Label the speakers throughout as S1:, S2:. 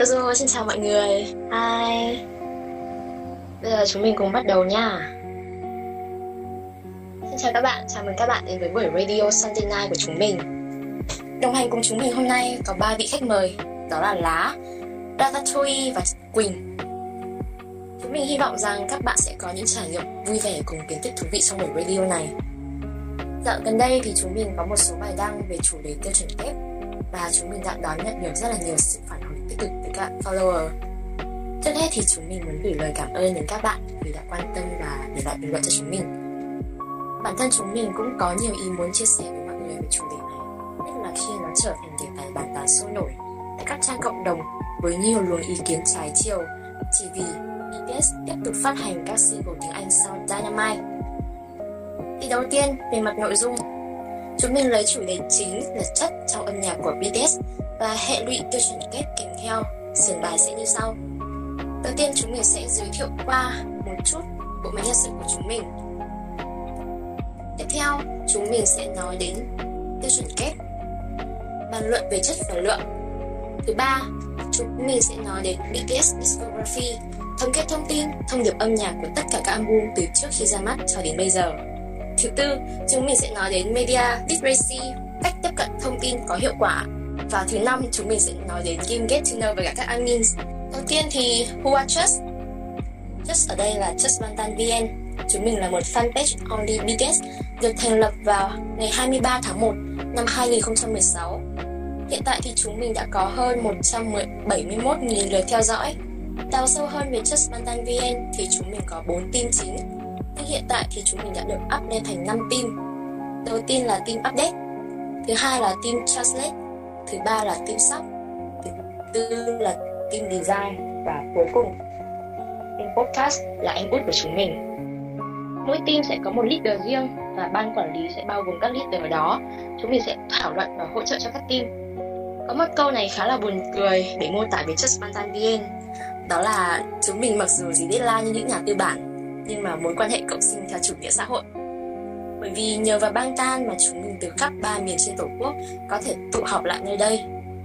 S1: Hello, xin chào mọi người. Hi. Bây giờ chúng mình cùng bắt đầu nha. Xin chào các bạn, chào mừng các bạn đến với buổi Radio Sunday Night của chúng mình. Đồng hành cùng chúng mình hôm nay có ba vị khách mời, đó là Lá, Ratatouille và Quỳnh. Chúng mình hy vọng rằng các bạn sẽ có những trải nghiệm vui vẻ cùng kiến thức thú vị trong buổi radio này. Dạo gần đây thì chúng mình có một số bài đăng về chủ đề tiêu chuẩn kép và chúng mình đã đón nhận được rất là nhiều sự phản hồi tích cực từ các follower. Trước hết thì chúng mình muốn gửi lời cảm ơn đến các bạn vì đã quan tâm và để lại bình luận cho chúng mình. Bản thân chúng mình cũng có nhiều ý muốn chia sẻ với mọi người về chủ đề này, nhất là khi nó trở thành đề tài bàn tán sôi nổi tại các trang cộng đồng với nhiều luồng ý kiến trái chiều chỉ vì BTS tiếp tục phát hành các single tiếng Anh sau Dynamite. Thì đầu tiên, về mặt nội dung, chúng mình lấy chủ đề chính là chất trong âm nhạc của BTS và hệ lụy tiêu chuẩn kép kèm theo. Sườn bài sẽ như sau. Đầu tiên chúng mình sẽ giới thiệu qua một chút bộ máy nhân sự của chúng mình. Tiếp theo, chúng mình sẽ nói đến tiêu chuẩn kép, bàn luận về chất và lượng. Thứ ba, chúng mình sẽ nói đến BTS Discography, thống kê thông tin, thông điệp âm nhạc của tất cả các album từ trước khi ra mắt cho đến bây giờ. Thứ tư, chúng mình sẽ nói đến media literacy, cách tiếp cận thông tin có hiệu quả. Và thứ năm, chúng mình sẽ nói đến game get to know với cả các admins. Đầu tiên thì Who are Just? Just ở đây là Just Bantan VN. Chúng mình là một fanpage only BTS được thành lập vào ngày 23 tháng 1 năm 2016. Hiện tại thì chúng mình đã có hơn 171.000 lượt theo dõi. Đào sâu hơn về Just Bantan VN thì chúng mình có 4 team chính. Nhưng hiện tại thì chúng mình đã được up lên thành 5 team. Đầu tiên là team update, thứ hai là team translate, thứ ba là team shop, thứ tư là team design và cuối cùng team podcast là anh út của chúng mình. Mỗi team sẽ có một leader riêng và ban quản lý sẽ bao gồm các leader ở đó. Chúng mình sẽ thảo luận và hỗ trợ cho các team. Có một câu này khá là buồn cười để mô tả về Just spontaneous, VN đó là chúng mình mặc dù gì deadline như những nhà tư bản nhưng mà mối quan hệ cộng sinh theo chủ nghĩa xã hội bởi vì nhờ vào bang tan mà chúng mình từ khắp ba miền trên tổ quốc có thể tụ họp lại nơi đây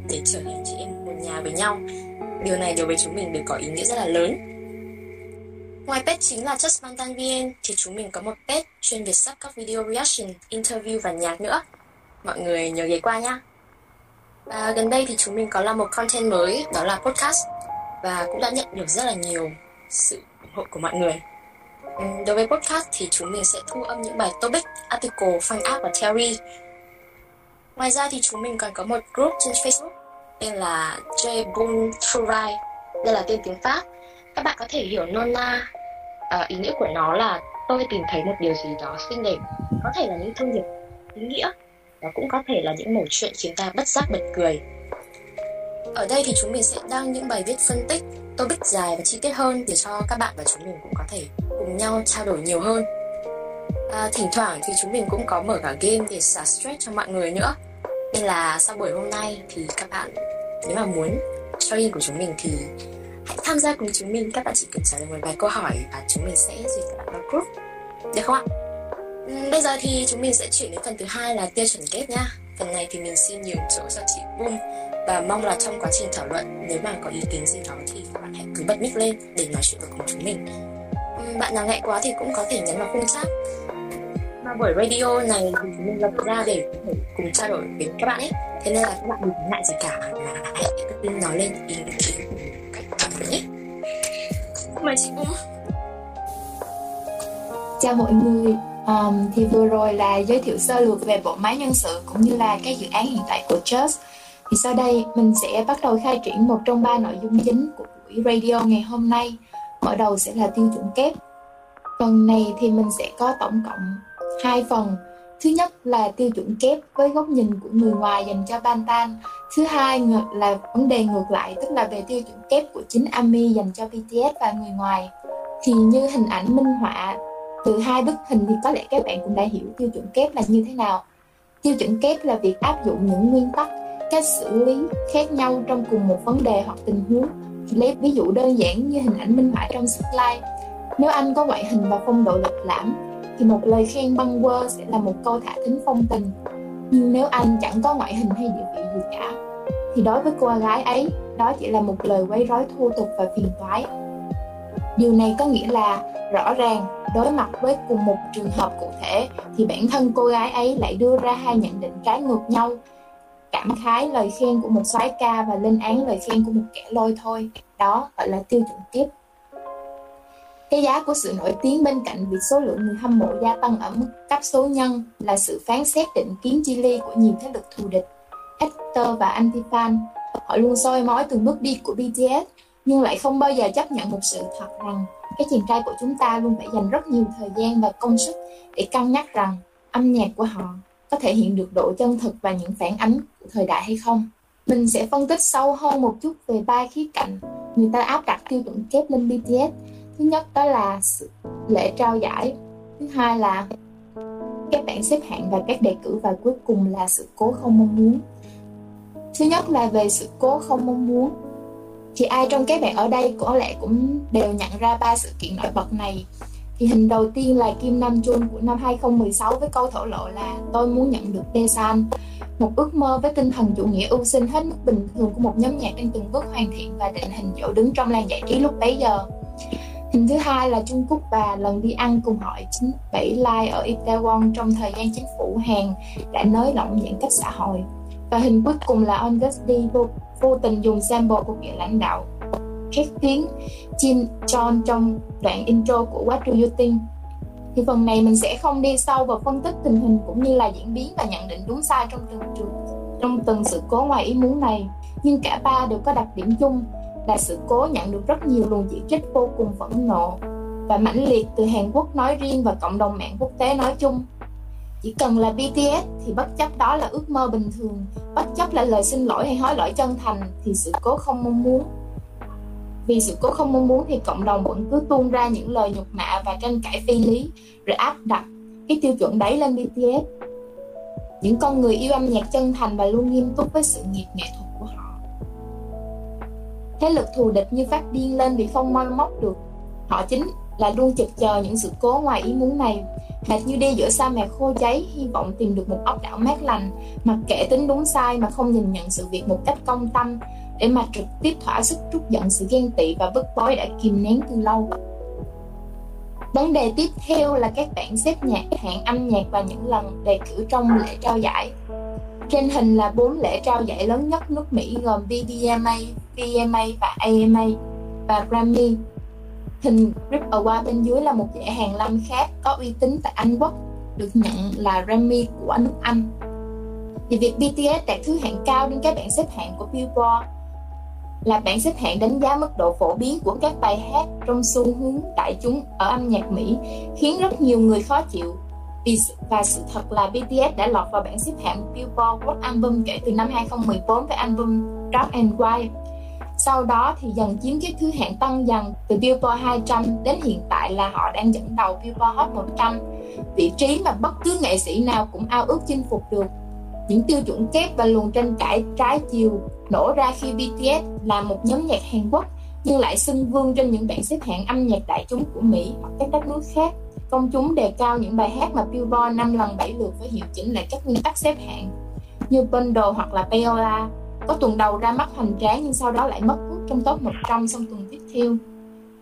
S1: để trở thành chị em một nhà với nhau điều này đối với chúng mình đều có ý nghĩa rất là lớn Ngoài page chính là Just Bantan VN thì chúng mình có một page chuyên về sắp các video reaction, interview và nhạc nữa. Mọi người nhớ ghé qua nhá. Và gần đây thì chúng mình có làm một content mới đó là podcast và cũng đã nhận được rất là nhiều sự ủng hộ của mọi người. Ừ, đối với podcast thì chúng mình sẽ thu âm những bài topic, article, fan art và theory. Ngoài ra thì chúng mình còn có một group trên Facebook tên là J Boon Đây là tên tiếng Pháp. Các bạn có thể hiểu nôm na ờ, ý nghĩa của nó là tôi tìm thấy một điều gì đó xinh đẹp. Có thể là những thông điệp ý nghĩa và cũng có thể là những mẩu chuyện khiến ta bất giác bật cười. Ở đây thì chúng mình sẽ đăng những bài viết phân tích, topic dài và chi tiết hơn để cho các bạn và chúng mình cũng có thể cùng nhau trao đổi nhiều hơn. À, thỉnh thoảng thì chúng mình cũng có mở cả game để xả stress cho mọi người nữa. Nên là sau buổi hôm nay thì các bạn nếu mà muốn join của chúng mình thì hãy tham gia cùng chúng mình. Các bạn chỉ cần trả lời một vài câu hỏi và chúng mình sẽ duyệt các bạn vào group. Được không ạ? Ừ, bây giờ thì chúng mình sẽ chuyển đến phần thứ hai là tiêu chuẩn kết nhá. Phần này thì mình xin nhường chỗ cho chị Boom và mong là trong quá trình thảo luận nếu mà có ý kiến gì đó thì các bạn hãy cứ bật mic lên để nói chuyện với cùng chúng mình. Ừ, bạn nào ngại quá thì cũng có thể nhấn vào khung chat. Mà buổi radio này thì chúng mình lập ra để cùng trao đổi với các bạn ấy. Thế nên là các bạn đừng ngại gì cả mà hãy cứ nói lên ý kiến cách cảm thấy nhé. Mời chị cũng
S2: Chào mọi người, Um, thì vừa rồi là giới thiệu sơ lược về bộ máy nhân sự cũng như là các dự án hiện tại của Just. Thì sau đây mình sẽ bắt đầu khai triển một trong ba nội dung chính của buổi radio ngày hôm nay. Mở đầu sẽ là tiêu chuẩn kép. Phần này thì mình sẽ có tổng cộng hai phần. Thứ nhất là tiêu chuẩn kép với góc nhìn của người ngoài dành cho Bantan. Thứ hai là vấn đề ngược lại, tức là về tiêu chuẩn kép của chính ARMY dành cho BTS và người ngoài. Thì như hình ảnh minh họa từ hai bức hình thì có lẽ các bạn cũng đã hiểu tiêu chuẩn kép là như thế nào tiêu chuẩn kép là việc áp dụng những nguyên tắc cách xử lý khác nhau trong cùng một vấn đề hoặc tình huống. Lấy ví dụ đơn giản như hình ảnh minh họa trong slide. Nếu anh có ngoại hình và phong độ lịch lãm, thì một lời khen băng quơ sẽ là một câu thả thính phong tình. Nhưng nếu anh chẳng có ngoại hình hay địa vị gì cả, thì đối với cô gái ấy, đó chỉ là một lời quấy rối thô tục và phiền toái. Điều này có nghĩa là, rõ ràng, đối mặt với cùng một trường hợp cụ thể, thì bản thân cô gái ấy lại đưa ra hai nhận định trái ngược nhau cảm khái lời khen của một soái ca và lên án lời khen của một kẻ lôi thôi. Đó gọi là tiêu chuẩn tiếp. Cái giá của sự nổi tiếng bên cạnh việc số lượng người hâm mộ gia tăng ở mức cấp số nhân là sự phán xét định kiến chi ly của nhiều thế lực thù địch, Hector và Antifan Họ luôn soi mói từng bước đi của BTS, nhưng lại không bao giờ chấp nhận một sự thật rằng các chàng trai của chúng ta luôn phải dành rất nhiều thời gian và công sức để cân nhắc rằng âm nhạc của họ có thể hiện được độ chân thực và những phản ánh của thời đại hay không. Mình sẽ phân tích sâu hơn một chút về ba khía cạnh người ta áp đặt tiêu chuẩn kép lên BTS thứ nhất, đó là lễ trao giải. Thứ hai là các bảng xếp hạng và các đề cử và cuối cùng là sự cố không mong muốn. Thứ nhất là về sự cố không mong muốn. Thì ai trong các bạn ở đây có lẽ cũng đều nhận ra ba sự kiện nổi bật này thì hình đầu tiên là Kim Nam Jun của năm 2016 với câu thổ lộ là tôi muốn nhận được Desan một ước mơ với tinh thần chủ nghĩa ưu sinh hết mức bình thường của một nhóm nhạc đang từng bước hoàn thiện và định hình chỗ đứng trong làng giải trí lúc bấy giờ. Hình thứ hai là Trung Quốc và lần đi ăn cùng hội 97 Lai ở Itaewon trong thời gian chính phủ Hàn đã nới lỏng giãn cách xã hội. Và hình cuối cùng là August đi vô, vô tình dùng sample của vị lãnh đạo. Khét tiếng Jim John trong đoạn intro của What Do You Think. Thì phần này mình sẽ không đi sâu vào phân tích tình hình cũng như là diễn biến và nhận định đúng sai trong từng trường trong từng sự cố ngoài ý muốn này. Nhưng cả ba đều có đặc điểm chung là sự cố nhận được rất nhiều luồng chỉ trích vô cùng phẫn nộ và mãnh liệt từ Hàn Quốc nói riêng và cộng đồng mạng quốc tế nói chung. Chỉ cần là BTS thì bất chấp đó là ước mơ bình thường, bất chấp là lời xin lỗi hay hối lỗi chân thành thì sự cố không mong muốn. Vì sự cố không mong muốn thì cộng đồng vẫn cứ tuôn ra những lời nhục mạ và tranh cãi phi lý, rồi áp đặt cái tiêu chuẩn đấy lên BTS. Những con người yêu âm nhạc chân thành và luôn nghiêm túc với sự nghiệp nghệ thuật của họ. Thế lực thù địch như phát điên lên vì không moi móc được. Họ chính là luôn chực chờ những sự cố ngoài ý muốn này. Hệt như đi giữa sa mạc khô cháy, hy vọng tìm được một ốc đảo mát lành. Mặc kệ tính đúng sai mà không nhìn nhận sự việc một cách công tâm để mà trực tiếp thỏa sức trút giận sự ghen tị và bức bối đã kìm nén từ lâu vấn đề tiếp theo là các bạn xếp nhạc hạng âm nhạc và những lần đề cử trong lễ trao giải trên hình là bốn lễ trao giải lớn nhất nước Mỹ gồm BBMA, VMA và AMA và Grammy. Hình Rip Award bên dưới là một giải hàng lâm khác có uy tín tại Anh Quốc, được nhận là Grammy của nước Anh. Thì việc BTS đạt thứ hạng cao trên các bảng xếp hạng của Billboard là bảng xếp hạng đánh giá mức độ phổ biến của các bài hát trong xu hướng đại chúng ở âm nhạc Mỹ khiến rất nhiều người khó chịu và sự thật là BTS đã lọt vào bảng xếp hạng Billboard World Album kể từ năm 2014 với album Dark and White. Sau đó thì dần chiếm cái thứ hạng tăng dần từ Billboard 200 đến hiện tại là họ đang dẫn đầu Billboard Hot 100, vị trí mà bất cứ nghệ sĩ nào cũng ao ước chinh phục được. Những tiêu chuẩn kép và luồng tranh cãi trái chiều nổ ra khi BTS là một nhóm nhạc Hàn Quốc, nhưng lại xưng vương trên những bảng xếp hạng âm nhạc đại chúng của Mỹ hoặc các đất nước khác công chúng đề cao những bài hát mà Billboard 5 lần 7 lượt phải hiệu chỉnh lại các nguyên tắc xếp hạng, như Bundle hoặc là Payola có tuần đầu ra mắt hoành tráng nhưng sau đó lại mất hút trong top 100 trong tuần tiếp theo.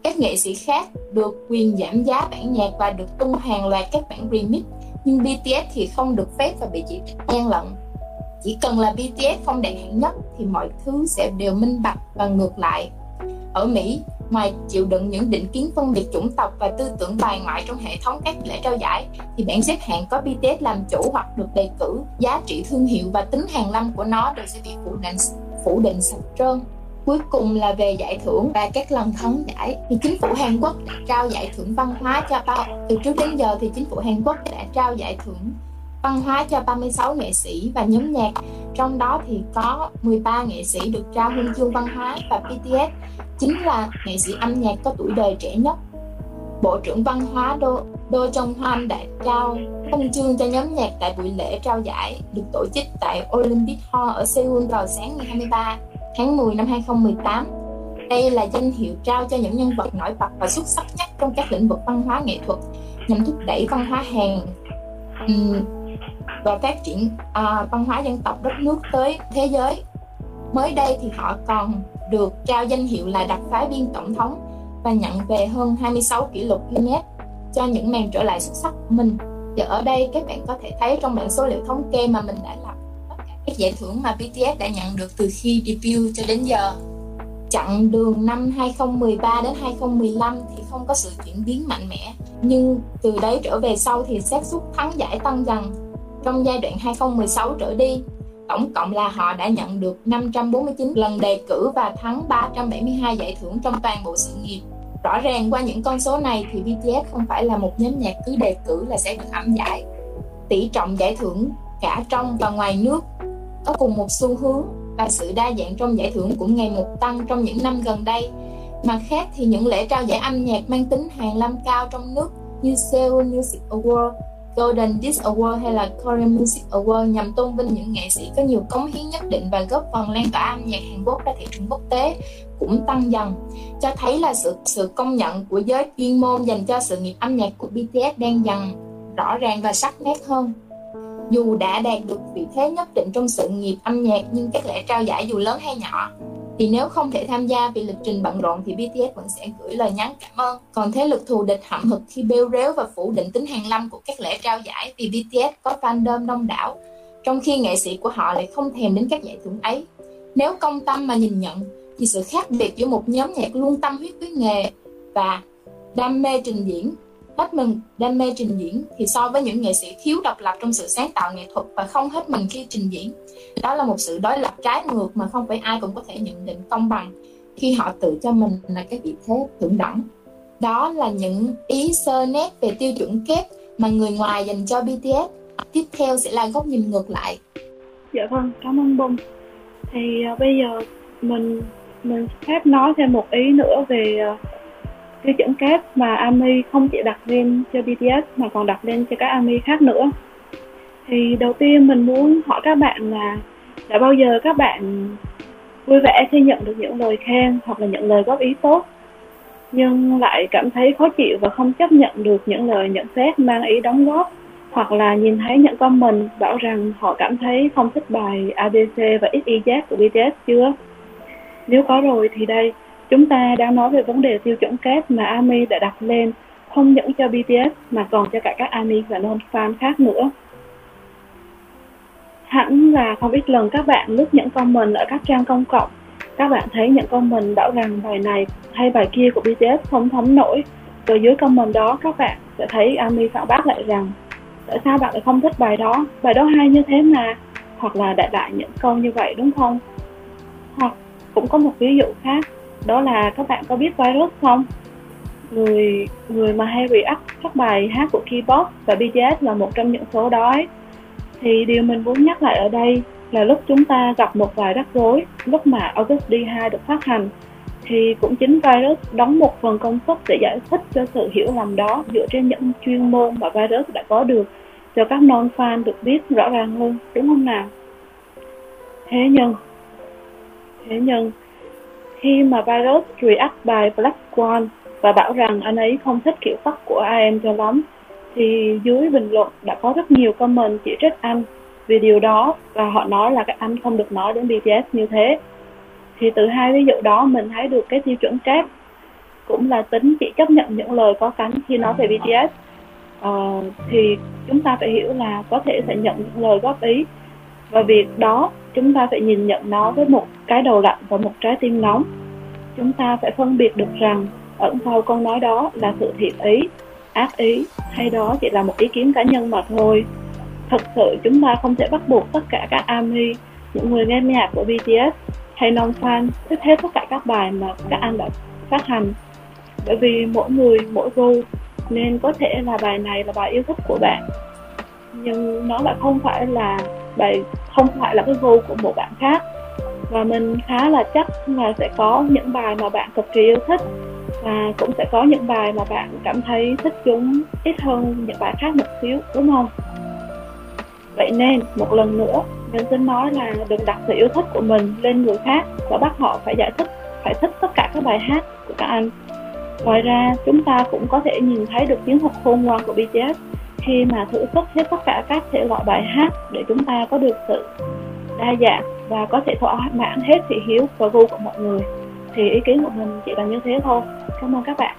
S2: Các nghệ sĩ khác được quyền giảm giá bản nhạc và được tung hàng loạt các bản remix nhưng BTS thì không được phép và bị chỉ gian lận. Chỉ cần là BTS không đạt hạng nhất thì mọi thứ sẽ đều minh bạch và ngược lại. Ở Mỹ, Ngoài chịu đựng những định kiến phân biệt chủng tộc và tư tưởng bài ngoại trong hệ thống các lễ trao giải, thì bảng xếp hạng có BTS làm chủ hoặc được đề cử, giá trị thương hiệu và tính hàng năm của nó đều sẽ bị phủ định, phủ định sạch trơn. Cuối cùng là về giải thưởng và các lần thắng giải. Thì chính phủ Hàn Quốc đã trao giải thưởng văn hóa cho bao từ trước đến giờ thì chính phủ Hàn Quốc đã trao giải thưởng văn hóa cho 36 nghệ sĩ và nhóm nhạc. Trong đó thì có 13 nghệ sĩ được trao huân chương văn hóa và BTS chính là nghệ sĩ âm nhạc có tuổi đời trẻ nhất. Bộ trưởng Văn hóa Do, Do Jong Hoan đã trao huân chương cho nhóm nhạc tại buổi lễ trao giải được tổ chức tại Olympic Hall ở Seoul vào sáng ngày 23 tháng 10 năm 2018. Đây là danh hiệu trao cho những nhân vật nổi bật và xuất sắc nhất trong các lĩnh vực văn hóa nghệ thuật, nhằm thúc đẩy văn hóa Hàn ừ, và phát triển à, văn hóa dân tộc đất nước tới thế giới. Mới đây thì họ còn được trao danh hiệu là đặc phái viên tổng thống và nhận về hơn 26 kỷ lục Guinness cho những màn trở lại xuất sắc của mình. Và ở đây các bạn có thể thấy trong bảng số liệu thống kê mà mình đã lập các giải thưởng mà BTS đã nhận được từ khi debut cho đến giờ. Chặng đường năm 2013 đến 2015 thì không có sự chuyển biến mạnh mẽ, nhưng từ đấy trở về sau thì xác suất thắng giải tăng dần. Trong giai đoạn 2016 trở đi, tổng cộng là họ đã nhận được 549 lần đề cử và thắng 372 giải thưởng trong toàn bộ sự nghiệp. Rõ ràng qua những con số này thì BTS không phải là một nhóm nhạc cứ đề cử là sẽ được ẩm giải. Tỷ trọng giải thưởng cả trong và ngoài nước có cùng một xu hướng và sự đa dạng trong giải thưởng cũng ngày một tăng trong những năm gần đây. Mặt khác thì những lễ trao giải âm nhạc mang tính hàng lâm cao trong nước như Seoul Music Award, Golden Disc Award hay là Korean Music Award nhằm tôn vinh những nghệ sĩ có nhiều cống hiến nhất định và góp phần lan tỏa âm nhạc Hàn Quốc ra thị trường quốc tế cũng tăng dần, cho thấy là sự sự công nhận của giới chuyên môn dành cho sự nghiệp âm nhạc của BTS đang dần rõ ràng và sắc nét hơn. Dù đã đạt được vị thế nhất định trong sự nghiệp âm nhạc nhưng các lễ trao giải dù lớn hay nhỏ thì nếu không thể tham gia vì lịch trình bận rộn thì BTS vẫn sẽ gửi lời nhắn cảm ơn. Còn thế lực thù địch hậm hực khi bêu rếu và phủ định tính hàng lâm của các lễ trao giải vì BTS có fandom đông đảo, trong khi nghệ sĩ của họ lại không thèm đến các giải thưởng ấy. Nếu công tâm mà nhìn nhận thì sự khác biệt giữa một nhóm nhạc luôn tâm huyết với nghề và đam mê trình diễn hết mình đam mê trình diễn thì so với những nghệ sĩ thiếu độc lập trong sự sáng tạo nghệ thuật và không hết mình khi trình diễn. Đó là một sự đối lập trái ngược mà không phải ai cũng có thể nhận định công bằng khi họ tự cho mình là cái vị thế thượng đẳng. Đó là những ý sơ nét về tiêu chuẩn kép mà người ngoài dành cho BTS tiếp theo sẽ là góc nhìn ngược lại.
S3: Dạ vâng cảm ơn bông thì uh, bây giờ mình mình phép nói thêm một ý nữa về uh, tiêu chuẩn kép mà ARMY không chỉ đặt lên cho BTS mà còn đặt lên cho các ARMY khác nữa thì đầu tiên mình muốn hỏi các bạn là đã bao giờ các bạn vui vẻ khi nhận được những lời khen hoặc là những lời góp ý tốt nhưng lại cảm thấy khó chịu và không chấp nhận được những lời nhận xét mang ý đóng góp hoặc là nhìn thấy những comment bảo rằng họ cảm thấy không thích bài ABC và XYZ của BTS chưa? Nếu có rồi thì đây, Chúng ta đang nói về vấn đề tiêu chuẩn kép mà ARMY đã đặt lên không những cho BTS mà còn cho cả các ARMY và non-fan khác nữa. Hẳn là không ít lần các bạn lướt những comment ở các trang công cộng, các bạn thấy những comment bảo rằng bài này hay bài kia của BTS không thấm nổi. Rồi dưới comment đó các bạn sẽ thấy ARMY phản bác lại rằng tại sao bạn lại không thích bài đó, bài đó hay như thế mà, hoặc là đại đại những câu như vậy đúng không? Hoặc cũng có một ví dụ khác đó là các bạn có biết virus không người người mà hay react các bài hát của K-pop và BTS là một trong những số đó ấy. thì điều mình muốn nhắc lại ở đây là lúc chúng ta gặp một vài rắc rối, lúc mà August D2 được phát hành, thì cũng chính virus đóng một phần công suất để giải thích cho sự hiểu lầm đó dựa trên những chuyên môn mà virus đã có được, cho các non fan được biết rõ ràng hơn, đúng không nào thế nhưng thế nhưng khi mà virus react bài Black Swan và bảo rằng anh ấy không thích kiểu tóc của IM cho lắm, thì dưới bình luận đã có rất nhiều comment chỉ trích anh vì điều đó và họ nói là các anh không được nói đến BTS như thế. Thì từ hai ví dụ đó mình thấy được cái tiêu chuẩn kép cũng là tính chỉ chấp nhận những lời có cánh khi nói về BTS. Ờ, thì chúng ta phải hiểu là có thể sẽ nhận những lời góp ý và việc đó chúng ta phải nhìn nhận nó với một cái đầu lạnh và một trái tim nóng. Chúng ta phải phân biệt được rằng ẩn sau câu nói đó là sự thiện ý, ác ý, hay đó chỉ là một ý kiến cá nhân mà thôi. Thật sự chúng ta không thể bắt buộc tất cả các ARMY những người nghe nhạc của BTS hay non fan thích hết tất cả các bài mà các anh đã phát hành. Bởi vì mỗi người mỗi gu, nên có thể là bài này là bài yêu thích của bạn. Nhưng nó lại không phải là bài không phải là cái gu của một bạn khác. Và mình khá là chắc là sẽ có những bài mà bạn cực kỳ yêu thích. Và cũng sẽ có những bài mà bạn cảm thấy thích chúng ít hơn những bài khác một xíu, đúng không? Vậy nên, một lần nữa, mình xin nói là đừng đặt sự yêu thích của mình lên người khác và bắt họ phải giải thích, phải thích tất cả các bài hát của các anh. Ngoài ra, chúng ta cũng có thể nhìn thấy được chiến thuật khôn ngoan của BTS khi mà thử sức hết tất cả các thể loại bài hát để chúng ta có được sự đa dạng và có thể thỏa mãn hết thị hiếu và gu của mọi người thì ý kiến của mình chỉ là như thế thôi. Cảm ơn các bạn.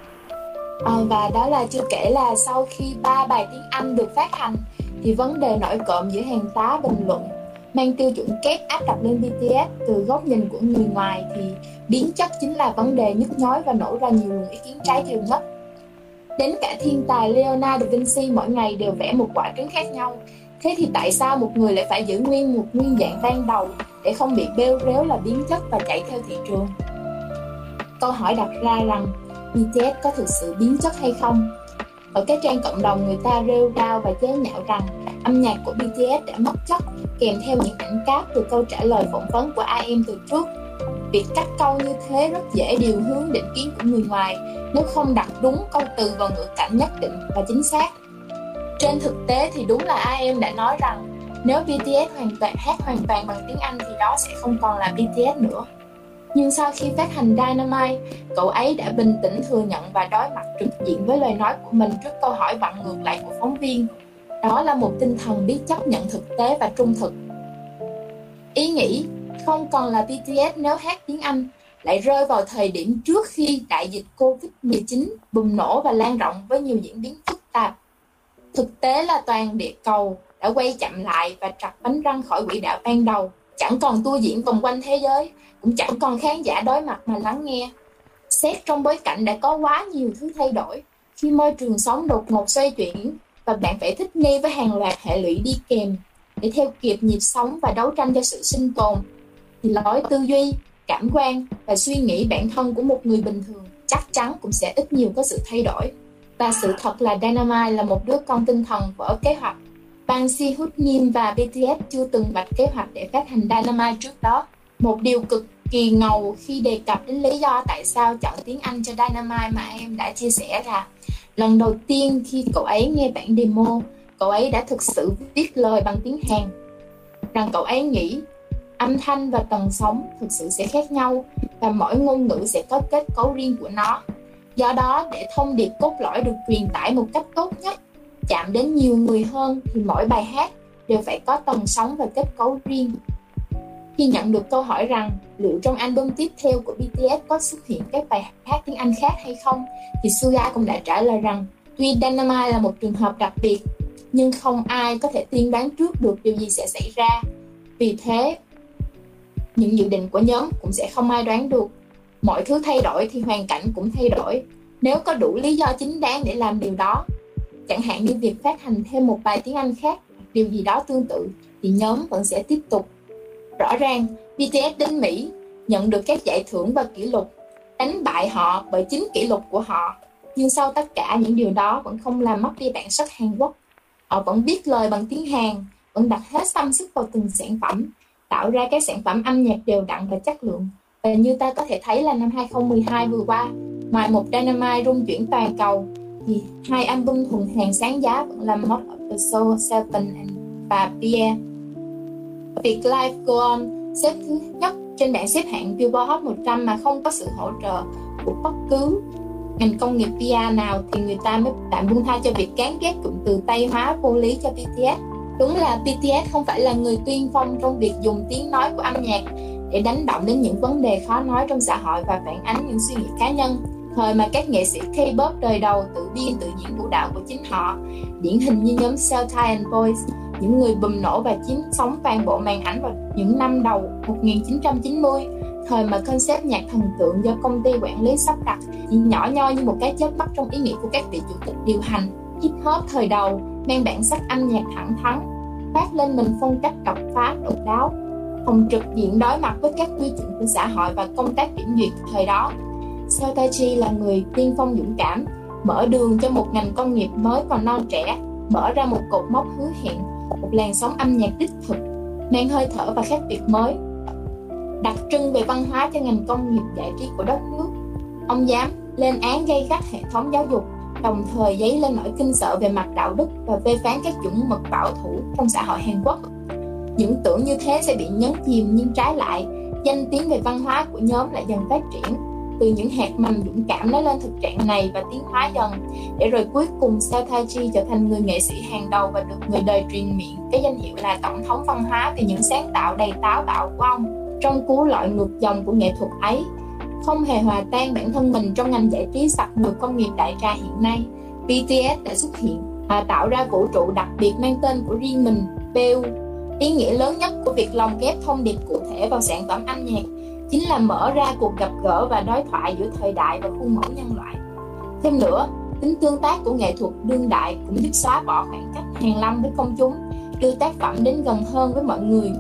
S2: À, và đó là chưa kể là sau khi ba bài tiếng Anh được phát hành thì vấn đề nổi cộm giữa hàng tá bình luận mang tiêu chuẩn kép áp đặt lên BTS từ góc nhìn của người ngoài thì biến chất chính là vấn đề nhức nhối và nổ ra nhiều luồng ý kiến trái chiều nhất đến cả thiên tài Leonardo da Vinci mỗi ngày đều vẽ một quả trứng khác nhau. Thế thì tại sao một người lại phải giữ nguyên một nguyên dạng ban đầu để không bị bêu réo là biến chất và chạy theo thị trường? Câu hỏi đặt ra rằng BTS có thực sự biến chất hay không? Ở các trang cộng đồng người ta rêu rao và chế nhạo rằng, âm nhạc của BTS đã mất chất, kèm theo những ảnh cáp từ câu trả lời phỏng vấn của IM từ trước việc cắt câu như thế rất dễ điều hướng định kiến của người ngoài nếu không đặt đúng câu từ vào ngữ cảnh nhất định và chính xác trên thực tế thì đúng là IM đã nói rằng nếu BTS hoàn toàn hát hoàn toàn bằng tiếng Anh thì đó sẽ không còn là BTS nữa nhưng sau khi phát hành Dynamite, cậu ấy đã bình tĩnh thừa nhận và đối mặt trực diện với lời nói của mình trước câu hỏi vặn ngược lại của phóng viên. Đó là một tinh thần biết chấp nhận thực tế và trung thực. Ý nghĩ không còn là BTS nếu hát tiếng Anh lại rơi vào thời điểm trước khi đại dịch Covid-19 bùng nổ và lan rộng với nhiều diễn biến phức tạp. Thực tế là toàn địa cầu đã quay chậm lại và trật bánh răng khỏi quỹ đạo ban đầu, chẳng còn tour diễn vòng quanh thế giới cũng chẳng còn khán giả đối mặt mà lắng nghe. Xét trong bối cảnh đã có quá nhiều thứ thay đổi, khi môi trường sống đột ngột xoay chuyển và bạn phải thích nghi với hàng loạt hệ lụy đi kèm để theo kịp nhịp sống và đấu tranh cho sự sinh tồn, thì lối tư duy, cảm quan và suy nghĩ bản thân của một người bình thường chắc chắn cũng sẽ ít nhiều có sự thay đổi. Và sự thật là Dynamite là một đứa con tinh thần vỡ kế hoạch. Bang Si Hút Nim và BTS chưa từng vạch kế hoạch để phát hành Dynamite trước đó. Một điều cực kỳ ngầu khi đề cập đến lý do tại sao chọn tiếng Anh cho Dynamite mà em đã chia sẻ là lần đầu tiên khi cậu ấy nghe bản demo, cậu ấy đã thực sự viết lời bằng tiếng Hàn. Rằng cậu ấy nghĩ âm thanh và tần sóng thực sự sẽ khác nhau và mỗi ngôn ngữ sẽ có kết cấu riêng của nó. Do đó, để thông điệp cốt lõi được truyền tải một cách tốt nhất, chạm đến nhiều người hơn thì mỗi bài hát đều phải có tần sóng và kết cấu riêng khi nhận được câu hỏi rằng liệu trong album tiếp theo của BTS có xuất hiện các bài hát tiếng Anh khác hay không, thì Suga cũng đã trả lời rằng tuy Dynamite là một trường hợp đặc biệt, nhưng không ai có thể tiên đoán trước được điều gì sẽ xảy ra. Vì thế, những dự định của nhóm cũng sẽ không ai đoán được. Mọi thứ thay đổi thì hoàn cảnh cũng thay đổi. Nếu có đủ lý do chính đáng để làm điều đó, chẳng hạn như việc phát hành thêm một bài tiếng Anh khác, điều gì đó tương tự, thì nhóm vẫn sẽ tiếp tục Rõ ràng, BTS đến Mỹ nhận được các giải thưởng và kỷ lục, đánh bại họ bởi chính kỷ lục của họ. Nhưng sau tất cả những điều đó vẫn không làm mất đi bản sắc Hàn Quốc. Họ vẫn viết lời bằng tiếng Hàn, vẫn đặt hết tâm sức vào từng sản phẩm, tạo ra các sản phẩm âm nhạc đều đặn và chất lượng. Và như ta có thể thấy là năm 2012 vừa qua, ngoài một Dynamite rung chuyển toàn cầu, thì hai album thuần hàng sáng giá vẫn là Mod of the Soul 7 và Pierre việc Live Go On xếp thứ nhất trên bảng xếp hạng Billboard Hot 100 mà không có sự hỗ trợ của bất cứ ngành công nghiệp PR nào thì người ta mới tạm buông tha cho việc cán ghét cụm từ Tây hóa vô lý cho BTS. Đúng là BTS không phải là người tiên phong trong việc dùng tiếng nói của âm nhạc để đánh động đến những vấn đề khó nói trong xã hội và phản ánh những suy nghĩ cá nhân. Thời mà các nghệ sĩ K-pop đời đầu tự biên tự diễn vũ đạo của chính họ, điển hình như nhóm Cell and Boys, những người bùng nổ và chiếm sóng toàn bộ màn ảnh vào những năm đầu 1990 thời mà concept nhạc thần tượng do công ty quản lý sắp đặt chỉ nhỏ nhoi như một cái chớp mắt trong ý nghĩa của các vị chủ tịch điều hành hip hop thời đầu mang bản sắc âm nhạc thẳng thắn, phát lên mình phong cách độc phá, độc đáo hồng trực diện đối mặt với các quy chuẩn của xã hội và công tác kiểm duyệt thời đó. Sotachi là người tiên phong dũng cảm, mở đường cho một ngành công nghiệp mới còn non trẻ, mở ra một cột mốc hứa hẹn, một làn sóng âm nhạc đích thực, mang hơi thở và khác biệt mới. Đặc trưng về văn hóa cho ngành công nghiệp giải trí của đất nước, ông dám lên án gây gắt hệ thống giáo dục đồng thời dấy lên nỗi kinh sợ về mặt đạo đức và phê phán các chuẩn mực bảo thủ trong xã hội Hàn Quốc. Những tưởng như thế sẽ bị nhấn chìm nhưng trái lại, danh tiếng về văn hóa của nhóm lại dần phát triển. từ những hạt mầm dũng cảm nói lên thực trạng này và tiến hóa dần để rồi cuối cùng Sataji trở thành người nghệ sĩ hàng đầu và được người đời truyền miệng cái danh hiệu là tổng thống văn hóa vì những sáng tạo đầy táo bạo của ông trong cú lội ngược dòng của nghệ thuật ấy không hề hòa tan bản thân mình trong ngành giải trí sặc mùi công nghiệp đại trà hiện nay BTS đã xuất hiện và tạo ra vũ trụ đặc biệt mang tên của riêng mình BU ý nghĩa lớn nhất của việc lồng ghép thông điệp cụ thể vào sản phẩm âm nhạc chính là mở ra cuộc gặp gỡ và đối thoại giữa thời đại và khuôn mẫu nhân loại. Thêm nữa, tính tương tác của nghệ thuật đương đại cũng giúp xóa bỏ khoảng cách hàng lâm với công chúng, đưa tác phẩm đến gần hơn với mọi người.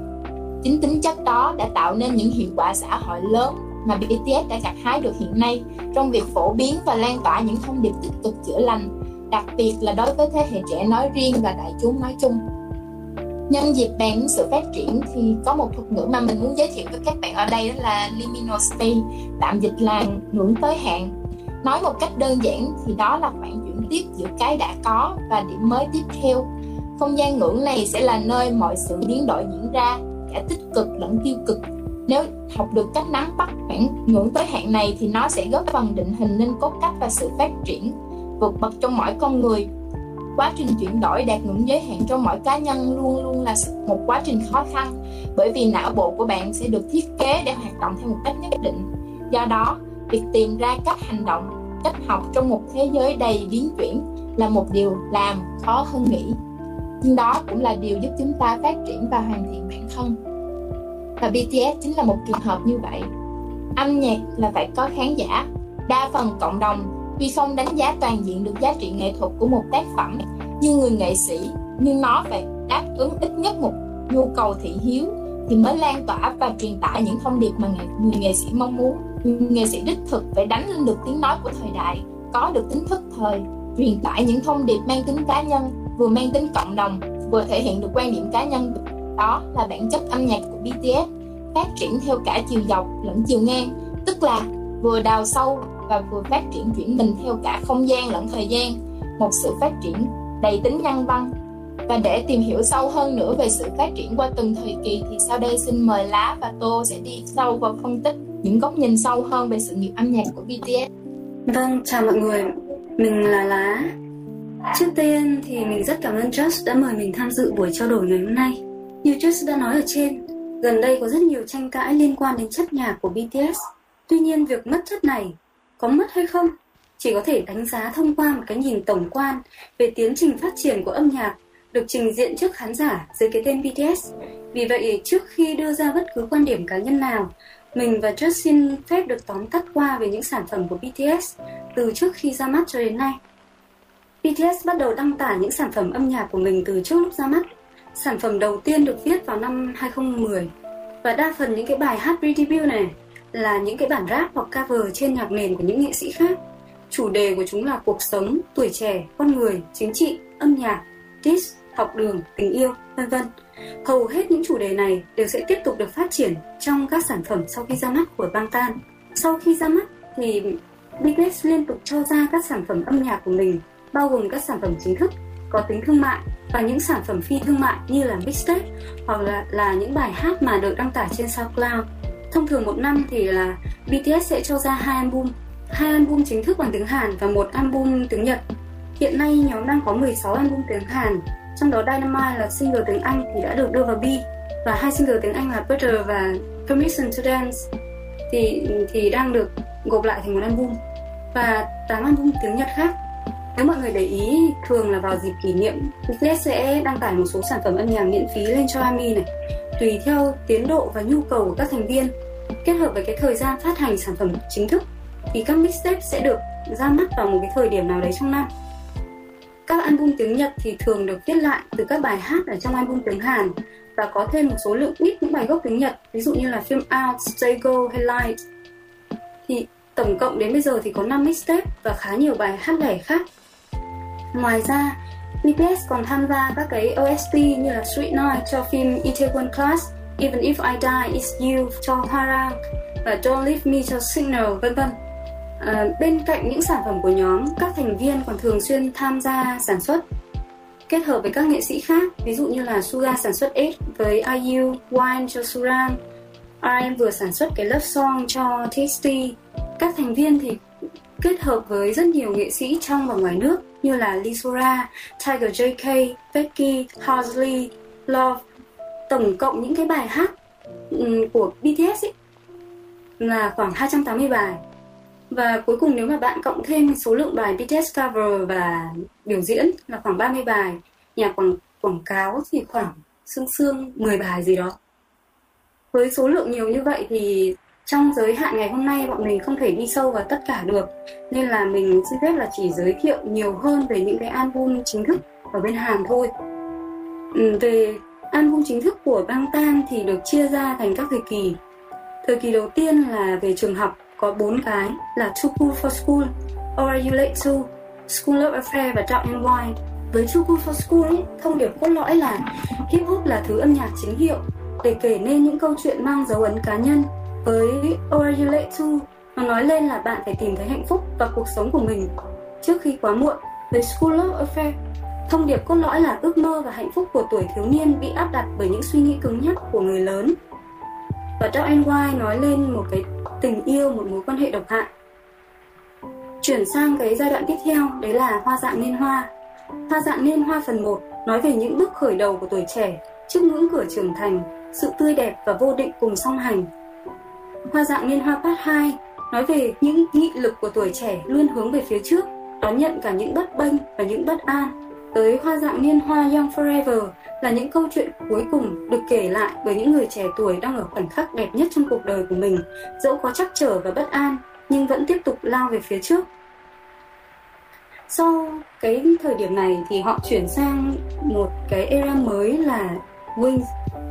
S2: Chính tính chất đó đã tạo nên những hiệu quả xã hội lớn mà BTS đã gặt hái được hiện nay trong việc phổ biến và lan tỏa những thông điệp tích cực chữa lành, đặc biệt là đối với thế hệ trẻ nói riêng và đại chúng nói chung. Nhân dịp bàn sự phát triển thì có một thuật ngữ mà mình muốn giới thiệu với các bạn ở đây đó là liminal space, tạm dịch là ngưỡng tới hạn. Nói một cách đơn giản thì đó là khoảng chuyển tiếp giữa cái đã có và điểm mới tiếp theo. Không gian ngưỡng này sẽ là nơi mọi sự biến đổi diễn ra, cả tích cực lẫn tiêu cực. Nếu học được cách nắm bắt khoảng ngưỡng tới hạn này thì nó sẽ góp phần định hình nên cốt cách và sự phát triển vượt bậc trong mỗi con người. Quá trình chuyển đổi đạt ngưỡng giới hạn trong mỗi cá nhân luôn luôn là một quá trình khó khăn, bởi vì não bộ của bạn sẽ được thiết kế để hoạt động theo một cách nhất định. Do đó, việc tìm ra cách hành động, cách học trong một thế giới đầy biến chuyển là một điều làm khó hơn nghĩ. Nhưng đó cũng là điều giúp chúng ta phát triển và hoàn thiện bản thân và BTS chính là một trường hợp như vậy âm nhạc là phải có khán giả đa phần cộng đồng Tuy không đánh giá toàn diện được giá trị nghệ thuật của một tác phẩm như người nghệ sĩ, nhưng nó phải đáp ứng ít nhất một nhu cầu thị hiếu thì mới lan tỏa và truyền tải những thông điệp mà người nghệ sĩ mong muốn. Người nghệ sĩ đích thực phải đánh lên được tiếng nói của thời đại, có được tính thức thời, truyền tải những thông điệp mang tính cá nhân, vừa mang tính cộng đồng, vừa thể hiện được quan điểm cá nhân. Đó là bản chất âm nhạc của BTS, phát triển theo cả chiều dọc lẫn chiều ngang, tức là vừa đào sâu và vừa phát triển chuyển mình theo cả không gian lẫn thời gian, một sự phát triển đầy tính nhân văn. Và để tìm hiểu sâu hơn nữa về sự phát triển qua từng thời kỳ thì sau đây xin mời Lá và Tô sẽ đi sâu vào phân tích những góc nhìn sâu hơn về sự nghiệp âm nhạc của BTS.
S4: Vâng, chào mọi người, mình là Lá. Trước tiên thì mình rất cảm ơn Just đã mời mình tham dự buổi trao đổi ngày hôm nay. Như Just đã nói ở trên, gần đây có rất nhiều tranh cãi liên quan đến chất nhạc của BTS. Tuy nhiên việc mất chất này có mất hay không chỉ có thể đánh giá thông qua một cái nhìn tổng quan về tiến trình phát triển của âm nhạc được trình diện trước khán giả dưới cái tên BTS. Vì vậy, trước khi đưa ra bất cứ quan điểm cá nhân nào, mình và Just xin phép được tóm tắt qua về những sản phẩm của BTS từ trước khi ra mắt cho đến nay. BTS bắt đầu đăng tải những sản phẩm âm nhạc của mình từ trước lúc ra mắt. Sản phẩm đầu tiên được viết vào năm 2010 và đa phần những cái bài hát pre-debut này là những cái bản rap hoặc cover trên nhạc nền của những nghệ sĩ khác. Chủ đề của chúng là cuộc sống, tuổi trẻ, con người, chính trị, âm nhạc, diss, học đường, tình yêu, vân vân. Hầu hết những chủ đề này đều sẽ tiếp tục được phát triển trong các sản phẩm sau khi ra mắt của Bangtan. Sau khi ra mắt thì BTS liên tục cho ra các sản phẩm âm nhạc của mình, bao gồm các sản phẩm chính thức có tính thương mại và những sản phẩm phi thương mại như là mixtape hoặc là là những bài hát mà được đăng tải trên SoundCloud Thông thường một năm thì là BTS sẽ cho ra hai album, hai album chính thức bằng tiếng Hàn và một album tiếng Nhật. Hiện nay nhóm đang có 16 album tiếng Hàn, trong đó Dynamite là single tiếng Anh thì đã được đưa vào B và hai single tiếng Anh là Butter và Permission to Dance thì thì đang được gộp lại thành một album và 8 album tiếng Nhật khác. Nếu mọi người để ý, thường là vào dịp kỷ niệm, BTS sẽ đăng tải một số sản phẩm âm nhạc miễn phí lên cho ARMY này. Tùy theo tiến độ và nhu cầu của các thành viên kết hợp với cái thời gian phát hành sản phẩm chính thức thì các mixtape sẽ được ra mắt vào một cái thời điểm nào đấy trong năm. Các album tiếng Nhật thì thường được viết lại từ các bài hát ở trong album tiếng Hàn và có thêm một số lượng ít những bài gốc tiếng Nhật ví dụ như là phim Out, Stay Go hay Light thì tổng cộng đến bây giờ thì có 5 mixtape và khá nhiều bài hát lẻ khác ngoài ra BTS còn tham gia các cái OST như là Sweet Night cho phim Itaewon Class, Even If I Die It's You cho Hara và Don't Leave Me cho Signal, vân vân. À, bên cạnh những sản phẩm của nhóm, các thành viên còn thường xuyên tham gia sản xuất kết hợp với các nghệ sĩ khác, ví dụ như là Suga sản xuất X với IU, Wine cho Suran, RM vừa sản xuất cái love song cho Tasty, các thành viên thì kết hợp với rất nhiều nghệ sĩ trong và ngoài nước như là Lisora, Tiger JK, Becky, Halsey, Love. Tổng cộng những cái bài hát ừ, của BTS ấy là khoảng 280 bài. Và cuối cùng nếu mà bạn cộng thêm số lượng bài BTS cover và biểu diễn là khoảng 30 bài, nhà quảng quảng cáo thì khoảng xương xương 10 bài gì đó. Với số lượng nhiều như vậy thì trong giới hạn ngày hôm nay bọn mình không thể đi sâu vào tất cả được. Nên là mình xin phép là chỉ giới thiệu nhiều hơn về những cái album chính thức ở bên Hàn thôi. Ừ, về album chính thức của Bang Tang thì được chia ra thành các thời kỳ. Thời kỳ đầu tiên là về trường học có bốn cái là Too Cool for School, Or Are You Late To, School Love Affair và Dark and White với Too Cool for School ấy, thông điệp cốt lõi là hip hop là thứ âm nhạc chính hiệu để kể nên những câu chuyện mang dấu ấn cá nhân với Or Are You Late To nó nói lên là bạn phải tìm thấy hạnh phúc và cuộc sống của mình trước khi quá muộn. Với School of Affair. Thông điệp cốt lõi là ước mơ và hạnh phúc của tuổi thiếu niên bị áp đặt bởi những suy nghĩ cứng nhắc của người lớn. Và Dark and White nói lên một cái tình yêu, một mối quan hệ độc hại. Chuyển sang cái giai đoạn tiếp theo, đấy là hoa dạng niên hoa. Hoa dạng niên hoa phần 1 nói về những bước khởi đầu của tuổi trẻ trước ngưỡng cửa trưởng thành, sự tươi đẹp và vô định cùng song hành. Hoa dạng niên hoa part 2 nói về những nghị lực của tuổi trẻ luôn hướng về phía trước, đón nhận cả những bất bênh và những bất an. Tới hoa dạng niên hoa Young Forever là những câu chuyện cuối cùng được kể lại bởi những người trẻ tuổi đang ở khoảnh khắc đẹp nhất trong cuộc đời của mình, dẫu có chắc trở và bất an, nhưng vẫn tiếp tục lao về phía trước. Sau cái thời điểm này thì họ chuyển sang một cái era mới là Wings.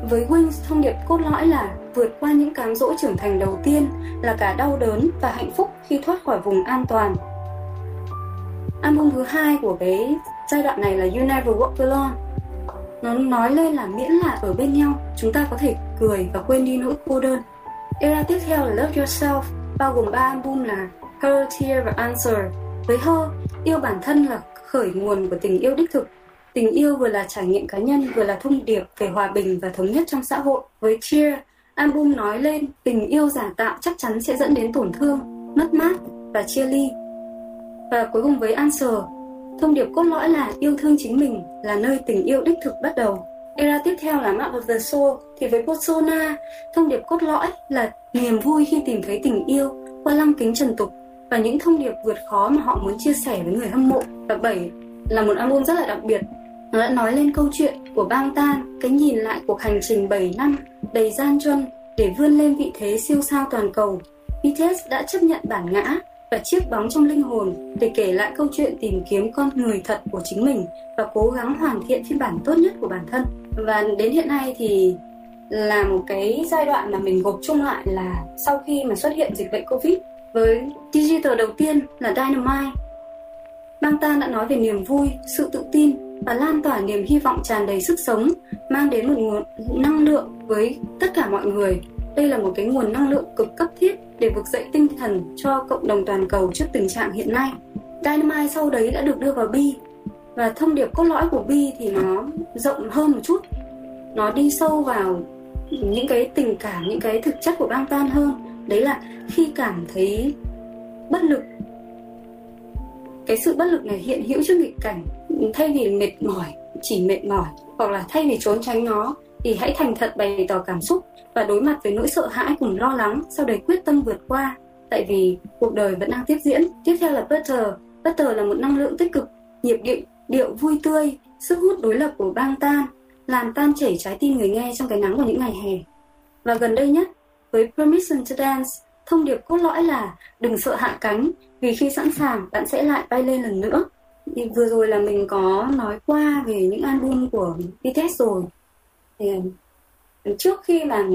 S4: Với Wings thông điệp cốt lõi là vượt qua những cám dỗ trưởng thành đầu tiên là cả đau đớn và hạnh phúc khi thoát khỏi vùng an toàn. Album thứ hai của cái giai đoạn này là You Never Walk Alone. Nó nói lên là miễn là ở bên nhau, chúng ta có thể cười và quên đi nỗi cô đơn. Era tiếp theo là Love Yourself, bao gồm ba album là Her, Tear và Answer. Với Her, yêu bản thân là khởi nguồn của tình yêu đích thực Tình yêu vừa là trải nghiệm cá nhân, vừa là thông điệp về hòa bình và thống nhất trong xã hội. Với Cheer, album nói lên tình yêu giả tạo chắc chắn sẽ dẫn đến tổn thương, mất mát và chia ly. Và cuối cùng với Answer, thông điệp cốt lõi là yêu thương chính mình là nơi tình yêu đích thực bắt đầu. Era tiếp theo là Map of the Soul thì với Persona, thông điệp cốt lõi là niềm vui khi tìm thấy tình yêu qua lăng kính trần tục và những thông điệp vượt khó mà họ muốn chia sẻ với người hâm mộ. Và 7 là một album rất là đặc biệt nó đã nói lên câu chuyện của bang tan, cái nhìn lại cuộc hành trình 7 năm đầy gian truân để vươn lên vị thế siêu sao toàn cầu. BTS đã chấp nhận bản ngã và chiếc bóng trong linh hồn để kể lại câu chuyện tìm kiếm con người thật của chính mình và cố gắng hoàn thiện phiên bản tốt nhất của bản thân. Và đến hiện nay thì là một cái giai đoạn mà mình gộp chung lại là sau khi mà xuất hiện dịch bệnh Covid với digital đầu tiên là Dynamite. Bang Tan đã nói về niềm vui, sự tự tin và lan tỏa niềm hy vọng tràn đầy sức sống, mang đến một nguồn năng lượng với tất cả mọi người. Đây là một cái nguồn năng lượng cực cấp thiết để vực dậy tinh thần cho cộng đồng toàn cầu trước tình trạng hiện nay. Dynamite sau đấy đã được đưa vào Bi và thông điệp cốt lõi của Bi thì nó rộng hơn một chút. Nó đi sâu vào những cái tình cảm, những cái thực chất của băng tan hơn. Đấy là khi cảm thấy bất lực cái sự bất lực này hiện hữu trước nghịch cảnh thay vì mệt mỏi, chỉ mệt mỏi hoặc là thay vì trốn tránh nó, thì hãy thành thật bày tỏ cảm xúc và đối mặt với nỗi sợ hãi cùng lo lắng sau đấy quyết tâm vượt qua. Tại vì cuộc đời vẫn đang tiếp diễn. Tiếp theo là Butter Butter là một năng lượng tích cực, nhịp điệu điệu vui tươi, sức hút đối lập của bang tan, làm tan chảy trái tim người nghe trong cái nắng của những ngày hè. Và gần đây nhất, với Permission to Dance, thông điệp cốt lõi là đừng sợ hạ cánh, vì khi sẵn sàng, bạn sẽ lại bay lên lần nữa vừa rồi là mình có nói qua về những album của BTS rồi. Thì ừ, trước khi mà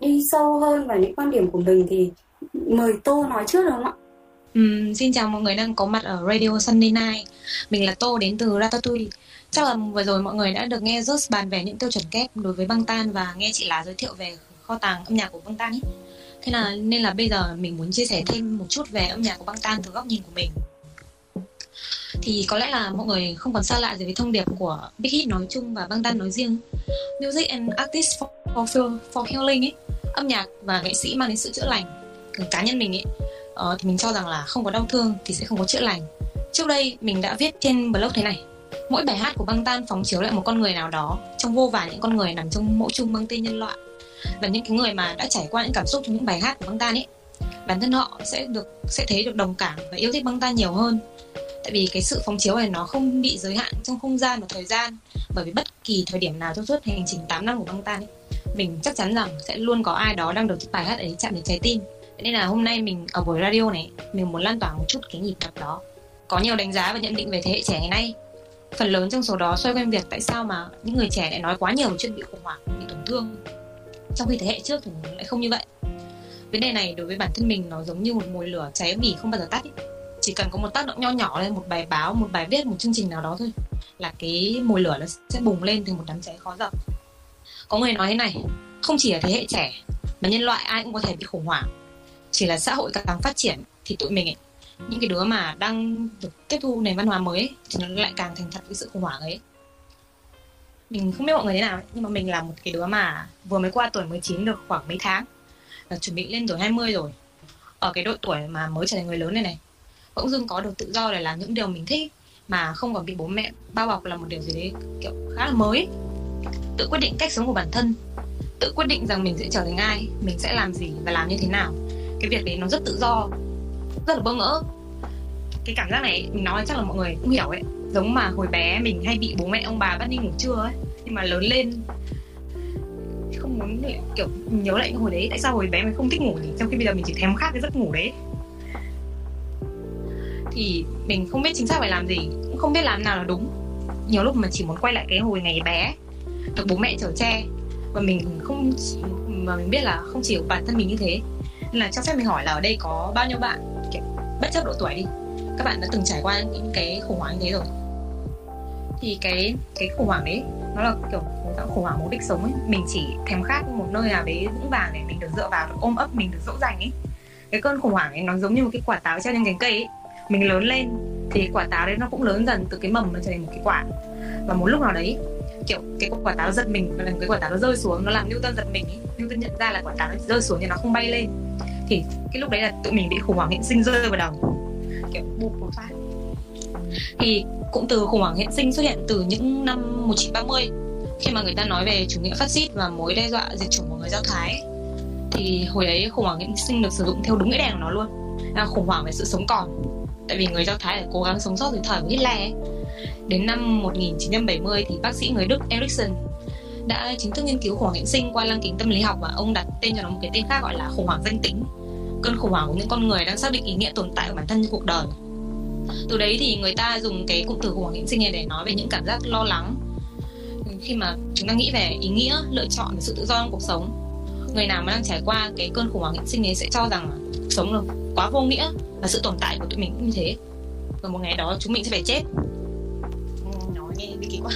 S4: đi sâu hơn vào những quan điểm của mình thì mời Tô nói trước được không ạ?
S1: Ừ, xin chào mọi người đang có mặt ở Radio Sunday Night. Mình là Tô đến từ Ratatouille. Chắc là vừa rồi mọi người đã được nghe Just bàn về những tiêu chuẩn kép đối với băng tan Và nghe chị Lá giới thiệu về kho tàng âm nhạc của băng tan ấy. Thế là nên là bây giờ mình muốn chia sẻ thêm một chút về âm nhạc của băng tan từ góc nhìn của mình thì có lẽ là mọi người không còn xa lạ gì với thông điệp của Big Hit nói chung và băng tan nói riêng. Music and artist for, for, for healing ấy. Âm nhạc và nghệ sĩ mang đến sự chữa lành cá nhân mình ấy.
S5: Ờ, thì mình cho rằng là không có đau thương thì sẽ không có chữa lành. Trước đây mình đã viết trên blog thế này. Mỗi bài hát của băng tan phóng chiếu lại một con người nào đó trong vô vàn những con người nằm trong mẫu chung mang tên nhân loại. Và những cái người mà đã trải qua những cảm xúc trong những bài hát của băng tan ấy bản thân họ sẽ được sẽ thấy được đồng cảm và yêu thích băng tan nhiều hơn tại vì cái sự phóng chiếu này nó không bị giới hạn trong không gian và thời gian. Bởi vì bất kỳ thời điểm nào trong suốt hành trình 8 năm của băng tan ấy, mình chắc chắn rằng sẽ luôn có ai đó đang được bài hát ấy chạm đến trái tim. Nên là hôm nay mình ở buổi radio này mình muốn lan tỏa một chút cái nhịp đập đó. Có nhiều đánh giá và nhận định về thế hệ trẻ ngày nay. Phần lớn trong số đó xoay quanh việc tại sao mà những người trẻ lại nói quá nhiều chuyện bị khủng hoảng bị tổn thương. Trong khi thế hệ trước thì lại không như vậy. Vấn đề này đối với bản thân mình nó giống như một mồi lửa cháy bỉ không bao giờ tắt ấy chỉ cần có một tác động nho nhỏ lên một bài báo một bài viết một chương trình nào đó thôi là cái mồi lửa nó sẽ bùng lên thành một đám cháy khó dập. Có người nói thế này không chỉ là thế hệ trẻ mà nhân loại ai cũng có thể bị khủng hoảng. Chỉ là xã hội càng phát triển thì tụi mình ấy, những cái đứa mà đang được tiếp thu nền văn hóa mới ấy, thì nó lại càng thành thật với sự khủng hoảng ấy. Mình không biết mọi người thế nào nhưng mà mình là một cái đứa mà vừa mới qua tuổi 19 được khoảng mấy tháng và chuẩn bị lên tuổi 20 rồi. Ở cái độ tuổi mà mới trở thành người lớn này này bỗng dưng có được tự do để làm những điều mình thích mà không còn bị bố mẹ bao bọc là một điều gì đấy, kiểu, khá là mới. Tự quyết định cách sống của bản thân. Tự quyết định rằng mình sẽ trở thành ai, mình sẽ làm gì và làm như thế nào. Cái việc đấy nó rất tự do, rất là bỡ ngỡ. Cái cảm giác này, mình nói chắc là mọi người cũng hiểu ấy. Giống mà hồi bé mình hay bị bố mẹ, ông bà bắt đi ngủ trưa ấy, nhưng mà lớn lên không muốn kiểu, nhớ lại hồi đấy. Tại sao hồi bé mình không thích ngủ thì trong khi bây giờ mình chỉ thèm khát cái giấc ngủ đấy thì mình không biết chính xác phải làm gì, cũng không biết làm nào là đúng. Nhiều lúc mình chỉ muốn quay lại cái hồi ngày bé, được bố mẹ chở che và mình không, mà mình biết là không chỉ bản thân mình như thế. Nên là cho phép mình hỏi là ở đây có bao nhiêu bạn? Kiểu, bất chấp độ tuổi đi. Các bạn đã từng trải qua những cái khủng hoảng như thế rồi. Thì cái cái khủng hoảng đấy, nó là kiểu một dạng khủng hoảng mục đích sống ấy. Mình chỉ thèm khát một nơi nào đấy vững vàng để mình được dựa vào, được ôm ấp, mình được dỗ dành ấy. Cái cơn khủng hoảng ấy, nó giống như một cái quả táo treo trên cành cây ấy mình lớn lên thì quả táo đấy nó cũng lớn dần từ cái mầm nó trở thành một cái quả. Và một lúc nào đấy, kiểu, cái quả táo giật mình và cái quả táo nó rơi xuống, nó làm Newton giật mình ý. Newton nhận ra là quả táo nó rơi xuống thì nó không bay lên. Thì cái lúc đấy là tụi mình bị khủng hoảng hiện sinh rơi vào đầu. Kiểu, bụp một phát. Thì cũng từ khủng hoảng hiện sinh xuất hiện từ những năm 1930 khi mà người ta nói về chủ nghĩa phát xít và mối đe dọa diệt chủng của người Do Thái, thì hồi đấy khủng hoảng hiện sinh được sử dụng theo đúng nghĩa đen của nó luôn. Là khủng hoảng về sự sống còn tại vì người Do Thái phải cố gắng sống sót từ thời của Hitler. Đến năm 1970 thì bác sĩ người Đức Erikson đã chính thức nghiên cứu khủng hoảng hiện sinh qua lăng kính tâm lý học và ông đặt tên cho nó một cái tên khác gọi là khủng hoảng danh tính. Cơn khủng hoảng của những con người đang xác định ý nghĩa tồn tại của bản thân trong cuộc đời. Từ đấy thì người ta dùng cái cụm từ khủng hoảng hiện sinh này để nói về những cảm giác lo lắng khi mà chúng ta nghĩ về ý nghĩa, lựa chọn và sự tự do trong cuộc sống người nào mà đang trải qua cái cơn khủng hoảng hiện sinh ấy sẽ cho rằng cuộc sống là quá vô nghĩa và sự tồn tại của tụi mình cũng như thế. Và một ngày đó chúng mình sẽ phải chết. Nói nghe bị kỳ quá.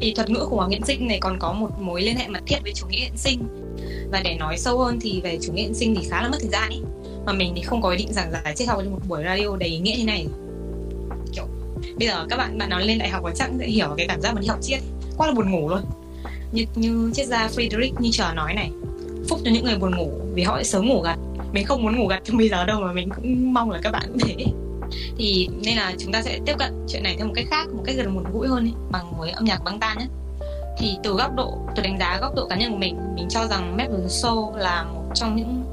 S5: Thì thuật ngữ khủng hoảng hiện sinh này còn có một mối liên hệ mật thiết với chủ nghĩa hiện sinh. Và để nói sâu hơn thì về chủ nghĩa hiện sinh thì khá là mất thời gian ý. Mà mình thì không có ý định giảng giải triết học trong một buổi radio đầy ý nghĩa như này. Kiểu bây giờ các bạn bạn nào lên đại học và chắc sẽ hiểu cái cảm giác mà đi học triết. Quá là buồn ngủ luôn như như triết gia Friedrich Nietzsche nói này phúc cho những người buồn ngủ vì họ sẽ sớm ngủ gật. Mình không muốn ngủ gật trong bây giờ đâu mà mình cũng mong là các bạn cũng thế. Thì nên là chúng ta sẽ tiếp cận chuyện này theo một cách khác một cách gần một gũi hơn ý, bằng với âm nhạc băng tan nhé. Thì từ góc độ từ đánh giá góc độ cá nhân của mình mình cho rằng Map of the Soul là một trong những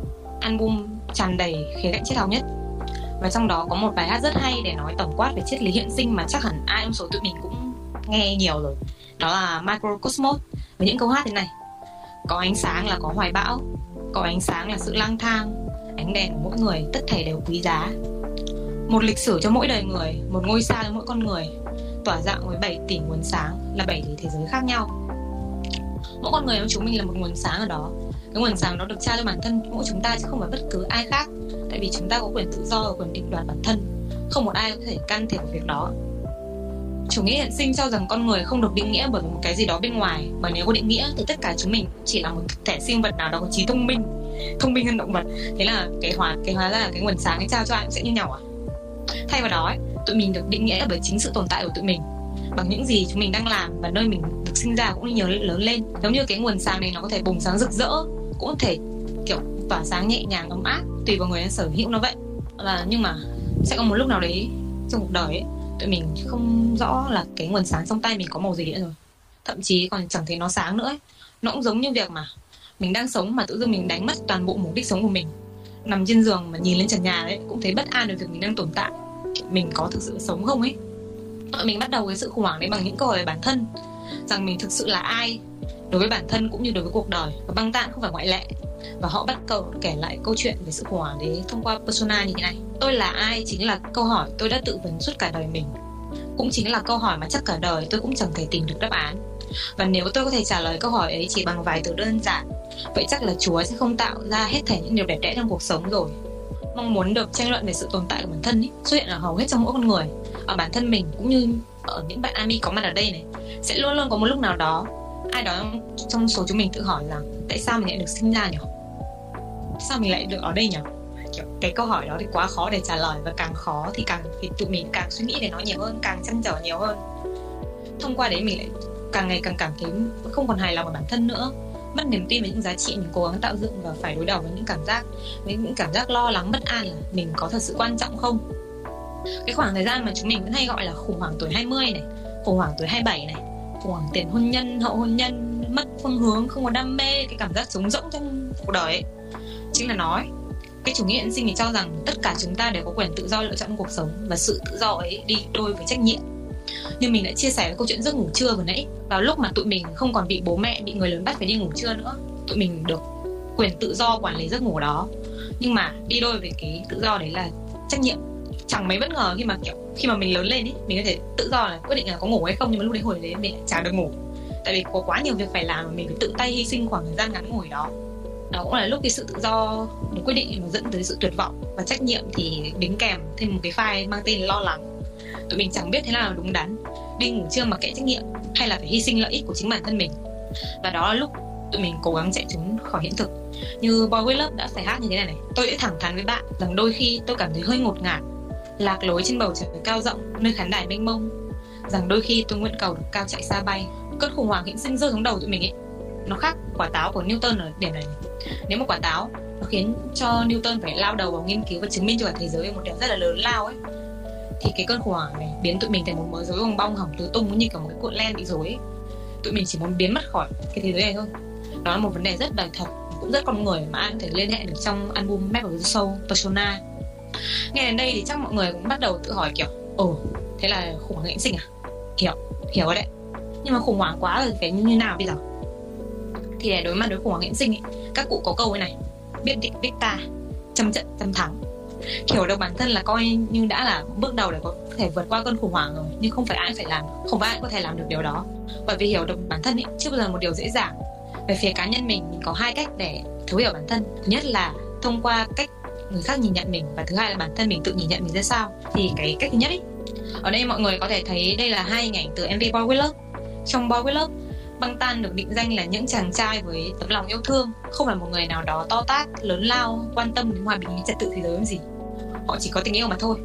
S5: album tràn đầy khía cạnh triết học nhất. Và trong đó có một bài hát rất hay để nói tổng quát về triết lý hiện sinh mà chắc hẳn ai trong số tụi mình cũng nghe nhiều rồi. Đó là Microcosmos với những câu hát thế này. Có ánh sáng là có hoài bão, có ánh sáng là sự lang thang, ánh đèn của mỗi người, tất thảy đều quý giá. Một lịch sử cho mỗi đời người, một ngôi sao cho mỗi con người, tỏa dạng với 7 tỷ nguồn sáng là 7 tỷ thế giới khác nhau. Mỗi con người trong chúng mình là một nguồn sáng ở đó. Cái nguồn sáng đó được trao cho bản thân mỗi chúng ta chứ không phải bất cứ ai khác. Tại vì chúng ta có quyền tự do và quyền định đoạt bản thân. Không một ai có thể can thiệp vào việc đó chủ nghĩa hiện sinh cho rằng con người không được định nghĩa bởi một cái gì đó bên ngoài. Bởi nếu có định nghĩa thì tất cả chúng mình chỉ là một thể sinh vật nào đó có trí thông minh thông minh hơn động vật. Thế là cái hóa cái hóa ra là cái nguồn sáng ấy trao cho ai cũng sẽ như nhau à? Thay vào đó ấy, tụi mình được định nghĩa bởi chính sự tồn tại của tụi mình. Bằng những gì chúng mình đang làm và nơi mình được sinh ra cũng như lớn lên. Giống như cái nguồn sáng này nó có thể bùng sáng rực rỡ cũng có thể kiểu tỏa sáng nhẹ nhàng ấm áp tùy vào người sở hữu nó vậy. Và nhưng mà sẽ có một lúc nào đấy trong cuộc đời ấy tụi mình không rõ là cái nguồn sáng trong tay mình có màu gì nữa rồi. Thậm chí còn chẳng thấy nó sáng nữa ấy. nó cũng giống như việc mà mình đang sống mà tự dưng mình đánh mất toàn bộ mục đích sống của mình. Nằm trên giường mà nhìn lên trần nhà đấy cũng thấy bất an về việc mình đang tồn tại. Mình có thực sự sống không ấy? Tụi mình bắt đầu cái sự khủng hoảng đấy bằng những câu hỏi về bản thân. Rằng mình thực sự là ai đối với bản thân cũng như đối với cuộc đời. Và băng tạng không phải ngoại lệ và họ bắt cậu kể lại câu chuyện về sự khủng hoảng đấy thông qua persona như thế này. Tôi là ai chính là câu hỏi tôi đã tự vấn suốt cả đời mình. Cũng chính là câu hỏi mà chắc cả đời tôi cũng chẳng thể tìm được đáp án. Và nếu tôi có thể trả lời câu hỏi ấy chỉ bằng vài từ đơn giản vậy chắc là chúa sẽ không tạo ra hết thảy những điều đẹp đẽ trong cuộc sống rồi. Mong muốn được tranh luận về sự tồn tại của bản thân ý, xuất hiện ở hầu hết trong mỗi con người. Ở bản thân mình cũng như ở những bạn ami có mặt ở đây này sẽ luôn luôn có một lúc nào đó ai đó trong số chúng mình tự hỏi rằng tại sao mình lại được sinh ra nhỉ? Sao mình lại được ở đây nhỉ? Kiểu, cái câu hỏi đó thì quá khó để trả lời và càng khó thì càng thì tụi mình càng suy nghĩ về nó nhiều hơn, càng chăn trở nhiều hơn. Thông qua đấy mình lại càng ngày càng cảm thấy không còn hài lòng với bản thân nữa. Mất niềm tin với những giá trị mình cố gắng tạo dựng và phải đối đầu với những cảm giác, với những cảm giác lo lắng, bất an là mình có thật sự quan trọng không? Cái khoảng thời gian mà chúng mình vẫn hay gọi là khủng hoảng tuổi 20 này, khủng hoảng tuổi 27 này, khủng hoảng tiền hôn nhân, hậu hôn nhân mất phương hướng, không có đam mê, cái cảm giác trống rỗng trong cuộc đời ấy. Chính là nói, cái chủ nghĩa hiện sinh thì cho rằng tất cả chúng ta đều có quyền tự do lựa chọn cuộc sống và sự tự do ấy đi đôi với trách nhiệm. Như mình đã chia sẻ với câu chuyện giấc ngủ trưa vừa nãy, vào lúc mà tụi mình không còn bị bố mẹ, bị người lớn bắt phải đi ngủ trưa nữa, tụi mình được quyền tự do quản lý giấc ngủ đó. Nhưng mà đi đôi với cái tự do đấy là trách nhiệm. Chẳng mấy bất ngờ khi mà, kiểu, khi mà mình lớn lên ý, mình có thể tự do là quyết định là có ngủ hay không, nhưng mà lúc đấy hồi đấy mình lại chả được ngủ tại vì có quá nhiều việc phải làm mà mình phải tự tay hy sinh khoảng thời gian ngắn ngủi đó. Đó cũng là lúc cái sự tự do được quyết định nó dẫn tới sự tuyệt vọng và trách nhiệm thì đính kèm thêm một cái file mang tên lo lắng. Tụi mình chẳng biết thế nào là đúng đắn, đi ngủ trưa mà kệ trách nhiệm, hay là phải hy sinh lợi ích của chính bản thân mình. Và đó là lúc tụi mình cố gắng chạy trốn khỏi hiện thực. Như Boy With Love đã phải hát như thế này này, tôi sẽ thẳng thắn với bạn rằng đôi khi tôi cảm thấy hơi ngột ngạt, lạc lối trên bầu trời cao rộng, nơi khán đài mênh mông, rằng đôi khi tôi nguyện cầu được cao chạy xa bay cơn khủng hoảng hiện sinh rơi xuống đầu tụi mình ấy, nó khác quả táo của Newton ở điểm này. Nếu một quả táo nó khiến cho Newton phải lao đầu vào nghiên cứu và chứng minh cho cả thế giới một điều rất là lớn lao ấy, thì cái cơn khủng hoảng này biến tụi mình thành một mớ rối bong bong hỏng tứ tung, như cả một cái cuộn len bị rối ấy. tụi mình chỉ muốn biến mất khỏi cái thế giới này thôi. Đó là một vấn đề rất đời thật, cũng rất con người mà anh có thể liên hệ được trong album Map of the Soul, Persona. Nghe đến đây thì chắc mọi người cũng bắt đầu tự hỏi kiểu, ồ, thế là khủng hoảng hiện sinh à? Hiểu hiểu đấy nhưng mà khủng hoảng quá rồi phải như, nào bây giờ? Thì để đối mặt với khủng hoảng hiện sinh ấy, các cụ có câu ấy này biết định biết ta trăm trận trăm thắng. Hiểu được bản thân là coi như đã là bước đầu để có thể vượt qua cơn khủng hoảng rồi nhưng không phải ai phải làm không phải ai có thể làm được điều đó. Bởi vì hiểu được bản thân ấy, chưa bao giờ một điều dễ dàng. Về phía cá nhân mình mình có hai cách để thấu hiểu bản thân. Thứ nhất là thông qua cách người khác nhìn nhận mình và thứ hai là bản thân mình tự nhìn nhận mình ra sao. Thì cái cách thứ nhất ấy ở đây mọi người có thể thấy đây là hai hình ảnh từ MV Boy With Love trong Boy With Love băng tan được định danh là những chàng trai với tấm lòng yêu thương, không phải một người nào đó to tát, lớn lao, quan tâm đến hòa bình trật tự thế giới làm gì. Họ chỉ có tình yêu mà thôi.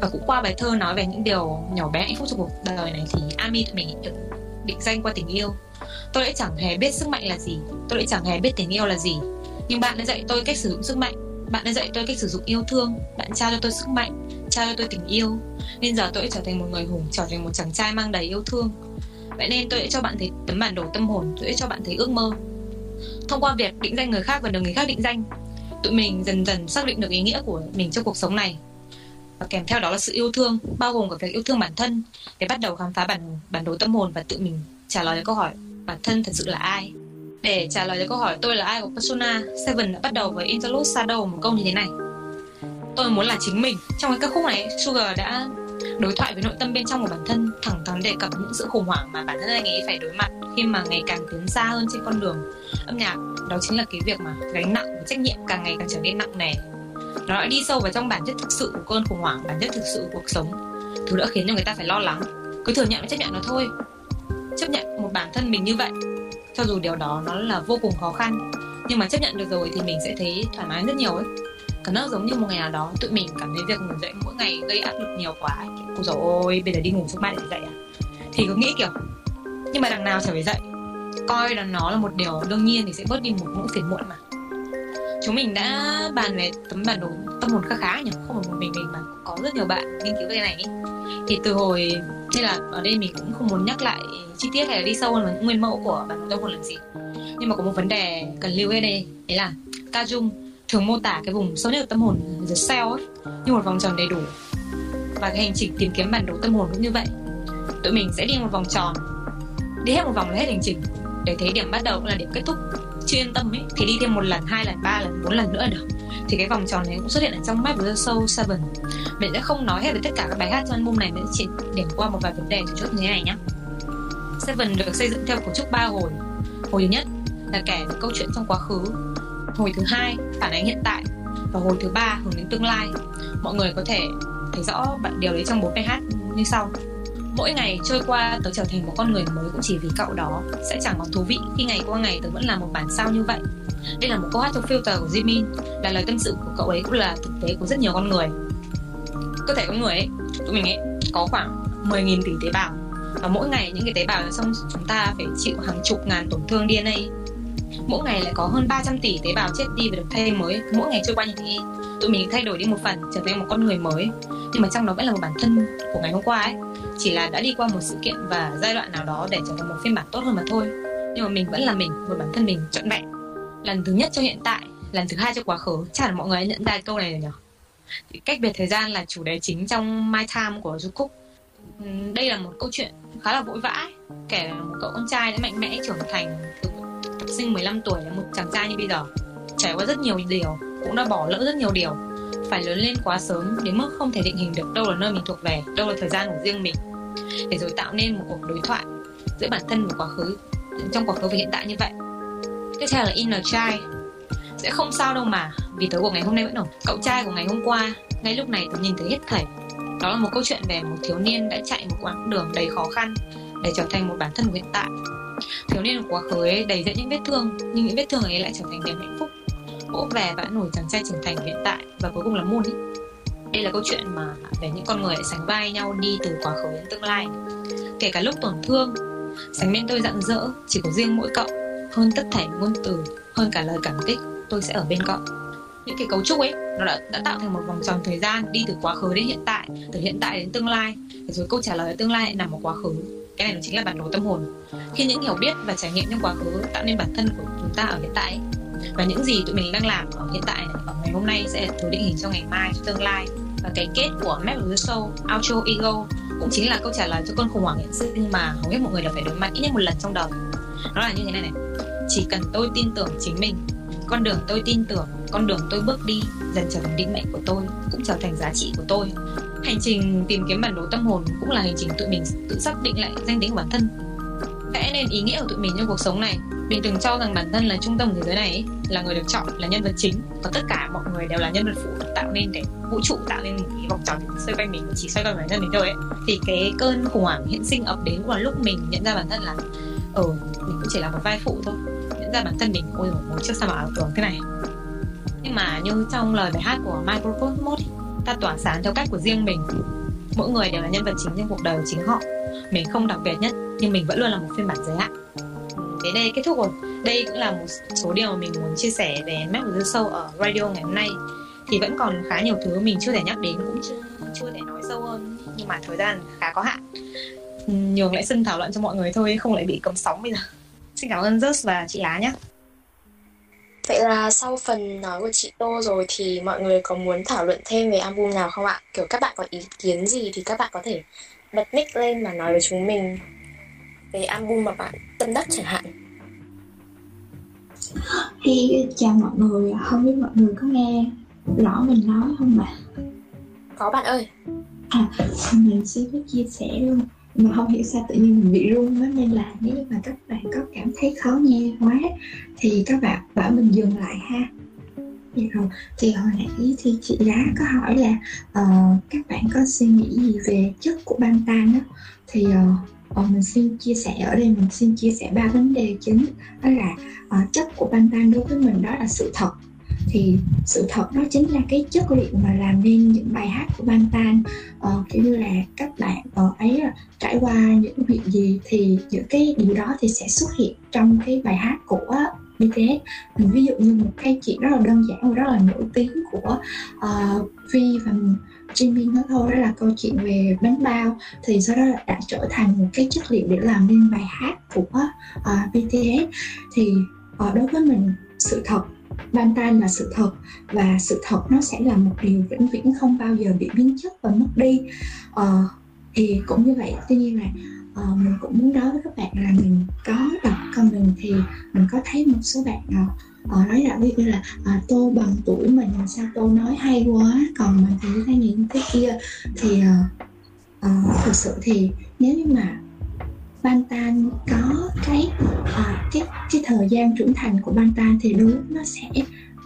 S5: Và cũng qua bài thơ nói về những điều nhỏ bé hạnh phúc trong cuộc đời này thì Ami tụi mình được định danh qua tình yêu. Tôi đã chẳng hề biết sức mạnh là gì, tôi đã chẳng hề biết tình yêu là gì. Nhưng bạn đã dạy tôi cách sử dụng sức mạnh, bạn đã dạy tôi cách sử dụng yêu thương, bạn trao cho tôi sức mạnh, trao cho tôi tình yêu. Nên giờ tôi đã trở thành một người hùng, trở thành một chàng trai mang đầy yêu thương vậy nên tôi sẽ cho bạn thấy tấm bản đồ tâm hồn, tôi sẽ cho bạn thấy ước mơ. Thông qua việc định danh người khác và được người khác định danh, tụi mình dần dần xác định được ý nghĩa của mình trong cuộc sống này. Và kèm theo đó là sự yêu thương, bao gồm cả việc yêu thương bản thân, để bắt đầu khám phá bản bản đồ tâm hồn và tự mình trả lời câu hỏi, bản thân thật sự là ai? Để trả lời cho câu hỏi, tôi là ai của Persona Seven đã bắt đầu với Interlude Shadow một câu như thế này. Tôi muốn là chính mình. Trong cái ca khúc này, Sugar đã đối thoại với nội tâm bên trong của bản thân, thẳng thắn đề cập những sự khủng hoảng mà bản thân anh ấy phải đối mặt khi mà ngày càng tiến xa hơn trên con đường. Âm nhạc, đó chính là cái việc mà gánh nặng và trách nhiệm càng ngày càng trở nên nặng nề. Nó đã đi sâu vào trong bản chất thực sự của cơn khủng hoảng, bản chất thực sự của cuộc sống. Thứ đã khiến cho người ta phải lo lắng. Cứ thừa nhận và chấp nhận nó thôi. Chấp nhận một bản thân mình như vậy, cho dù điều đó nó là vô cùng khó khăn, nhưng mà chấp nhận được rồi thì mình sẽ thấy thoải mái rất nhiều ấy cảm giác giống như một ngày nào đó, tụi mình cảm thấy việc ngủ dậy mỗi ngày gây áp lực nhiều quá ôi dồi ôi, bây giờ đi ngủ xong mai lại dậy à? Thì cứ nghĩ kiểu, nhưng mà đằng nào chẳng phải dậy. Coi là nó là một điều đương nhiên thì sẽ bớt đi một nỗi phiền muộn mà. Chúng mình đã bàn về tấm bản đồ, tâm hồn khá khá nhỉ? Không phải một mình mình mà có rất nhiều bạn nghiên cứu về cái này ý. thì từ hồi nên là ở đây mình cũng không muốn nhắc lại chi tiết hay là đi sâu hơn vào những nguyên mẫu của bản đồ tâm hồn làm gì. Nhưng mà có một vấn đề cần lưu ý đây, đấy là ca dung thường mô tả cái vùng sâu nhất của tâm hồn the cell ấy, như một vòng tròn đầy đủ. Và cái hành trình tìm kiếm bản đồ tâm hồn cũng như vậy. Tụi mình sẽ đi một vòng tròn đi hết một vòng là hết hành trình. Để thấy điểm bắt đầu cũng là điểm kết thúc. Chưa yên tâm ấy thì đi thêm một lần hai lần ba lần bốn lần nữa được. Thì cái vòng tròn này cũng xuất hiện ở trong Map của the Soul Seven. mình sẽ không nói hết về tất cả các bài hát trong album này mình chỉ điểm qua một vài vấn đề chủ chốt như thế này nhé Seven được xây dựng theo cấu trúc ba hồi. Hồi thứ nhất là kể về câu chuyện trong quá khứ hồi thứ hai, phản ánh hiện tại. Và hồi thứ ba, hướng đến tương lai. Mọi người có thể thấy rõ điều đấy trong bốn bài hát như sau. Mỗi ngày trôi qua tớ trở thành một con người mới cũng chỉ vì cậu đó. Sẽ chẳng còn thú vị khi ngày qua ngày tớ vẫn là một bản sao như vậy. Đây là một câu hát trong filter của Jimin là lời tâm sự của cậu ấy cũng là thực tế của rất nhiều con người. Cơ thể con người ấy, tụi mình ấy, có khoảng 10.000 tỷ tế bào. Và mỗi ngày những cái tế bào trong chúng ta phải chịu hàng chục ngàn tổn thương DNA mỗi ngày lại có hơn 300 tỷ tế bào chết đi và được thay mới. Mỗi ngày trôi qua như thế, tụi mình thay đổi đi một phần, trở thành một con người mới. Nhưng mà trong đó vẫn là một bản thân của ngày hôm qua ấy. Chỉ là đã đi qua một sự kiện và giai đoạn nào đó để trở thành một phiên bản tốt hơn mà thôi. Nhưng mà mình vẫn là mình, một bản thân mình trọn vẹn. Lần thứ nhất cho hiện tại, lần thứ hai cho quá khứ. Chắc là mọi người đã nhận ra câu này rồi nhỉ cách biệt thời gian là chủ đề chính trong My Time của Du Cúc. Đây là một câu chuyện khá là vội vã kể về một cậu con trai đã mạnh mẽ trưởng thành từ sinh 15 tuổi là một chàng trai như bây giờ. Trải qua rất nhiều điều, cũng đã bỏ lỡ rất nhiều điều. Phải lớn lên quá sớm đến mức không thể định hình được đâu là nơi mình thuộc về, đâu là thời gian của riêng mình. Để rồi tạo nên một cuộc đối thoại giữa bản thân và quá khứ, trong quá khứ và hiện tại như vậy. Tiếp theo là inner child sẽ không sao đâu mà, vì tớ của ngày hôm nay vẫn ổn cậu trai của ngày hôm qua, ngay lúc này tớ nhìn thấy hết thảy. Đó là một câu chuyện về một thiếu niên đã chạy một quãng đường đầy khó khăn để trở thành một bản thân của hiện tại thiếu niên quá khứ ấy đầy dẫy những vết thương nhưng những vết thương ấy lại trở thành niềm hạnh phúc. Vỗ về và nổi chàng trai trưởng thành hiện tại và cuối cùng là môn ấy. Đây là câu chuyện mà về những con người sánh vai nhau đi từ quá khứ đến tương lai. Kể cả lúc tổn thương sánh bên tôi rạng rỡ chỉ có riêng mỗi cậu. Hơn tất thảy ngôn từ hơn cả lời cảm kích tôi sẽ ở bên cậu. Những cái cấu trúc ấy nó đã, đã tạo thành một vòng tròn thời gian đi từ quá khứ đến hiện tại từ hiện tại đến tương lai. Rồi câu trả lời tương lai lại nằm ở quá khứ cái này chính là bản đồ tâm hồn. Khi những hiểu biết và trải nghiệm trong quá khứ tạo nên bản thân của chúng ta ở hiện tại và những gì tụi mình đang làm ở hiện tại ở ngày hôm nay sẽ là thứ định hình cho ngày mai cho tương lai. Và cái kết của Map of the Soul, Outro Ego cũng chính là câu trả lời cho cơn khủng hoảng hiện sinh mà hầu hết mọi người đều phải đối mặt ít nhất một lần trong đời. Nó là như thế này này. Chỉ cần tôi tin tưởng chính mình con đường tôi tin tưởng, con đường tôi bước đi, dần trở thành định mệnh của tôi, cũng trở thành giá trị của tôi. Hành trình tìm kiếm bản đồ tâm hồn cũng là hành trình tụi mình, tự xác định lại danh tính của bản thân. Vẽ nên ý nghĩa của tụi mình trong cuộc sống này. Mình từng cho rằng bản thân là trung tâm của thế giới này là người được chọn, là nhân vật chính, và tất cả mọi người đều là nhân vật phụ tạo nên để vũ trụ, tạo nên một cái vòng tròn xoay quanh mình, chỉ xoay quanh bản thân mình thôi ấy. Thì cái cơn khủng hoảng hiện sinh ập đến cũng là lúc mình nhận ra bản thân là ừ mình cũng chỉ là một vai phụ thôi nhận ra bản thân mình ôi một chiếc sao mà ảo tưởng thế này. Nhưng mà như trong lời bài hát của Michael Cosmos ta tỏa sáng theo cách của riêng mình. Mỗi người đều là nhân vật chính trong cuộc đời của chính họ. Mình không đặc biệt nhất, nhưng mình vẫn luôn là một phiên bản giới hạn. Đến đây kết thúc rồi. Đây cũng là một số điều mình muốn chia sẻ về Mac của sâu ở radio ngày hôm nay. Thì vẫn còn khá nhiều thứ mình chưa thể nhắc đến, cũng chưa chưa thể nói sâu hơn. Nhưng mà thời gian khá có hạn. Nhường lại sân thảo luận cho mọi người thôi, không lại bị cấm sóng bây giờ xin cảm ơn Just và chị Lá nhé
S1: Vậy là sau phần nói của chị Tô rồi thì mọi người có muốn thảo luận thêm về album nào không ạ? Kiểu các bạn có ý kiến gì thì các bạn có thể bật mic lên và nói với chúng mình về album mà bạn tâm đắc chẳng hạn.
S2: Hey, chào mọi người, không biết mọi người có nghe rõ mình nói không ạ?
S1: Có bạn ơi.
S2: À, mình xin phép chia sẻ luôn mà không hiểu sao tự nhiên mình bị run đó nên là nếu như mà các bạn có cảm thấy khó nghe quá thì các bạn bảo mình dừng lại ha. Vậy rồi, thì hồi nãy thì chị Lá có hỏi là uh, các bạn có suy nghĩ gì về chất của băng tan đó thì uh, uh, mình xin chia sẻ ở đây mình xin chia sẻ ba vấn đề chính. Đó là uh, chất của băng tan đối với mình đó là sự thật thì sự thật đó chính là cái chất liệu mà làm nên những bài hát của Bantan uh, ờ, kiểu như là các bạn ở ấy trải qua những việc gì thì những cái điều đó thì sẽ xuất hiện trong cái bài hát của
S6: BTS mình ví dụ như một cái chuyện rất là đơn giản và rất là nổi tiếng của uh, Vi và Jimin nó thôi đó là câu chuyện về bánh bao. Thì sau đó đã trở thành một cái chất liệu để làm nên bài hát của uh, BTS thì uh, đối với mình sự thật Bantan là sự thật và sự thật nó sẽ là một điều vĩnh viễn không bao giờ bị biến chất và mất đi. Uh, thì cũng như vậy tuy nhiên là uh, mình cũng muốn nói với các bạn là mình có đọc comment thì mình có thấy một số bạn uh, uh, nói là ví dụ là uh, tô bằng tuổi mình sao tô nói hay quá còn mình thì như thế này thế kia. Thì uh, uh, thực sự thì nếu như mà Bantan có cái uh, cái cái thời gian trưởng thành của Bantan thì đúng nó sẽ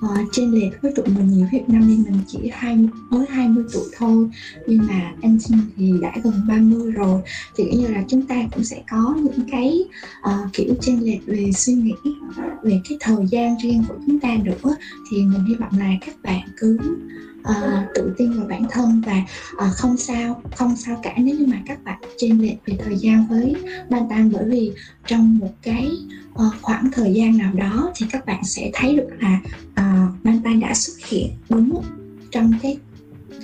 S6: ờ, uh, trên lệch với tụi mình nhiều. Việt Nam nên mình chỉ hai mới 20 tuổi thôi nhưng mà anh Trinh thì đã gần 30 rồi. Thì như là chúng ta cũng sẽ có những cái uh, kiểu trên lệch về suy nghĩ về cái thời gian riêng của chúng ta nữa. Thì mình hy vọng là các bạn cứ uh, tự tin vào bản thân và uh, không sao không sao cả nếu như mà các bạn trên lệch về thời gian với ban tan bởi vì trong một cái uh, khoảng thời gian nào đó thì các bạn sẽ thấy được là uh, ban tan đã xuất hiện đúng trong cái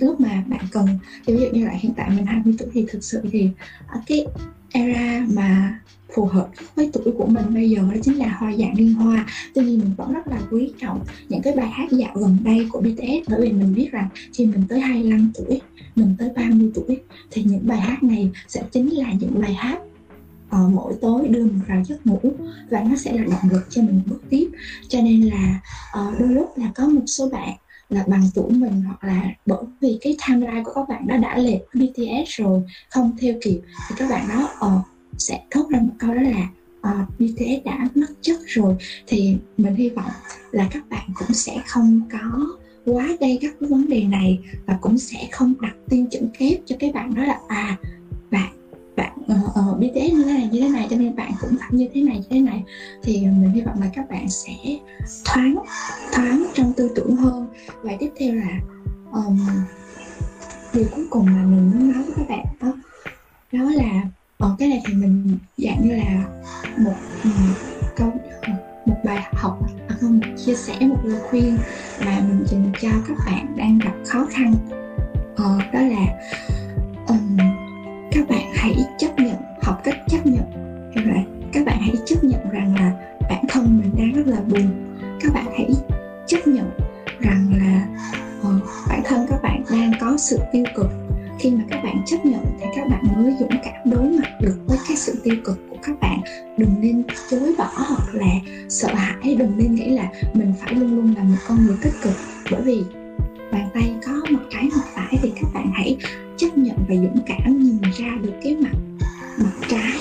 S6: lúc mà bạn cần. Ví dụ như là hiện tại mình 20 tuổi thì thực sự thì uh, cái era mà phù hợp với tuổi của mình. Bây giờ đó chính là hoa dạng liên hoa. Tuy nhiên mình vẫn rất là quý trọng những cái bài hát dạo gần đây của BTS bởi vì mình biết rằng khi mình tới 25 tuổi mình tới 30 tuổi thì những bài hát này sẽ chính là những bài hát uh, mỗi tối đưa mình vào giấc ngủ và nó sẽ là động lực cho mình bước tiếp. Cho nên là uh, đôi lúc là có một số bạn là bằng tuổi mình hoặc là bởi vì cái timeline của các bạn đó đã lệch BTS rồi không theo kịp thì các bạn đó uh, ờ, sẽ thốt ra một câu đó là ờ, bì thế đã mất chất rồi. Thì mình hy vọng là các bạn cũng sẽ không có quá gây gắt với vấn đề này và cũng sẽ không đặt tiêu chuẩn kép cho cái bạn đó là à bạn bạn uh, uh, BTS như thế này như thế này cho nên bạn cũng phải như thế này như thế này. Thì mình hy vọng là các bạn sẽ thoáng thoáng trong tư tưởng hơn. Và tiếp theo là um, điều cuối cùng mà mình muốn nói với các bạn đó đó là còn cái này thì mình dạng như là một, ừ, câu một bài học à không một chia sẻ một lời khuyên mà mình dành cho các bạn đang gặp khó khăn. Ờ, đó là um, các bạn hãy chấp nhận học cách chấp nhận. Là các bạn hãy chấp nhận rằng là bản thân mình đang rất là buồn. Các bạn hãy chấp nhận rằng là uh, bản thân các bạn đang có sự tiêu cực. Khi mà các bạn chấp nhận thì các bạn mới dũng đối mặt được với cái sự tiêu cực của các bạn. Đừng nên chối bỏ hoặc là sợ hãi. Đừng nên nghĩ là mình phải luôn luôn là một con người tích cực. Bởi vì bàn tay có mặt trái mặt phải thì các bạn hãy chấp nhận và dũng cảm nhìn ra được cái mặt mặt trái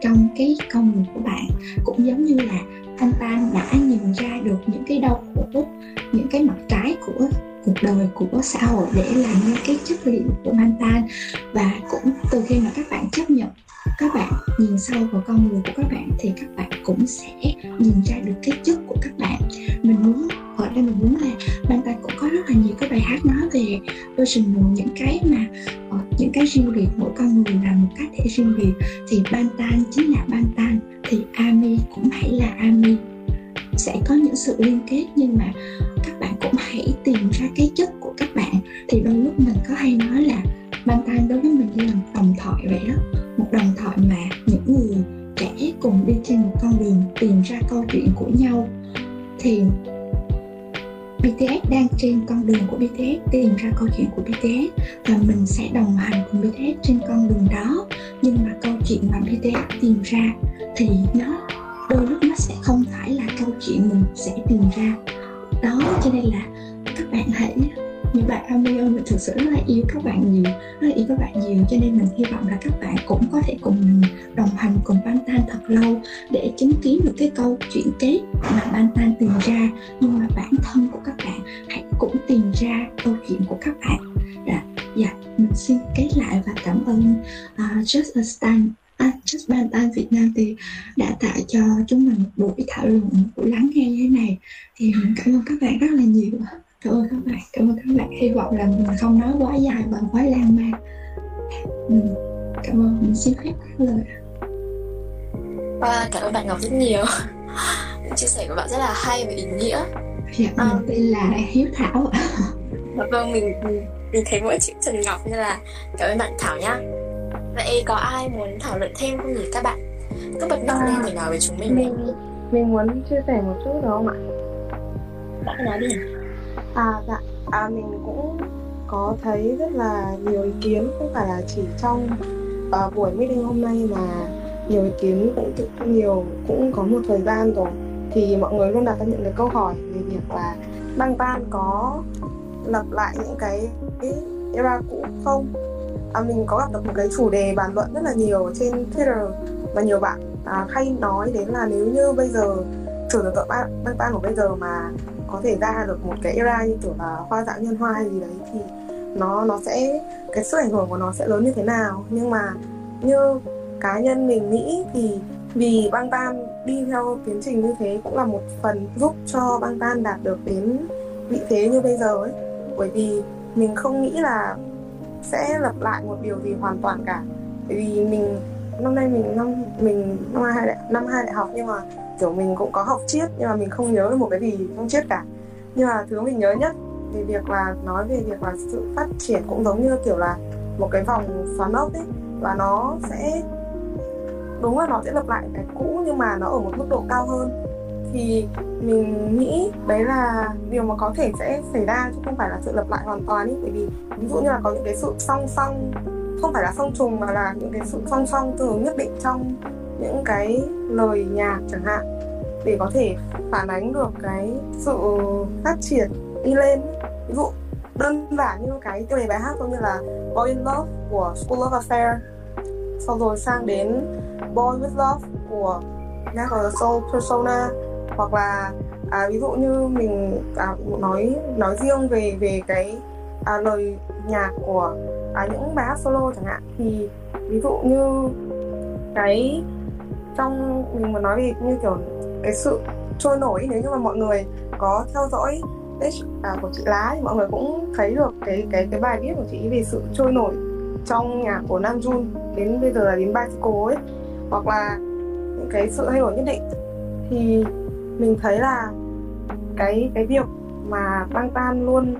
S6: trong cái con người của bạn. Cũng giống như là anh ta đã nhìn ra được những cái đau khổ, những cái mặt trái của cuộc đời của xã hội để làm nên cái chất liệu của mantan và cũng từ khi mà các bạn chấp nhận, các bạn nhìn sâu vào con người của các bạn thì các bạn cũng sẽ nhìn ra được cái chất của các bạn. Mình muốn, ở đây mình muốn là Bantan cũng có rất là nhiều cái bài hát nói về personal những cái mà ờ, những cái riêng biệt, mỗi con người là một cá thể riêng biệt. Thì ban tan chính là ban tan thì Ami cũng hãy là Ami. Sẽ có những sự liên kết nhưng mà các cũng hãy tìm ra cái chất của các bạn. Thì đôi lúc mình có hay nói là ban tan đối với mình như là một đồng thoại vậy đó, một đồng thoại mà những người trẻ cùng đi trên một con đường tìm ra câu chuyện của nhau. Thì BTS đang trên con đường của BTS tìm ra câu chuyện của BTS và mình sẽ đồng hành cùng BTS trên con đường đó. Nhưng mà câu chuyện mà BTS tìm ra thì nó đôi lúc nó sẽ không phải là câu chuyện mình sẽ tìm ra đó cho nên là các bạn hãy những bạn Ami ơi mình thực sự rất là yêu các bạn nhiều rất là yêu các bạn nhiều. Cho nên mình hy vọng là các bạn cũng có thể cùng mình đồng hành cùng ban tan thật lâu để chứng kiến được cái câu chuyện kết mà ban tan tìm ra. Nhưng mà bản thân của các bạn hãy cũng tìm ra câu chuyện của các bạn. Dạ, dạ mình xin kết lại và cảm ơn uh, Just a Stand à, Just Bantan Việt Nam thì đã tạo cho chúng mình một buổi thảo luận một buổi lắng nghe như thế này. Thì mình cảm ơn các bạn rất là nhiều cảm ơn các bạn cảm ơn các bạn. Hy vọng là mình không nói quá dài và quá lan man. Mình cảm ơn. Mình xin phép lời
S1: à, cảm ơn bạn Ngọc rất nhiều. Chia sẻ của bạn rất là hay và ý nghĩa.
S2: Dạ à, tên là hiếu thảo
S1: vâng mình mình thấy mỗi chữ trần ngọc như là cảm ơn bạn thảo nhá vậy có ai muốn thảo luận thêm không nhỉ các bạn? Cứ bật mic lên để nói với chúng mình
S7: mình mình muốn chia sẻ một chút được không ạ?
S1: Bạn nói đi.
S7: À dạ. À mình cũng có thấy rất là nhiều ý kiến không phải là chỉ trong uh, buổi meeting hôm nay mà nhiều ý kiến cũng nhiều cũng có một thời gian rồi. Thì mọi người luôn đặt ra những cái câu hỏi về việc là băng tan có lập lại những cái era cũ không à, mình có gặp được một cái chủ đề bàn luận rất là nhiều trên Twitter và nhiều bạn à, hay nói đến là nếu như bây giờ thử tưởng tượng ban ban của bây giờ mà có thể ra được một cái era như kiểu là hoa dạng nhân hoa hay gì đấy thì nó nó sẽ cái sức ảnh hưởng của nó sẽ lớn như thế nào. Nhưng mà như cá nhân mình nghĩ thì vì băng tan đi theo tiến trình như thế cũng là một phần giúp cho băng tan đạt được đến vị thế như bây giờ ấy. Bởi vì mình không nghĩ là sẽ lặp lại một điều gì hoàn toàn cả. Bởi vì mình năm nay mình năm mình năm hai đại, năm hai đại học nhưng mà kiểu mình cũng có học triết nhưng mà mình không nhớ được một cái gì trong triết cả. Nhưng mà thứ mình nhớ nhất về việc là nói về việc là sự phát triển cũng giống như kiểu là một cái vòng xoắn ốc ấy và nó sẽ đúng là nó sẽ lặp lại cái cũ nhưng mà nó ở một mức độ cao hơn thì mình nghĩ đấy là điều mà có thể sẽ xảy ra chứ không phải là sự lập lại hoàn toàn ý. Bởi vì ví dụ như là có những cái sự song song, không phải là song trùng mà là những cái sự song song tương ứng nhất định trong những cái lời nhạc chẳng hạn. Để có thể phản ánh được cái sự phát triển đi lên. Ví dụ đơn giản như cái tiêu đề bài hát giống như là Boy in Love của School of Affair. Sau rồi sang đến Boy with Love của Natural Soul Persona hoặc là à, ví dụ như mình à, nói nói riêng về về cái à, lời nhạc của à, những bài hát solo chẳng hạn thì ví dụ như cái trong mình mà nói về như kiểu cái sự trôi nổi nếu như mà mọi người có theo dõi page à, của chị lá thì mọi người cũng thấy được cái cái cái bài viết của chị về sự trôi nổi trong nhạc của Nam Jun đến bây giờ là đến bicycle ấy hoặc là những cái sự thay đổi nhất định. Thì mình thấy là cái cái việc mà băng tan luôn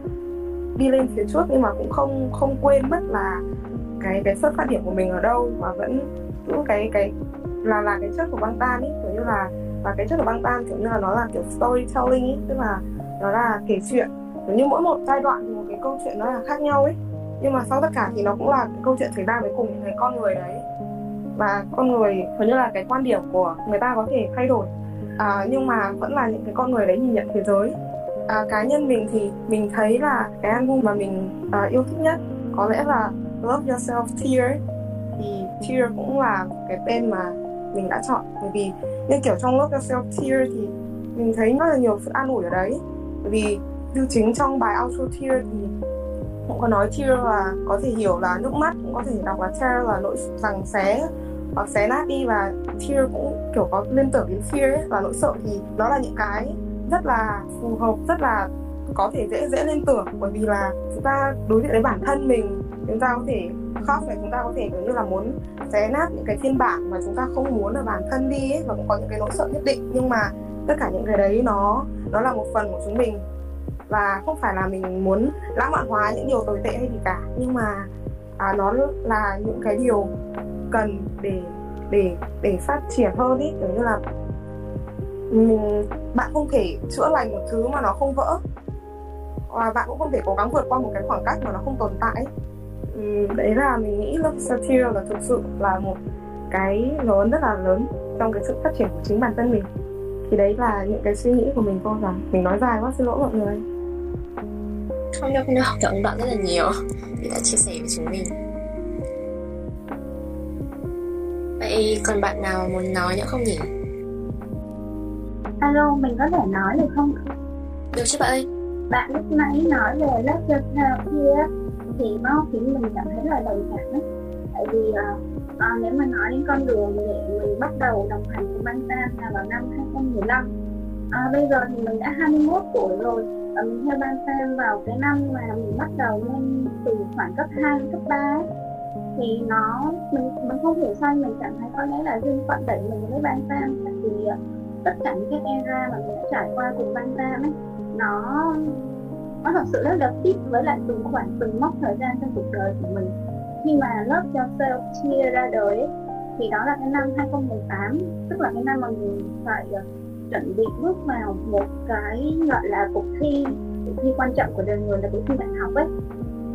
S7: đi lên phía trước nhưng mà cũng không không quên mất là cái cái xuất phát điểm của mình ở đâu mà vẫn giữ cái cái, là là cái chất của băng tan ấy kiểu như là, và cái chất của băng tan kiểu như là nó là kiểu storytelling ấy tức là nó là kể chuyện. Kiểu như mỗi một giai đoạn thì một cái câu chuyện nó là khác nhau ấy nhưng mà sau tất cả thì nó cũng là cái câu chuyện xảy ra với cùng những cái con người đấy. Và con người, kiểu như là cái quan điểm của người ta có thể thay đổi à, nhưng mà vẫn là những cái con người đấy nhìn nhận thế giới. À, cá nhân mình thì mình thấy là cái album mà mình à, yêu thích nhất có lẽ là Love Yourself Tear. Thì Tear cũng là cái tên mà mình đã chọn. Bởi vì như kiểu trong Love Yourself Tear thì mình thấy rất là nhiều sự an ủi ở đấy. Bởi vì như chính trong bài outro Tear thì cũng có nói tear là có thể hiểu là nước mắt cũng có thể đọc là tear là nỗi rằng xé hoặc xé nát đi và fear cũng kiểu có liên tưởng đến fear ấy, và nỗi sợ thì nó là những cái rất là phù hợp rất là có thể dễ dễ liên tưởng. Bởi vì là chúng ta đối diện với bản thân mình chúng ta có thể khóc này chúng ta có thể kiểu như là muốn xé nát những cái phiên bản mà chúng ta không muốn ở bản thân đi ấy và cũng có những cái nỗi sợ nhất định. Nhưng mà tất cả những cái đấy nó nó là một phần của chúng mình. Và không phải là mình muốn lãng mạn hóa những điều tồi tệ hay gì cả. Nhưng mà à, nó là những cái điều cần để để để phát triển hơn ý. Kiểu như là mình bạn không thể chữa lành một thứ mà nó không vỡ. Và bạn cũng không thể cố gắng vượt qua một cái khoảng cách mà nó không tồn tại. Đấy là mình nghĩ love satire là thực sự là một cái lớn rất là lớn trong cái sự phát triển của chính bản thân mình. Thì đấy là những cái suy nghĩ của mình cô rằng mình nói dài quá, xin lỗi mọi người.
S1: Không đâu không đâu cảm ơn bạn rất là nhiều. Vì đã chia sẻ với chúng mình. Vậy còn bạn nào muốn nói nữa không nhỉ
S8: alo mình có thể nói được không
S1: được chứ bạn ơi
S8: bạn lúc nãy nói về lớp cho kia thì nó khiến mình cảm thấy là đồng cảm ấy. tại vì uh, nếu mà nói đến con đường để mình bắt đầu đồng hành với băng tan là vào năm 2015 à, bây giờ thì mình đã 21 tuổi rồi và mình theo ban Sam vào cái năm mà mình bắt đầu lên từ khoảng cấp 2 cấp 3 ấy thì nó mình mình không hiểu sao mình cảm thấy có lẽ là duyên phận đẩy mình với ban tam tại vì ờ, tất cả những cái era mà mình đã trải qua cùng ban tam ấy nó nó thật sự rất là fit với lại từng khoảng từng mốc thời gian trong cuộc đời của mình. Khi mà lớp cho Yourself chia ra đời ấy, thì đó là cái năm 2018 tức là cái năm mà mình phải ờ, chuẩn bị bước vào một cái gọi là cuộc thi cuộc thi quan trọng của đời người là cuộc thi đại học ấy.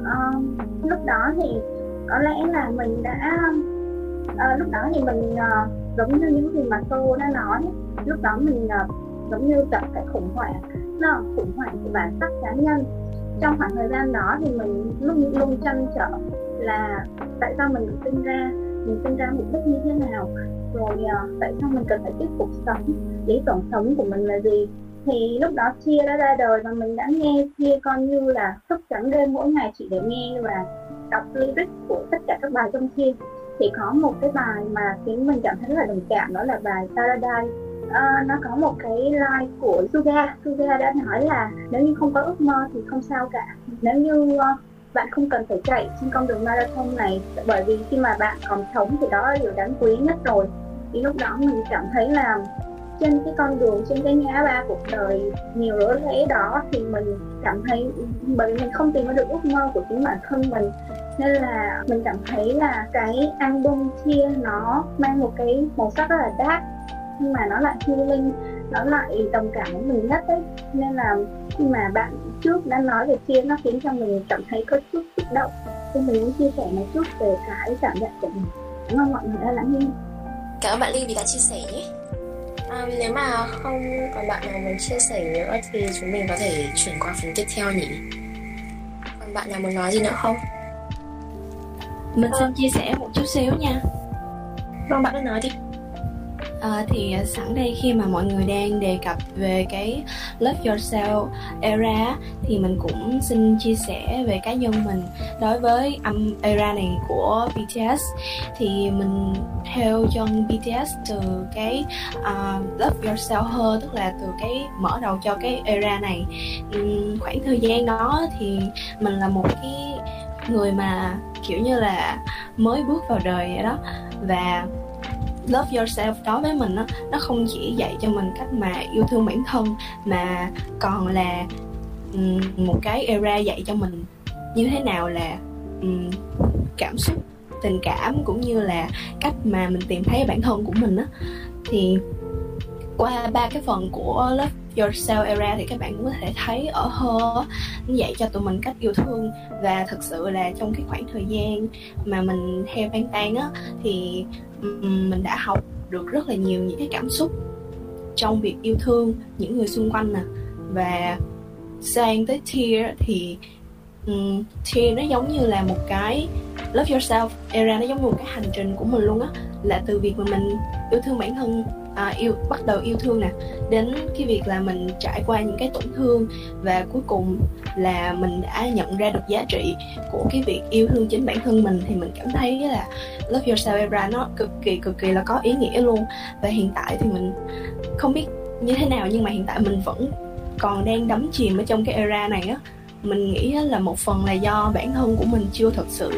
S8: Um, lúc đó thì có lẽ là mình đã à, lúc đó thì mình à, giống như những gì mà cô đã nói lúc đó mình à, giống như gặp cái khủng hoảng nó khủng hoảng của bản sắc cá nhân. Trong khoảng thời gian đó thì mình luôn luôn chăn trở là tại sao mình được sinh ra mình sinh ra mục đích như thế nào rồi uh, tại sao mình cần phải tiếp tục sống lý tưởng sống của mình là gì. Thì lúc đó chia đã ra đời và mình đã nghe chia coi như là thức trắng đêm mỗi ngày chỉ để nghe và đọc lyric của tất cả các bài trong chia thì có một cái bài mà khiến mình cảm thấy rất là đồng cảm đó là bài Paradise. Uh, nó có một cái line của Suga. Suga đã nói là nếu như không có ước mơ thì không sao cả. Nếu như uh, bạn không cần phải chạy trên con đường marathon này bởi vì khi mà bạn còn sống thì đó là điều đáng quý nhất rồi. Thì lúc đó mình cảm thấy là trên cái con đường trên cái ngã ba cuộc đời nhiều lỡ thế đó thì mình cảm thấy, bởi vì mình không tìm được ước mơ của chính bản thân mình. Nên là mình cảm thấy là cái album chia nó mang một cái màu sắc rất là dark, nhưng mà nó lại healing, nó lại đồng cảm với mình nhất đấy nên là khi mà bạn trước đã nói về chia nó khiến cho mình cảm thấy có chút xúc động. Thì mình muốn chia sẻ một chút về cái cảm nhận của mình. Cảm ơn mọi người đã lắng nghe.
S1: Cảm ơn bạn Linh vì đã chia sẻ nhé à, nếu mà không còn bạn nào muốn chia sẻ nữa thì chúng mình có thể chuyển qua phần tiếp theo nhỉ. Còn bạn nào muốn nói gì nữa không?
S9: Mình xin chia sẻ một chút xíu nha.
S1: Vâng bạn cứ nói đi
S9: À, thì ờ, sẵn đây khi mà mọi người đang đề cập về cái Love Yourself era thì mình cũng xin chia sẻ về cá nhân mình. Đối với âm era này của BTS thì mình theo chân BTS từ cái uh, Love Yourself hơn tức là từ cái mở đầu cho cái era này. Um, khoảng thời gian đó thì mình là một cái người mà kiểu như là mới bước vào đời vậy đó. Và love yourself đối với mình nó nó không chỉ dạy cho mình cách mà yêu thương bản thân mà còn là um, một cái era dạy cho mình như thế nào là um, cảm xúc tình cảm cũng như là cách mà mình tìm thấy bản thân của mình á. Thì qua ba cái phần của Love Yourself era thì các bạn cũng có thể thấy ở hơ dạy cho tụi mình cách yêu thương. Và thực sự là trong cái khoảng thời gian mà mình theo ban tan á thì mình đã học được rất là nhiều những cái cảm xúc trong việc yêu thương những người xung quanh nè. Và sang tới Tier thì um, tier nó giống như là một cái love yourself era nó giống như một cái hành trình của mình luôn á là từ việc mà mình yêu thương bản thân à, yêu bắt đầu yêu thương nè. Đến cái việc là mình trải qua những cái tổn thương và cuối cùng là mình đã nhận ra được giá trị của cái việc yêu thương chính bản thân mình thì mình cảm thấy là love yourself era nó cực kỳ cực kỳ là có ý nghĩa luôn. Và hiện tại thì mình không biết như thế nào nhưng mà hiện tại mình vẫn còn đang đắm chìm ở trong cái era này á mình nghĩ là một phần là do bản thân của mình chưa thật sự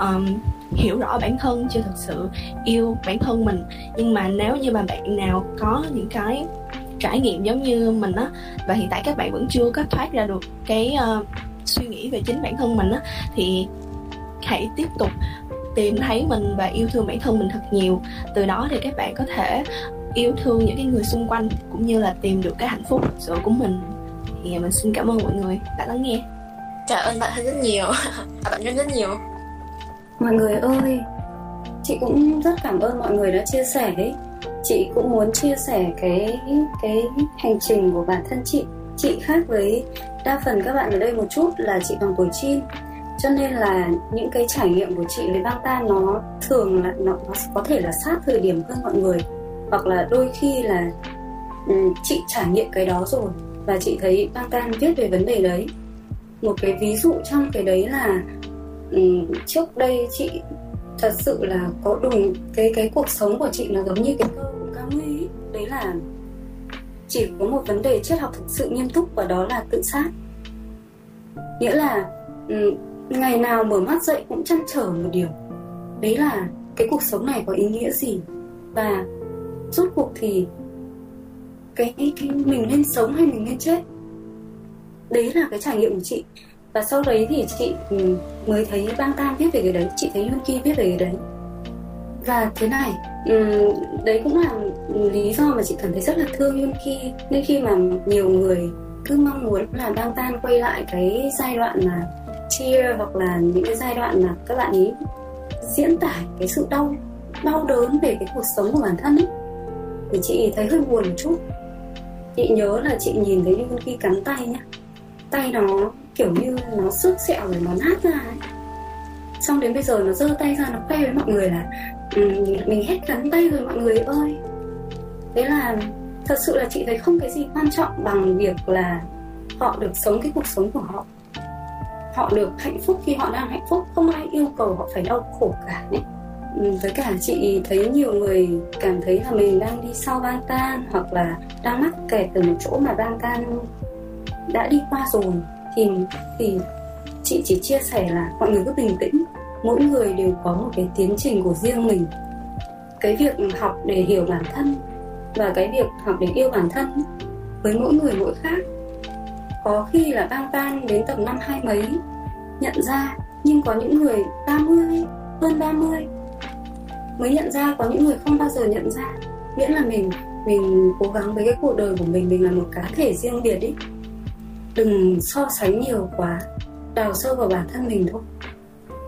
S9: um, hiểu rõ bản thân chưa thật sự yêu bản thân mình. Nhưng mà nếu như mà bạn nào có những cái trải nghiệm giống như mình á và hiện tại các bạn vẫn chưa có thoát ra được cái uh, suy nghĩ về chính bản thân mình á thì hãy tiếp tục tìm thấy mình và yêu thương bản thân mình thật nhiều. Từ đó thì các bạn có thể yêu thương những cái người xung quanh cũng như là tìm được cái hạnh phúc thật sự của mình thì mình xin cảm ơn mọi người đã lắng nghe.
S1: Cảm ơn bạn rất nhiều. À, bạn rất rất nhiều.
S4: Mọi người ơi chị cũng rất cảm ơn mọi người đã chia sẻ đấy. Chị cũng muốn chia sẻ cái cái hành trình của bản thân chị chị khác với đa phần các bạn ở đây một chút là chị bằng tuổi teen cho nên là những cái trải nghiệm của chị với băng tan nó thường là nó, nó có thể là sát thời điểm hơn mọi người. Hoặc là đôi khi là um, chị trải nghiệm cái đó rồi và chị thấy băng viết về vấn đề đấy. Một cái ví dụ trong cái đấy là um, trước đây chị thật sự là có đúng cái cái cuộc sống của chị nó giống như cái câu của Camus đấy là chỉ có một vấn đề triết học thực sự nghiêm túc và đó là tự sát. Nghĩa là um, ngày nào mở mắt dậy cũng chăn trở một điều. Đấy là cái cuộc sống này có ý nghĩa gì? Và rốt cuộc thì cái, cái mình nên sống hay mình nên chết? Đấy là cái trải nghiệm của chị. Và sau đấy thì chị ừ, mới thấy bang tan viết về cái đấy chị thấy Yuki viết về cái đấy. Và thế này ừ, đấy cũng là lý do mà chị cảm thấy rất là thương Yuki nên khi mà nhiều người cứ mong muốn là bang tan quay lại cái giai đoạn mà cheer hoặc là những cái giai đoạn mà các bạn ấy diễn tả cái sự đau đau đớn về cái cuộc sống của bản thân ấy thì chị thấy hơi buồn một chút chị nhớ là chị nhìn thấy Yuki cắn tay nhá. Tay nó kiểu như nó xước sẹo rồi nó nát ra ấy. Xong đến bây giờ nó giơ tay ra nó khoe với mọi người là um, mình hết cắn tay rồi mọi người ơi. Thế là thật sự là chị thấy không cái gì quan trọng bằng việc là họ được sống cái cuộc sống của họ. Họ được hạnh phúc khi họ đang hạnh phúc không ai yêu cầu họ phải đau khổ cả đấy với cả chị thấy nhiều người cảm thấy là mình đang đi sau bang tan hoặc là đang mắc kẹt ở một chỗ mà bang tan đã đi qua rồi. Thì thì chị chỉ chia sẻ là mọi người cứ bình tĩnh. Mỗi người đều có một cái tiến trình của riêng mình. Cái việc học để hiểu bản thân và cái việc học để yêu bản thân với mỗi người mỗi khác. Có khi là bang tan đến tầm năm hai mấy, nhận ra nhưng có những người 30 hơn 30 mới nhận ra, có những người không bao giờ nhận ra. Miễn là mình mình cố gắng với cái cuộc đời của mình mình là một cá thể riêng biệt ý. Đừng so sánh nhiều quá, đào sâu vào bản thân mình thôi.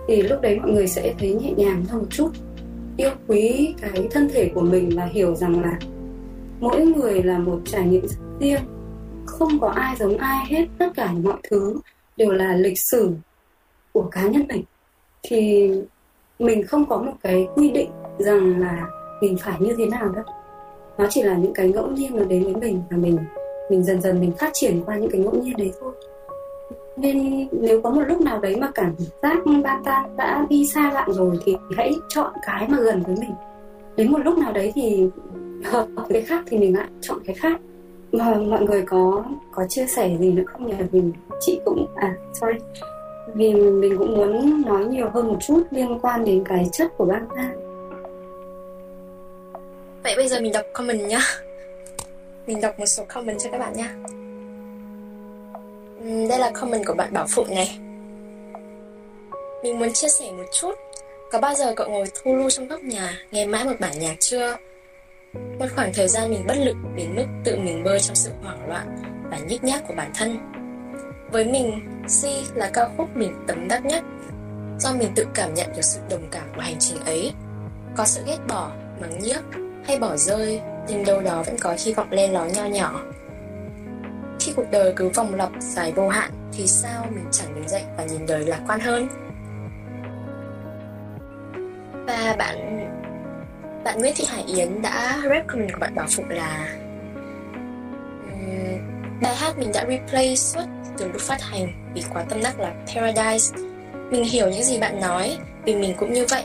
S4: Thì lúc đấy mọi người sẽ thấy nhẹ nhàng hơn một chút. Yêu quý cái thân thể của mình và hiểu rằng là mỗi người là một trải nghiệm riêng. Không có ai giống ai hết, tất cả mọi thứ đều là lịch sử của cá nhân mình. Thì mình không có một cái quy định rằng là mình phải như thế nào đâu. Nó chỉ là những cái ngẫu nhiên nó đến với mình và mình mình dần dần mình phát triển qua những cái ngẫu nhiên đấy thôi. Nên nếu có một lúc nào đấy mà cảm giác ba ta đã đi xa bạn rồi thì hãy chọn cái mà gần với mình. Đến một lúc nào đấy thì hợp cái khác thì mình lại chọn cái khác. Mà mọi người có có chia sẻ gì nữa không nhỉ? Mình, chị cũng à sorry vì mình cũng muốn nói nhiều hơn một chút liên quan đến cái chất của bác ta
S1: vậy bây giờ mình đọc comment nhá. Mình đọc một số comment cho các bạn nhá. Đây là comment của bạn Bảo Phụng này. Mình muốn chia sẻ một chút. Có bao giờ cậu ngồi thu lưu trong góc nhà Nghe mãi một bản nhạc chưa? Một khoảng thời gian mình bất lực Đến mức tự mình bơi trong sự hoảng loạn Và nhích nhác của bản thân. Với mình, Si là ca khúc mình tấm đắc nhất Do mình tự cảm nhận được sự đồng cảm của hành trình ấy. Có sự ghét bỏ, mắng nhiếc hay bỏ rơi Nhưng đâu đó vẫn có hy vọng lên ló nho nhỏ. Khi cuộc đời cứ vòng lặp dài vô hạn thì sao mình chẳng đứng dậy và nhìn đời lạc quan hơn? Và bạn bạn Nguyễn Thị Hải Yến đã rap comment của bạn Bảo Phụng là um, bài hát mình đã replay suốt từ lúc phát hành vì quá tâm đắc là Paradise. Mình hiểu những gì bạn nói, vì mình cũng như vậy.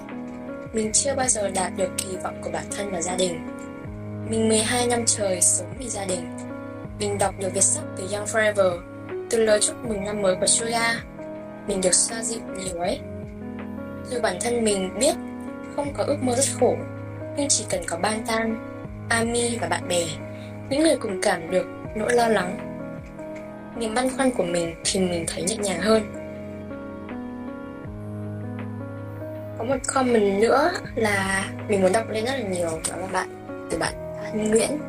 S1: Mình chưa bao giờ đạt được kỳ vọng của bản thân và gia đình. Mình 12 năm trời sống vì gia đình. Mình đọc được viết sách từ Young Forever Từ lời chúc mừng năm mới của Suga. Mình được xoa dịu nhiều ấy. Dù bản thân mình biết Không có ước mơ rất khổ, Nhưng chỉ cần có ban tan Ami và bạn bè, Những người cùng cảm được nỗi lo lắng Niềm băn khoăn của mình Thì mình thấy nhẹ nhàng hơn Có một comment nữa là Mình muốn đọc lên rất là nhiều Đó là bạn Từ bạn Nguyễn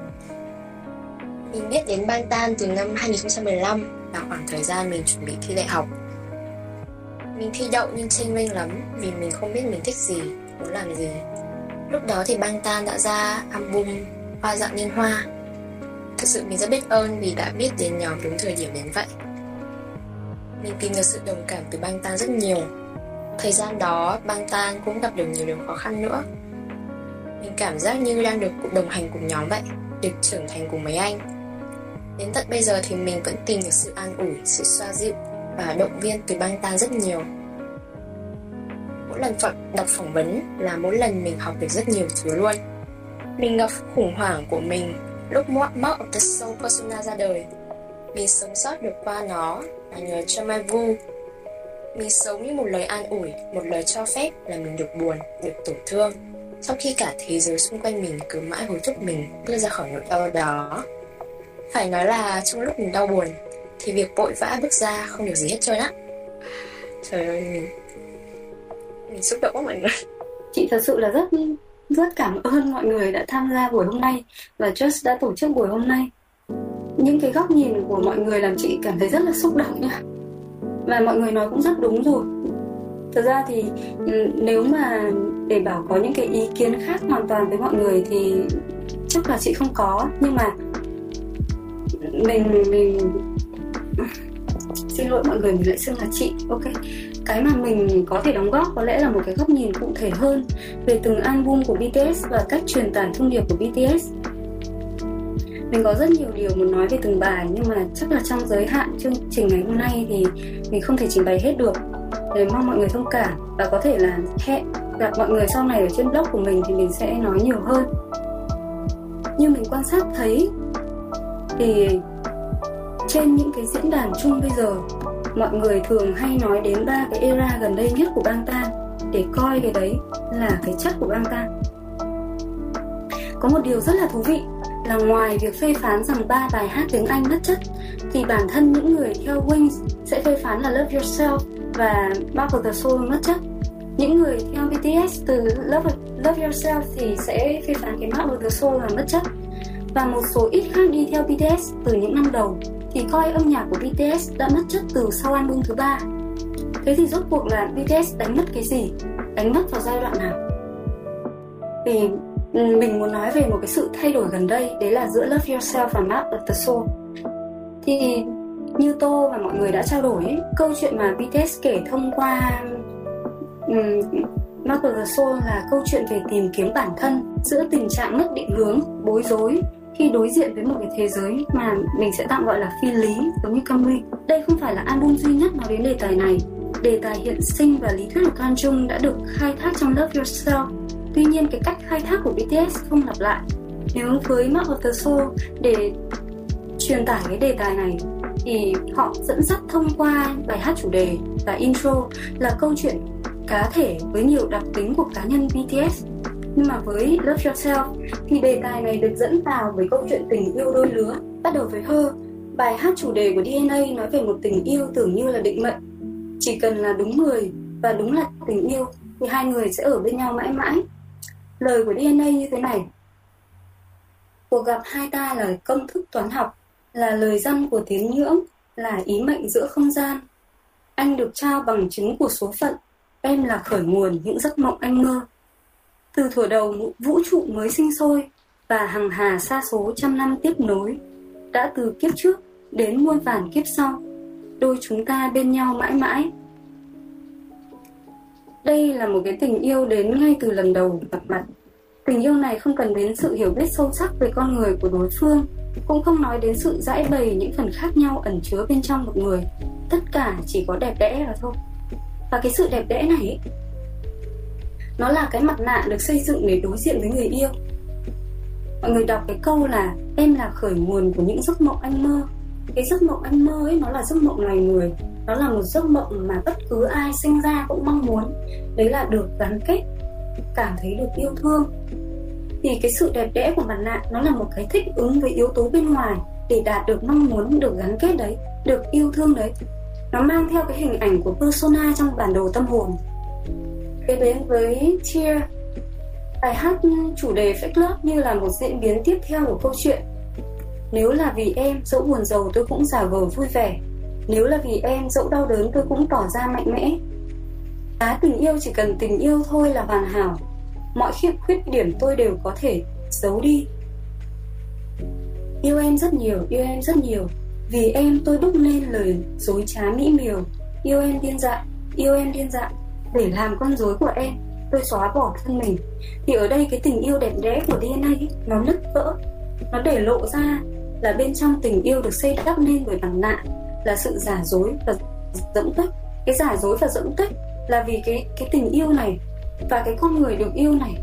S1: mình biết đến Ban Tan từ năm 2015 là khoảng thời gian mình chuẩn bị thi đại học. Mình thi đậu nhưng chênh vênh lắm vì mình không biết mình thích gì, muốn làm gì. Lúc đó thì Ban Tan đã ra album Hoa dạng liên hoa. Thật sự mình rất biết ơn vì đã biết đến nhóm đúng thời điểm đến vậy. Mình tìm được sự đồng cảm từ băng Tan rất nhiều. Thời gian đó, băng Tan cũng gặp được nhiều điều khó khăn nữa. Mình cảm giác như đang được đồng hành cùng nhóm vậy, được trưởng thành cùng mấy anh Đến tận bây giờ thì mình vẫn tìm được sự an ủi, sự xoa dịu và động viên từ băng tan rất nhiều. Mỗi lần phận đọc phỏng vấn là mỗi lần mình học được rất nhiều thứ luôn. Mình gặp khủng hoảng của mình lúc Mark of the Soul Persona ra đời. Mình sống sót được qua nó là nhờ cho Mai Vu. Mình sống như một lời an ủi, một lời cho phép là mình được buồn, được tổn thương. Trong khi cả thế giới xung quanh mình cứ mãi hối thúc mình đưa ra khỏi nỗi đau đó Phải nói là trong lúc mình đau buồn Thì việc vội vã bước ra không được gì hết trơn á Trời ơi mình, mình xúc động quá mọi người
S4: Chị thật sự là rất rất cảm ơn mọi người đã tham gia buổi hôm nay và Just đã tổ chức buổi hôm nay. Những cái góc nhìn của mọi người làm chị cảm thấy rất là xúc động nha. Và mọi người nói cũng rất đúng rồi. Thật ra thì ừ, nếu mà để bảo có những cái ý kiến khác hoàn toàn với mọi người thì chắc là chị không có nhưng mà mình mình xin lỗi mọi người, mình lại xưng là chị ok cái mà mình có thể đóng góp có lẽ là một cái góc nhìn cụ thể hơn về từng album của BTS và cách truyền tải thông điệp của BTS mình có rất nhiều điều muốn nói về từng bài, nhưng mà chắc là trong giới hạn chương trình ngày hôm nay thì mình không thể trình bày hết được. Để mong mọi người thông cảm và có thể là hẹn gặp mọi người sau này ở trên blog của mình thì mình sẽ nói nhiều hơn. Như mình quan sát thấy thì trên những cái diễn đàn chung bây giờ mọi người thường hay nói đến ba cái era gần đây nhất của Bangtan để coi cái đấy là cái chất của Bangtan. có một điều rất là thú vị là ngoài việc phê phán rằng ba bài hát tiếng Anh mất chất thì bản thân những người theo Wings sẽ phê phán là Love Yourself và Back of the Soul mất chất. Những người theo BTS từ Love, Love Yourself thì sẽ phê phán cái Mark of the Soul là mất chất. Và một số ít khác đi theo BTS từ những năm đầu thì coi âm nhạc của BTS đã mất chất từ sau album thứ ba. Thế thì rốt cuộc là BTS đánh mất cái gì? Đánh mất vào giai đoạn nào? Thì mình muốn nói về một cái sự thay đổi gần đây đấy là giữa Love Yourself và Map of the Soul. Thì như Tô và mọi người đã trao đổi ấy, câu chuyện mà BTS kể thông qua um, Map of the Soul là câu chuyện về tìm kiếm bản thân giữa tình trạng mất định hướng, bối rối khi đối diện với một cái thế giới mà mình sẽ tạm gọi là phi lý, giống như Camry. Đây không phải là album duy nhất nói đến đề tài này. Đề tài hiện sinh và lý thuyết của Can Jung đã được khai thác trong Love Yourself. Tuy nhiên, cái cách khai thác của BTS không lặp lại. Nếu với Mark of the Soul để truyền tải cái đề tài này, thì họ dẫn dắt thông qua bài hát chủ đề và intro là câu chuyện cá thể với nhiều đặc tính của cá nhân BTS nhưng mà với Love Yourself thì đề tài này được dẫn vào với câu chuyện tình yêu đôi lứa. Bắt đầu với Her, bài hát chủ đề của DNA nói về một tình yêu tưởng như là định mệnh. Chỉ cần là đúng người và đúng là tình yêu thì hai người sẽ ở bên nhau mãi mãi. Lời của DNA như thế này. Cuộc gặp hai ta là công thức toán học, là lời răn của tín ngưỡng, là ý mệnh giữa không gian. Anh được trao bằng chứng của số phận, em là khởi nguồn những giấc mộng anh mơ từ thuở đầu vũ trụ mới sinh sôi và hằng hà xa số trăm năm tiếp nối, đã từ kiếp trước đến muôn vàn kiếp sau, đôi chúng ta bên nhau mãi mãi. Đây là một cái tình yêu đến ngay từ lần đầu gặp mặt. Tình yêu này không cần đến sự hiểu biết sâu sắc về con người của đối phương, cũng không nói đến sự giải bày những phần khác nhau ẩn chứa bên trong một người. Tất cả chỉ có đẹp đẽ là thôi. Và cái sự đẹp đẽ này nó là cái mặt nạ được xây dựng để đối diện với người yêu. Mọi người đọc cái câu là em là khởi nguồn của những giấc mộng anh mơ cái giấc mộng anh mơ ấy nó là giấc mộng loài người. Nó là một giấc mộng mà bất cứ ai sinh ra cũng mong muốn. Đấy là được gắn kết, cảm thấy được yêu thương. Thì cái sự đẹp đẽ của mặt nạ nó là một cái thích ứng với yếu tố bên ngoài để đạt được mong muốn được gắn kết đấy, được yêu thương đấy. Nó mang theo cái hình ảnh của persona trong bản đồ tâm hồn kế đến với Cheer Bài hát chủ đề Fake Love như là một diễn biến tiếp theo của câu chuyện. Nếu là vì em, dẫu buồn giàu tôi cũng giả vờ vui vẻ. Nếu là vì em, dẫu đau đớn tôi cũng tỏ ra mạnh mẽ. Giá tình yêu chỉ cần tình yêu thôi là hoàn hảo. Mọi khiếp khuyết điểm tôi đều có thể giấu đi. Yêu em rất nhiều, yêu em rất nhiều. Vì em tôi đúc lên lời dối trá mỹ miều. Yêu em điên dại, yêu em điên dại để làm con rối của em. Tôi xóa bỏ thân mình. Thì ở đây cái tình yêu đẹp đẽ của DNA ấy, nó nứt vỡ. Nó để lộ ra là bên trong tình yêu được xây đắp nên bởi bằng nạn là sự giả dối và dẫm tích cái giả dối và dẫm tích là vì cái cái tình yêu này và cái con người được yêu này.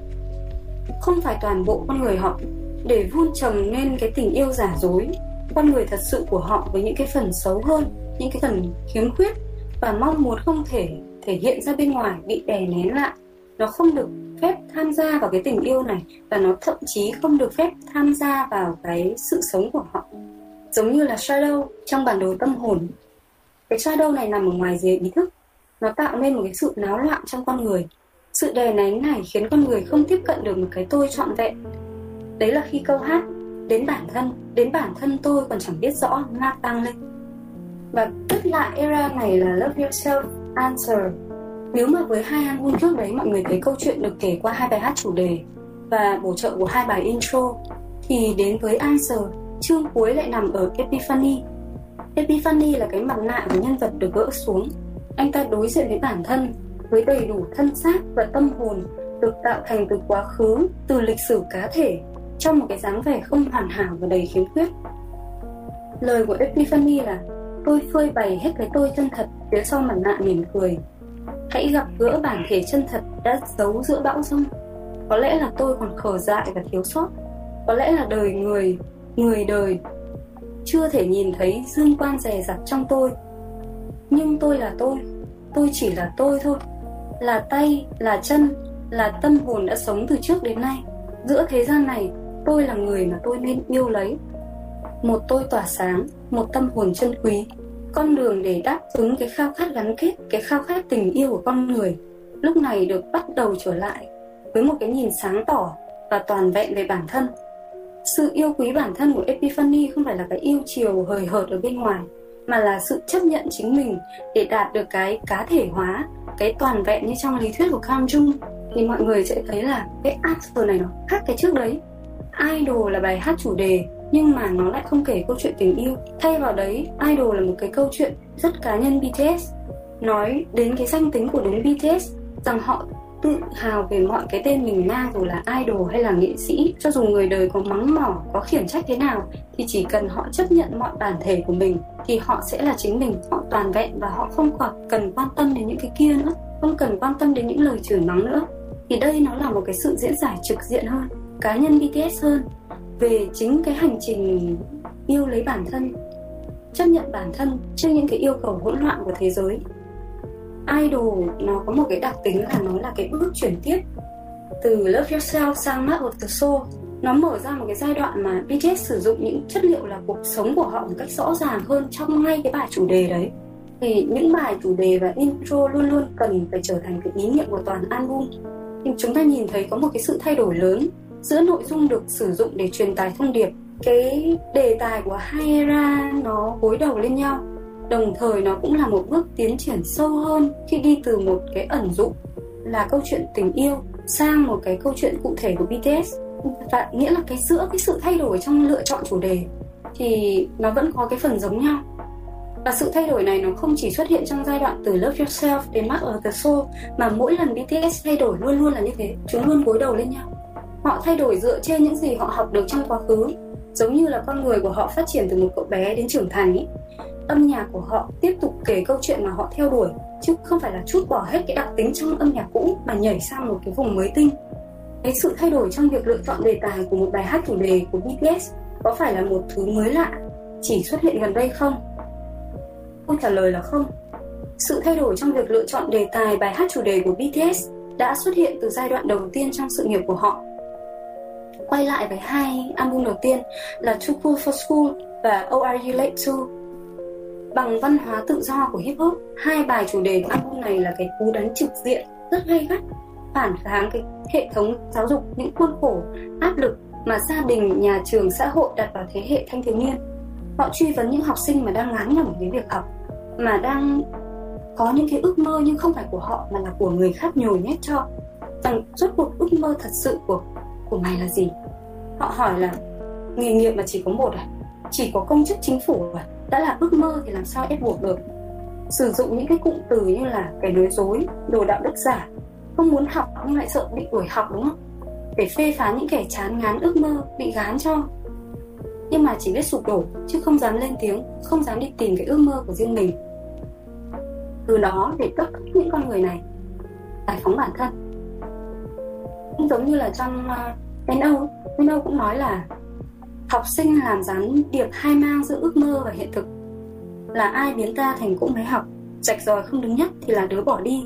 S4: Không phải toàn bộ con người họ để vun trồng nên cái tình yêu giả dối. Con người thật sự của họ với những cái phần xấu hơn những cái phần khiếm khuyết và mong muốn không thể thể hiện ra bên ngoài bị đè nén lại nó không được phép tham gia vào cái tình yêu này và nó thậm chí không được phép tham gia vào cái sự sống của họ giống như là shadow trong bản đồ tâm hồn. Cái shadow này nằm ở ngoài dưới ý thức, nó tạo nên một cái sự náo loạn trong con người. Sự đè nén này khiến con người không tiếp cận được một cái tôi trọn vẹn. Đấy là khi câu hát đến bản thân, đến bản thân tôi còn chẳng biết rõ nga tăng lên. Và tất lại era này là Love Yourself Answer. Nếu mà với hai album trước đấy mọi người thấy câu chuyện được kể qua hai bài hát chủ đề và bổ trợ của hai bài intro thì đến với Answer, chương cuối lại nằm ở Epiphany. Epiphany là cái mặt nạ của nhân vật được gỡ xuống. Anh ta đối diện với bản thân với đầy đủ thân xác và tâm hồn được tạo thành từ quá khứ, từ lịch sử cá thể trong một cái dáng vẻ không hoàn hảo và đầy khiếm khuyết. Lời của Epiphany là Tôi phơi bày hết cái tôi chân thật phía sau mặt nạ mỉm cười. Hãy gặp gỡ bản thể chân thật đã giấu giữa bão rông. Có lẽ là tôi còn khờ dại và thiếu sót. Có lẽ là đời người, người đời chưa thể nhìn thấy dương quan rè rặt trong tôi. Nhưng tôi là tôi, tôi chỉ là tôi thôi. Là tay, là chân, là tâm hồn đã sống từ trước đến nay. Giữa thế gian này, tôi là người mà tôi nên yêu lấy một tôi tỏa sáng, một tâm hồn chân quý. Con đường để đáp ứng cái khao khát gắn kết, cái khao khát tình yêu của con người, lúc này được bắt đầu trở lại với một cái nhìn sáng tỏ và toàn vẹn về bản thân. Sự yêu quý bản thân của Epiphany không phải là cái yêu chiều hời hợt ở bên ngoài, mà là sự chấp nhận chính mình để đạt được cái cá thể hóa, cái toàn vẹn như trong lý thuyết của Carl Jung. Thì mọi người sẽ thấy là cái answer này nó khác cái trước đấy. Idol là bài hát chủ đề nhưng mà nó lại không kể câu chuyện tình yêu. Thay vào đấy, idol là một cái câu chuyện rất cá nhân bts nói đến cái danh tính của đúng bts rằng họ tự hào về mọi cái tên mình mang dù là idol hay là nghệ sĩ, cho dù người đời có mắng mỏ, có khiển trách thế nào, thì chỉ cần họ chấp nhận mọi bản thể của mình, thì họ sẽ là chính mình. Họ toàn vẹn và họ không còn cần quan tâm đến những cái kia nữa, không cần quan tâm đến những lời chửi mắng nữa. Thì đây nó là một cái sự diễn giải trực diện hơn, cá nhân bts hơn về chính cái hành trình yêu lấy bản thân, chấp nhận bản thân trước những cái yêu cầu hỗn loạn của thế giới. Idol nó có một cái đặc tính là nó là cái bước chuyển tiếp từ love yourself sang map of the soul. Nó mở ra một cái giai đoạn mà BTS sử dụng những chất liệu là cuộc sống của họ một cách rõ ràng hơn trong ngay cái bài chủ đề đấy. Thì những bài chủ đề và intro luôn luôn cần phải trở thành cái ý niệm của toàn album. Nhưng chúng ta nhìn thấy có một cái sự thay đổi lớn giữa nội dung được sử dụng để truyền tải thông điệp, cái đề tài của hai era nó gối đầu lên nhau. Đồng thời nó cũng là một bước tiến triển sâu hơn khi đi từ một cái ẩn dụ là câu chuyện tình yêu sang một cái câu chuyện cụ thể của BTS và nghĩa là cái giữa cái sự thay đổi trong lựa chọn chủ đề thì nó vẫn có cái phần giống nhau. Và sự thay đổi này nó không chỉ xuất hiện trong giai đoạn từ Love Yourself đến Mark of the Soul, mà mỗi lần BTS thay đổi luôn luôn là như thế. Chúng luôn gối đầu lên nhau họ thay đổi dựa trên những gì họ học được trong quá khứ, giống như là con người của họ phát triển từ một cậu bé đến trưởng thành ấy. âm nhạc của họ tiếp tục kể câu chuyện mà họ theo đuổi, chứ không phải là chút bỏ hết cái đặc tính trong âm nhạc cũ mà nhảy sang một cái vùng mới tinh. Cái sự thay đổi trong việc lựa chọn đề tài của một bài hát chủ đề của BTS có phải là một thứ mới lạ, chỉ xuất hiện gần đây không? Câu trả lời là không. Sự thay đổi trong việc lựa chọn đề tài bài hát chủ đề của BTS đã xuất hiện từ giai đoạn đầu tiên trong sự nghiệp của họ quay lại với hai album đầu tiên là Too Cool for School và Oh Are You Late Too Bằng văn hóa tự do của hip hop, hai bài chủ đề của album này là cái cú đánh trực diện rất gay gắt, phản kháng cái hệ thống giáo dục, những khuôn khổ, áp lực mà gia đình, nhà trường, xã hội đặt vào thế hệ thanh thiếu niên. Họ truy vấn những học sinh mà đang ngán ngẩm với việc học, mà đang có những cái ước mơ nhưng không phải của họ mà là của người khác nhồi nhét cho rằng rốt cuộc ước mơ thật sự của của mày là gì? Họ hỏi là, nghề nghiệp mà chỉ có một à? Chỉ có công chức chính phủ à? Đã là ước mơ thì làm sao ép buộc được? Sử dụng những cái cụm từ như là cái nói dối, đồ đạo đức giả, không muốn học nhưng lại sợ bị đuổi học đúng không? Để phê phán những kẻ chán ngán ước mơ, bị gán cho. Nhưng mà chỉ biết sụp đổ, chứ không dám lên tiếng, không dám đi tìm cái ước mơ của riêng mình. Từ đó để cấp những con người này, giải phóng bản thân cũng giống như là trong ờ, uh, NO Âu. Cũng nói là học sinh làm gián điệp hai mang giữa ước mơ và hiện thực. Là ai biến ta thành cỗ máy học rạch ròi không đứng nhất thì là đứa bỏ đi.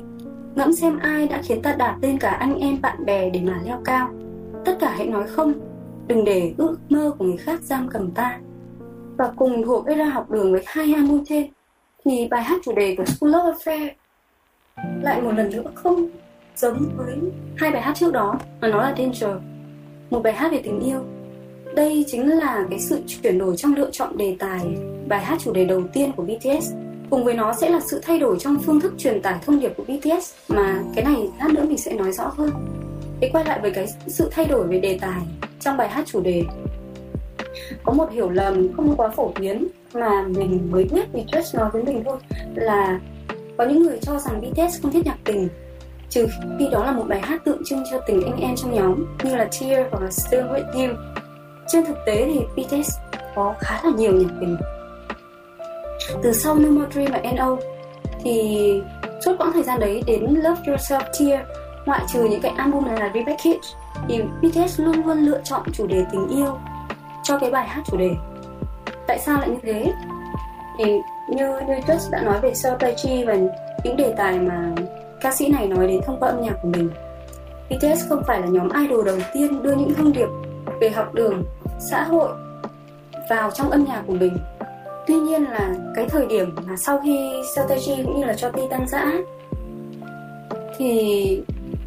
S4: Ngẫm xem ai đã khiến ta đạt lên cả anh em bạn bè để mà leo cao. Tất cả hãy nói không đừng để ước mơ của người khác giam cầm ta. Và cùng thuộc ra học đường với hai album trên thì bài hát chủ đề của School of Affair lại một lần nữa không? Giống với hai bài hát trước đó, mà nó là Danger. Một bài hát về tình yêu. Đây chính là cái sự chuyển đổi trong lựa chọn đề tài, bài hát chủ đề đầu tiên của BTS cùng với nó sẽ là sự thay đổi trong phương thức truyền tải thông điệp của BTS mà cái này lát nữa mình sẽ nói rõ hơn. Để quay lại với cái sự thay đổi về đề tài trong bài hát chủ đề. Có một hiểu lầm không quá phổ biến mà mình mới biết vì Just nói với mình thôi là có những người cho rằng BTS không thích nhạc tình trừ khi đó là một bài hát tượng trưng cho tình anh em trong nhóm, như là Tear hoặc là Still With You. Trên thực tế thì BTS có khá là nhiều nhạc tình. Từ sau No More Dream và NO thì suốt quãng thời gian đấy đến Love Yourself Tear, ngoại trừ những cái album này là Repackage thì BTS luôn luôn lựa chọn chủ đề tình yêu cho cái bài hát chủ đề. Tại sao lại như thế? Thì như như Just đã nói về Sotachi và những đề tài mà ca sĩ này nói đến thông qua âm nhạc của mình. BTS không phải là nhóm idol đầu tiên đưa những thông điệp về học đường, xã hội vào trong âm nhạc của mình. Tuy nhiên là cái thời điểm mà sau khi Strategy cũng như là cho Ti tan rã thì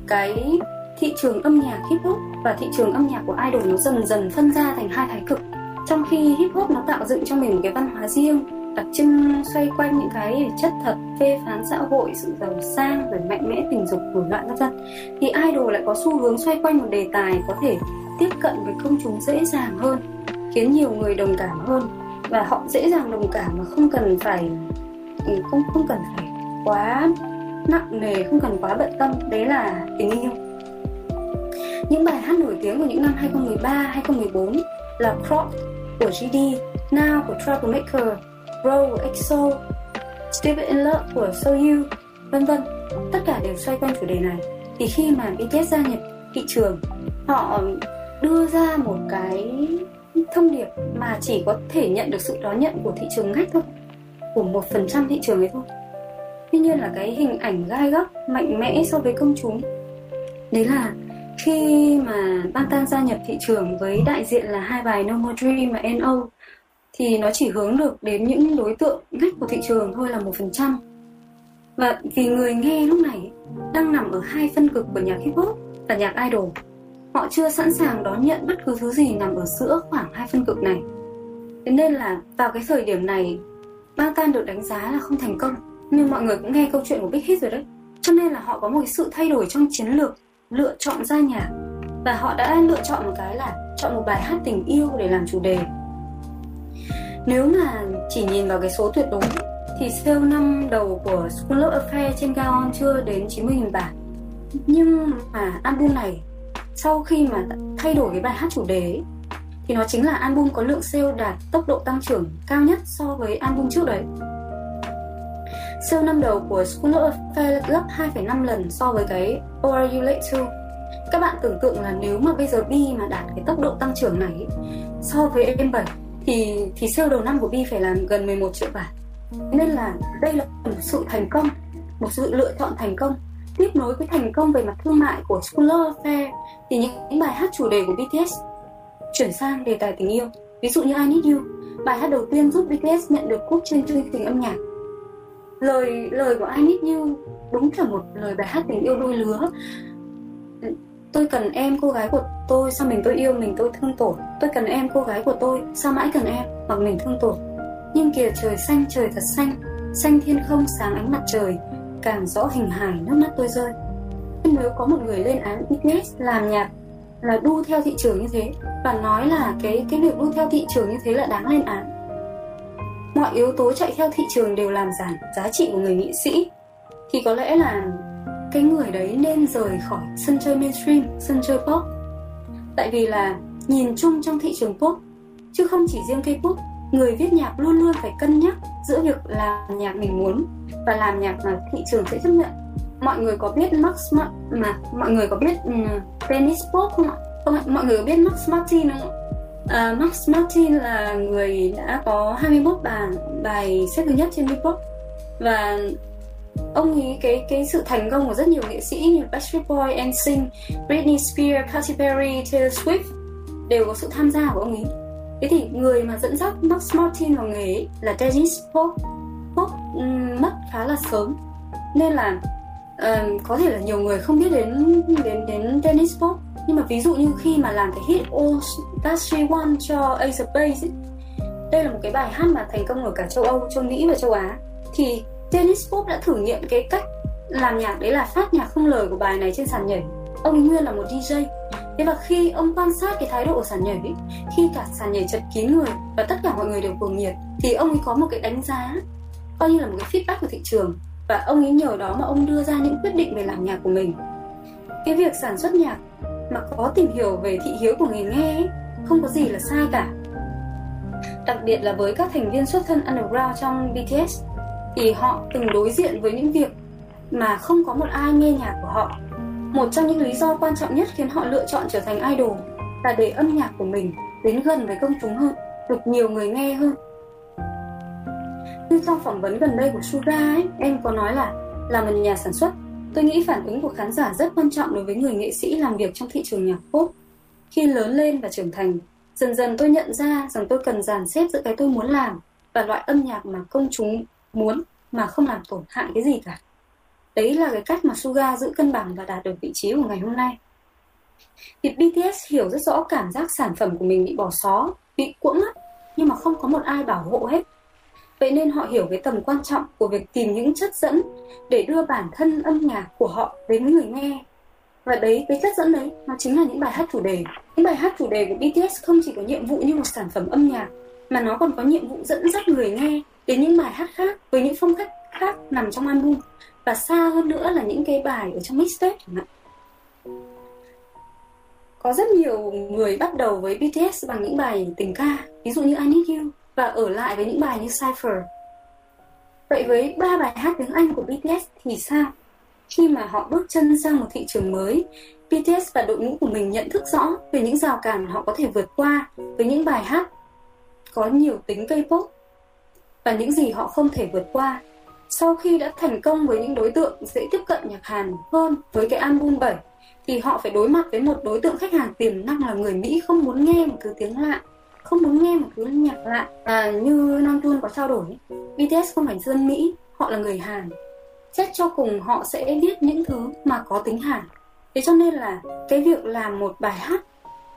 S4: cái thị trường âm nhạc hip hop và thị trường âm nhạc của idol nó dần dần phân ra thành hai thái cực. Trong khi hip hop nó tạo dựng cho mình một cái văn hóa riêng đặc trưng xoay quanh những cái chất thật phê phán xã hội sự giàu sang rồi mạnh mẽ tình dục nổi loạn vân vân. Thì idol lại có xu hướng xoay quanh một đề tài có thể tiếp cận với công chúng dễ dàng hơn khiến nhiều người đồng cảm hơn. Và họ dễ dàng đồng cảm mà không cần phải ừ, không không cần phải quá nặng nề không cần quá bận tâm. Đấy là tình yêu. Những bài hát nổi tiếng của những năm 2013, 2014 là Crop của GD, Now của Troublemaker, Row của EXO, Stupid in Love của Soyu, vân vân. Tất cả đều xoay quanh chủ đề này. Thì khi mà BTS gia nhập thị trường, họ đưa ra một cái thông điệp mà chỉ có thể nhận được sự đón nhận của thị trường ngách thôi, của một phần trăm thị trường ấy thôi. Tuy nhiên là cái hình ảnh gai góc mạnh mẽ so với công chúng đấy là khi mà Bangtan gia nhập thị trường với đại diện là hai bài No More Dream và NO thì nó chỉ hướng được đến những đối tượng ngách của thị trường thôi là một phần trăm. Và vì người nghe lúc này đang nằm ở hai phân cực của nhạc hip hop và nhạc idol, họ chưa sẵn sàng đón nhận bất cứ thứ gì nằm ở giữa khoảng hai phân cực này. Thế nên là vào cái thời điểm này Bangtan được đánh giá là không thành công. Nhưng mọi người cũng nghe câu chuyện của Big Hit rồi đấy. Cho nên là họ có một sự thay đổi trong chiến lược lựa chọn ra nhạc. Và họ đã lựa chọn một cái là chọn một bài hát tình yêu để làm chủ đề nếu mà chỉ nhìn vào cái số tuyệt đối thì sale năm đầu của School of Affair trên Gaon chưa đến 90.000 bản nhưng mà album này sau khi mà thay đổi cái bài hát chủ đề ấy, thì nó chính là album có lượng sale đạt tốc độ tăng trưởng cao nhất so với album trước đấy. Sale năm đầu của School of Affair gấp 2,5 lần so với cái Or You Late To? Các bạn tưởng tượng là nếu mà bây giờ B mà đạt cái tốc độ tăng trưởng này so với M7 thì thì sale đầu năm của Bi phải là gần 11 triệu bản. Nên là đây là một sự thành công một sự lựa chọn thành công. Tiếp nối với thành công về mặt thương mại của School of Affair thì những, những bài hát chủ đề của BTS chuyển sang đề tài tình yêu. Ví dụ như I Need You bài hát đầu tiên giúp BTS nhận được cúp trên chương trình âm nhạc. Lời lời của I Need You đúng là một lời bài hát tình yêu đôi lứa tôi cần em, cô gái của tôi, sao mình tôi yêu, mình tôi thương tổn? Tôi cần em, cô gái của tôi, sao mãi cần em hoặc mình thương tổn? Nhưng kìa, trời xanh, trời thật xanh. Xanh thiên không, sáng ánh mặt trời. Càng rõ hình hài, nước mắt tôi rơi. Nếu có một người lên án BTS làm nhạc, là đu theo thị trường như thế, và nói là cái cái việc đu theo thị trường như thế là đáng lên án. Mọi yếu tố chạy theo thị trường đều làm giảm giá trị của người nghệ sĩ. Thì có lẽ là cái người đấy nên rời khỏi sân chơi mainstream sân chơi pop tại vì là nhìn chung trong thị trường pop chứ không chỉ riêng K-pop người viết nhạc luôn luôn phải cân nhắc giữa việc làm nhạc mình muốn và làm nhạc mà thị trường sẽ chấp nhận mọi người có biết Max Ma- mà mọi người có biết ừ, um, Pop không ạ? Không ạ, mọi người có biết Max Martin không ạ? À, Max Martin là người đã có 21 bài bài xếp thứ nhất trên Billboard và ông ấy cái cái sự thành công của rất nhiều nghệ sĩ như Backstreet Boy, NSYNC, Britney Spears, Katy Perry, Taylor Swift đều có sự tham gia của ông ấy thế thì người mà dẫn dắt Max Martin vào nghề ấy là Dennis Pope. Pope um, mất khá là sớm. Nên là um, có thể là nhiều người không biết đến đến đến Dennis Pope. Nhưng mà ví dụ như khi mà làm cái hit oh, "All That She Wants" cho Ace of Base ấy, đây là một cái bài hát mà thành công ở cả châu Âu, châu Mỹ và châu Á. Thì Dennis Pop đã thử nghiệm cái cách làm nhạc đấy là phát nhạc không lời của bài này trên sàn nhảy. Ông ấy nguyên là một DJ thế và khi ông quan sát cái thái độ của sàn nhảy ấy, khi cả sàn nhảy chật kín người và tất cả mọi người đều cuồng nhiệt thì ông ấy có một cái đánh giá coi như là một cái feedback của thị trường. Và ông ấy nhờ đó mà ông đưa ra những quyết định về làm nhạc của mình. Cái việc sản xuất nhạc mà có tìm hiểu về thị hiếu của người nghe ấy, không có gì là sai cả. Đặc biệt là với các thành viên xuất thân underground trong BTS thì họ từng đối diện với những việc mà không có một ai nghe nhạc của họ. Một trong những lý do quan trọng nhất khiến họ lựa chọn trở thành idol là để âm nhạc của mình đến gần với công chúng hơn được nhiều người nghe hơn. Như trong phỏng vấn gần đây của Suga ấy, em có nói là là một nhà sản xuất. Tôi nghĩ phản ứng của khán giả rất quan trọng đối với người nghệ sĩ làm việc trong thị trường nhạc pop. Khi lớn lên và trưởng thành dần dần tôi nhận ra rằng tôi cần dàn xếp giữa cái tôi muốn làm và loại âm nhạc mà công chúng muốn mà không làm tổn hại cái gì cả. Đấy là cái cách mà Suga giữ cân bằng và đạt được vị trí của ngày hôm nay. Thì BTS hiểu rất rõ cảm giác sản phẩm của mình bị bỏ xó, bị cuỗng mắt nhưng mà không có một ai bảo hộ hết. Vậy nên họ hiểu cái tầm quan trọng của việc tìm những chất dẫn để đưa bản thân âm nhạc của họ đến người nghe. Và đấy, cái chất dẫn đấy, nó chính là những bài hát chủ đề. Những bài hát chủ đề của BTS không chỉ có nhiệm vụ như một sản phẩm âm nhạc mà nó còn có nhiệm vụ dẫn dắt người nghe đến những bài hát khác với những phong cách khác nằm trong album. Và xa hơn nữa là những cái bài ở trong mixtape chẳng hạn. Có rất nhiều người bắt đầu với BTS bằng những bài tình ca, ví dụ như I Need You, và ở lại với những bài như Cypher. Vậy với ba bài hát tiếng Anh của BTS thì sao? Khi mà họ bước chân sang một thị trường mới BTS và đội ngũ của mình nhận thức rõ về những rào cản họ có thể vượt qua với những bài hát có nhiều tính cây pop và những gì họ không thể vượt qua. Sau khi đã thành công với những đối tượng dễ tiếp cận nhạc Hàn hơn với cái album 7 thì họ phải đối mặt với một đối tượng khách hàng tiềm năng là người Mỹ không muốn nghe một thứ tiếng lạ không muốn nghe một thứ nhạc lạ. À, như Namjoon có trao đổi BTS không phải dân Mỹ họ là người Hàn. Xét cho cùng họ sẽ biết những thứ mà có tính Hàn. Thế cho nên là cái việc làm một bài hát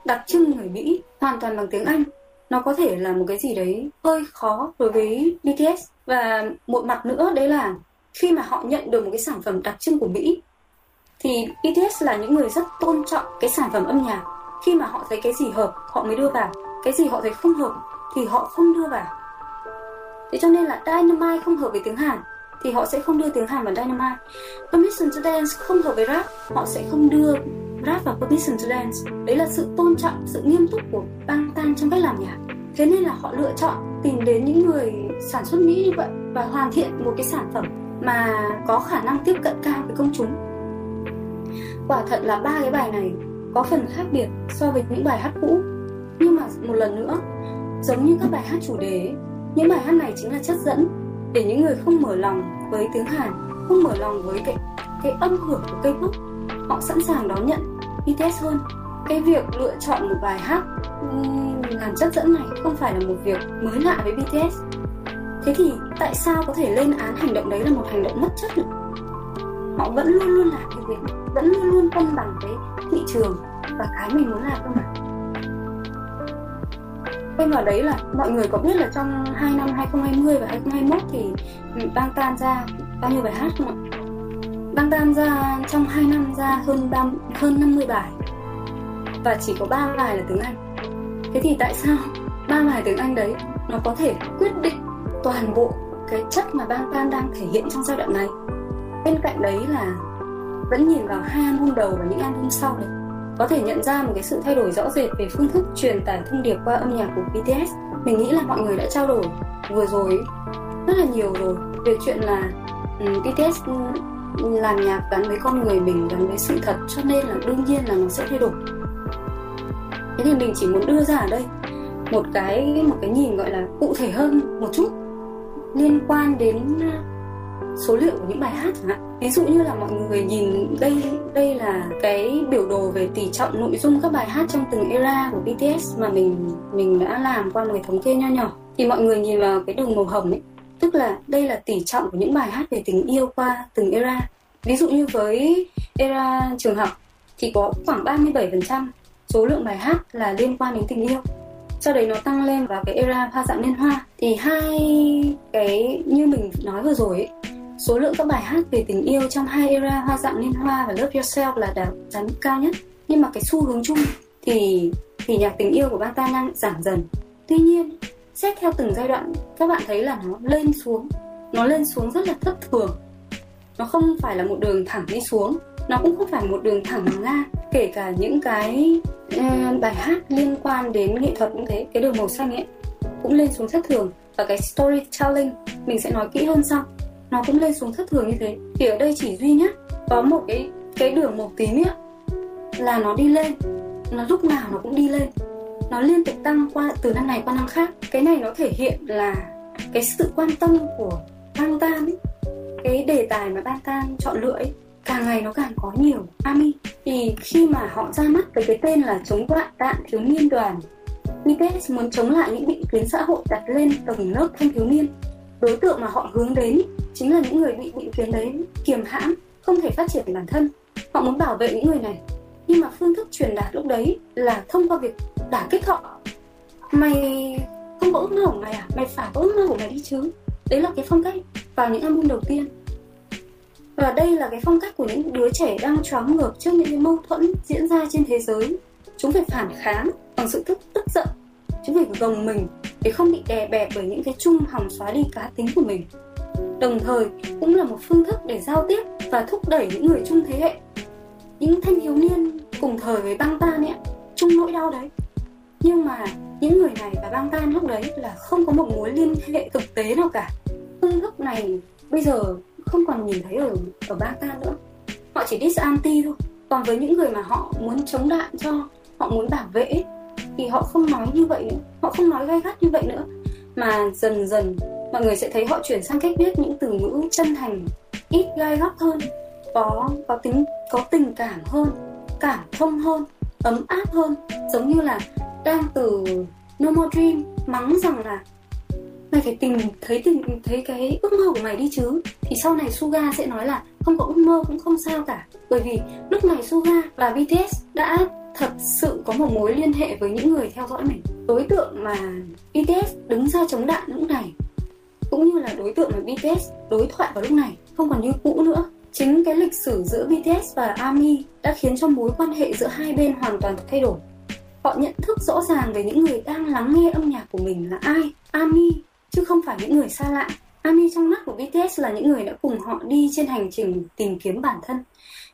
S4: đặc trưng người Mỹ hoàn toàn bằng tiếng Anh nó có thể là một cái gì đấy hơi khó đối với BTS và một mặt nữa, đấy là khi mà họ nhận được một cái sản phẩm đặc trưng của Mỹ, thì BTS là những người rất tôn trọng cái sản phẩm âm nhạc. Khi mà họ thấy cái gì hợp, họ mới đưa vào. Cái gì họ thấy không hợp, thì họ không đưa vào. Thế cho nên là Dynamite không hợp với tiếng Hàn thì họ sẽ không đưa tiếng Hàn vào Dynamite. Permission to Dance không hợp với rap, họ sẽ không đưa rap vào Permission to Dance. Đấy là sự tôn trọng, sự nghiêm túc của bang tan trong cách làm nhạc. Thế nên là họ lựa chọn tìm đến những người sản xuất mỹ như vậy và hoàn thiện một cái sản phẩm mà có khả năng tiếp cận cao với công chúng. Quả thật là ba cái bài này có phần khác biệt so với những bài hát cũ. Nhưng mà một lần nữa, giống như các bài hát chủ đề, những bài hát này chính là chất dẫn để những người không mở lòng với tiếng hàn, không mở lòng với cái cái âm hưởng của K-pop, họ sẵn sàng đón nhận BTS hơn. Cái việc lựa chọn một bài hát làm chất dẫn này không phải là một việc mới lạ với BTS thế thì tại sao có thể lên án hành động đấy là một hành động mất chất nữa họ vẫn luôn luôn làm như việc vẫn luôn luôn cân bằng cái thị trường và cái mình muốn làm cơ mà thêm vào đấy là mọi người có biết là trong hai năm 2020 và 2021 thì băng tan ra bao nhiêu bài hát không ạ? Bang tan ra trong 2 năm ra hơn 3, hơn 50 bài. Và chỉ có ba bài là tiếng Anh. Thế thì tại sao ba bài tiếng Anh đấy nó có thể quyết định toàn bộ cái chất mà Bang Tan đang thể hiện trong giai đoạn này? Bên cạnh đấy là vẫn nhìn vào hai album đầu và những album sau đấy có thể nhận ra một cái sự thay đổi rõ rệt về phương thức truyền tải thông điệp qua âm nhạc của BTS mình nghĩ là mọi người đã trao đổi vừa rồi rất là nhiều rồi về chuyện là ừ, um, BTS làm nhạc gắn với con người mình gắn với sự thật cho nên là đương nhiên là nó sẽ thay đổi. Thế thì mình chỉ muốn đưa ra ở đây một cái một cái nhìn gọi là cụ thể hơn một chút liên quan đến số liệu của những bài hát chẳng hạn. Ví dụ như là mọi người nhìn đây đây là cái biểu đồ về tỷ trọng nội dung các bài hát trong từng era của BTS mà mình mình đã làm qua một cái thống kê nho nhỏ. Thì mọi người nhìn vào cái đường màu hồng ấy tức là đây là tỷ trọng của những bài hát về tình yêu qua từng era. Ví dụ như với era trường học thì có khoảng 37% số lượng bài hát là liên quan đến tình yêu. Sau đấy nó tăng lên vào cái era hoa dạng liên hoa. Thì hai cái như mình nói vừa rồi ấy, số lượng các bài hát về tình yêu trong hai era hoa dạng liên hoa và Love Yourself là đạt giá cao nhất. Nhưng mà cái xu hướng chung thì thì nhạc tình yêu của Bangtan đang giảm dần. Tuy nhiên xét theo từng giai đoạn các bạn thấy là nó lên xuống. Nó lên xuống rất là thất thường. Nó không phải là một đường thẳng đi xuống. Nó cũng không phải một đường thẳng ngang kể cả những cái uh, bài hát liên quan đến nghệ thuật cũng thế. Cái đường màu xanh ấy cũng lên xuống thất thường. Và cái storytelling mình sẽ nói kỹ hơn sau nó cũng lên xuống thất thường như thế. Thì ở đây chỉ duy nhất có một cái cái đường màu tím ấy là nó đi lên. Nó lúc nào nó cũng đi lên. Nó liên tục tăng qua, từ năm này qua năm khác. Cái này nó thể hiện là cái sự quan tâm của bang tan ấy. Cái đề tài mà bang tan chọn lựa ấy, càng ngày nó càng có nhiều AMI thì khi mà họ ra mắt với cái tên là chống loạn đạn thiếu niên đoàn BTS muốn chống lại những định kiến xã hội đặt lên tầng lớp thanh thiếu niên đối tượng mà họ hướng đến chính là những người bị định kiến đấy kiềm hãm, không thể phát triển bản thân. Họ muốn bảo vệ những người này, nhưng mà phương thức truyền đạt lúc đấy là thông qua việc đả kích họ. Mày không có ước mơ của mày à? Mày phải có ước mơ của mày đi chứ. Đấy là cái phong cách vào những album đầu tiên. Và đây là cái phong cách của những đứa trẻ đang choáng ngợp trước những cái mâu thuẫn diễn ra trên thế giới. Chúng phải phản kháng bằng sự tức tức giận chúng phải gồng mình để không bị đè bẹp bởi những cái chung hòng xóa đi cá tính của mình. Đồng thời, cũng là một phương thức để giao tiếp và thúc đẩy những người chung thế hệ. Những thanh thiếu niên cùng thời với băng tan ấy chung nỗi đau đấy. Nhưng mà những người này và băng tan lúc đấy là không có một mối liên hệ thực tế nào cả. Phương thức này bây giờ không còn nhìn thấy ở ở bang tan nữa. Họ chỉ disanti thôi. Còn với những người mà họ muốn chống đạn cho, họ muốn bảo vệ thì họ không nói như vậy nữa họ không nói gay gắt như vậy nữa. Mà dần dần, mọi người sẽ thấy họ chuyển sang cách viết những từ ngữ chân thành, ít gai góc hơn, có có tính, có tình cảm hơn, cảm thông hơn, ấm áp hơn. Giống như là đang từ No More Dream mắng rằng là, mày phải tình thấy tình thấy cái ước mơ của mày đi chứ. Thì sau này Suga sẽ nói là, không có ước mơ cũng không sao cả. Bởi vì lúc này Suga và BTS đã thật sự có một mối liên hệ với những người theo dõi mình. Đối tượng mà BTS đứng ra chống đạn lúc này, cũng như là đối tượng mà BTS đối thoại vào lúc này, không còn như cũ nữa. Chính cái lịch sử giữa BTS và ARMY đã khiến cho mối quan hệ giữa hai bên hoàn toàn thay đổi. Họ nhận thức rõ ràng về những người đang lắng nghe âm nhạc của mình là ai, ARMY, chứ không phải những người xa lạ. ARMY trong mắt của BTS là những người đã cùng họ đi trên hành trình tìm kiếm bản thân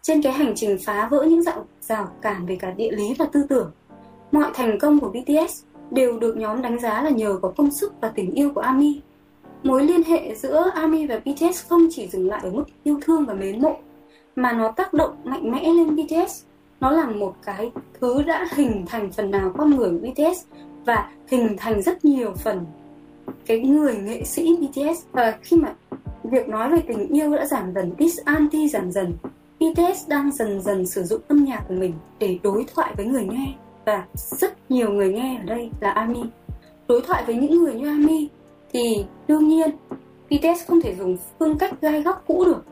S4: trên cái hành trình phá vỡ những rào, rào cản về cả địa lý và tư tưởng mọi thành công của BTS đều được nhóm đánh giá là nhờ có công sức và tình yêu của ARMY mối liên hệ giữa ARMY và BTS không chỉ dừng lại ở mức yêu thương và mến mộ mà nó tác động mạnh mẽ lên BTS nó là một cái thứ đã hình thành phần nào con người của BTS và hình thành rất nhiều phần cái người nghệ sĩ BTS và khi mà việc nói về tình yêu đã giảm dần disanti giảm dần BTS đang dần dần sử dụng âm nhạc của mình để đối thoại với người nghe. Và rất nhiều người nghe ở đây là ARMY đối thoại với những người như ARMY thì đương nhiên BTS không thể dùng phương cách gai góc cũ được.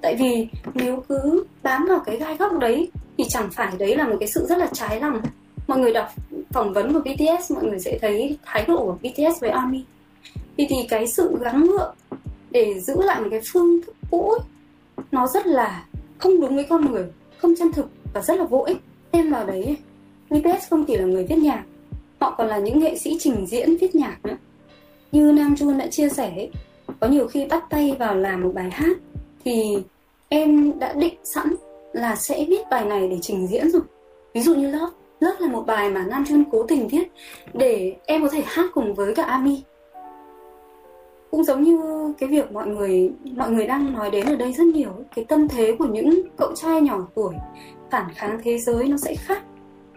S4: Tại vì nếu cứ bám vào cái gai góc đấy thì chẳng phải đấy là một cái sự rất là trái lòng. Mọi người đọc phỏng vấn của BTS mọi người sẽ thấy thái độ của BTS với ARMY thì thì cái sự gắng gượng để giữ lại một cái phương thức cũ ấy, nó rất là không đúng với con người, không chân thực và rất là vô ích. Thêm vào đấy BTS không chỉ là người viết nhạc, họ còn là những nghệ sĩ trình diễn viết nhạc nữa. Như Nam Jun đã chia sẻ có nhiều khi bắt tay vào làm một bài hát thì em đã định sẵn là sẽ viết bài này để trình diễn rồi. Ví dụ như Love Love là một bài mà Nam Jun cố tình viết để em có thể hát cùng với cả Ami cũng giống như cái việc mọi người mọi người đang nói đến ở đây rất nhiều cái tâm thế của những cậu trai nhỏ tuổi phản kháng thế giới nó sẽ khác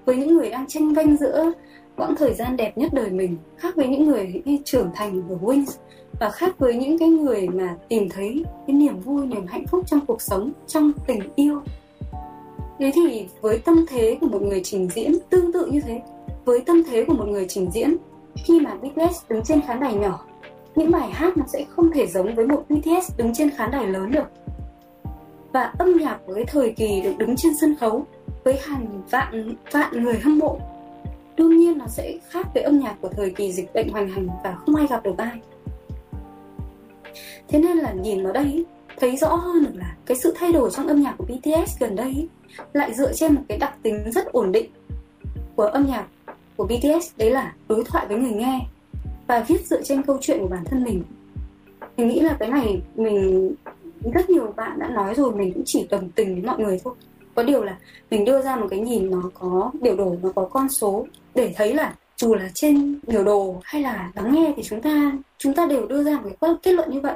S4: với những người đang tranh vanh giữa quãng thời gian đẹp nhất đời mình, khác với những người trưởng thành ở Wings và khác với những cái người mà tìm thấy cái niềm vui, niềm hạnh phúc trong cuộc sống, trong tình yêu. Thế thì với tâm thế của một người trình diễn tương tự như thế, với tâm thế của một người trình diễn, khi mà BTS đứng trên khán đài nhỏ những bài hát nó sẽ không thể giống với một BTS đứng trên khán đài lớn được. Và âm nhạc với thời kỳ được đứng trên sân khấu với hàng vạn vạn người hâm mộ. Đương nhiên nó sẽ khác với âm nhạc của thời kỳ dịch bệnh hoành hành và không ai gặp được ai. Thế nên là nhìn vào đây, thấy rõ hơn được là cái sự thay đổi trong âm nhạc của BTS gần đây lại dựa trên một cái đặc tính rất ổn định của âm nhạc của BTS, đấy là đối thoại với người nghe và viết dựa trên câu chuyện của bản thân mình. Mình nghĩ là cái này mình rất nhiều bạn đã nói rồi mình cũng chỉ đồng tình với mọi người thôi. Có điều là mình đưa ra một cái nhìn nó có biểu đồ nó có con số để thấy là dù là trên biểu đồ hay là lắng nghe thì chúng ta chúng ta đều đưa ra một cái kết luận như vậy.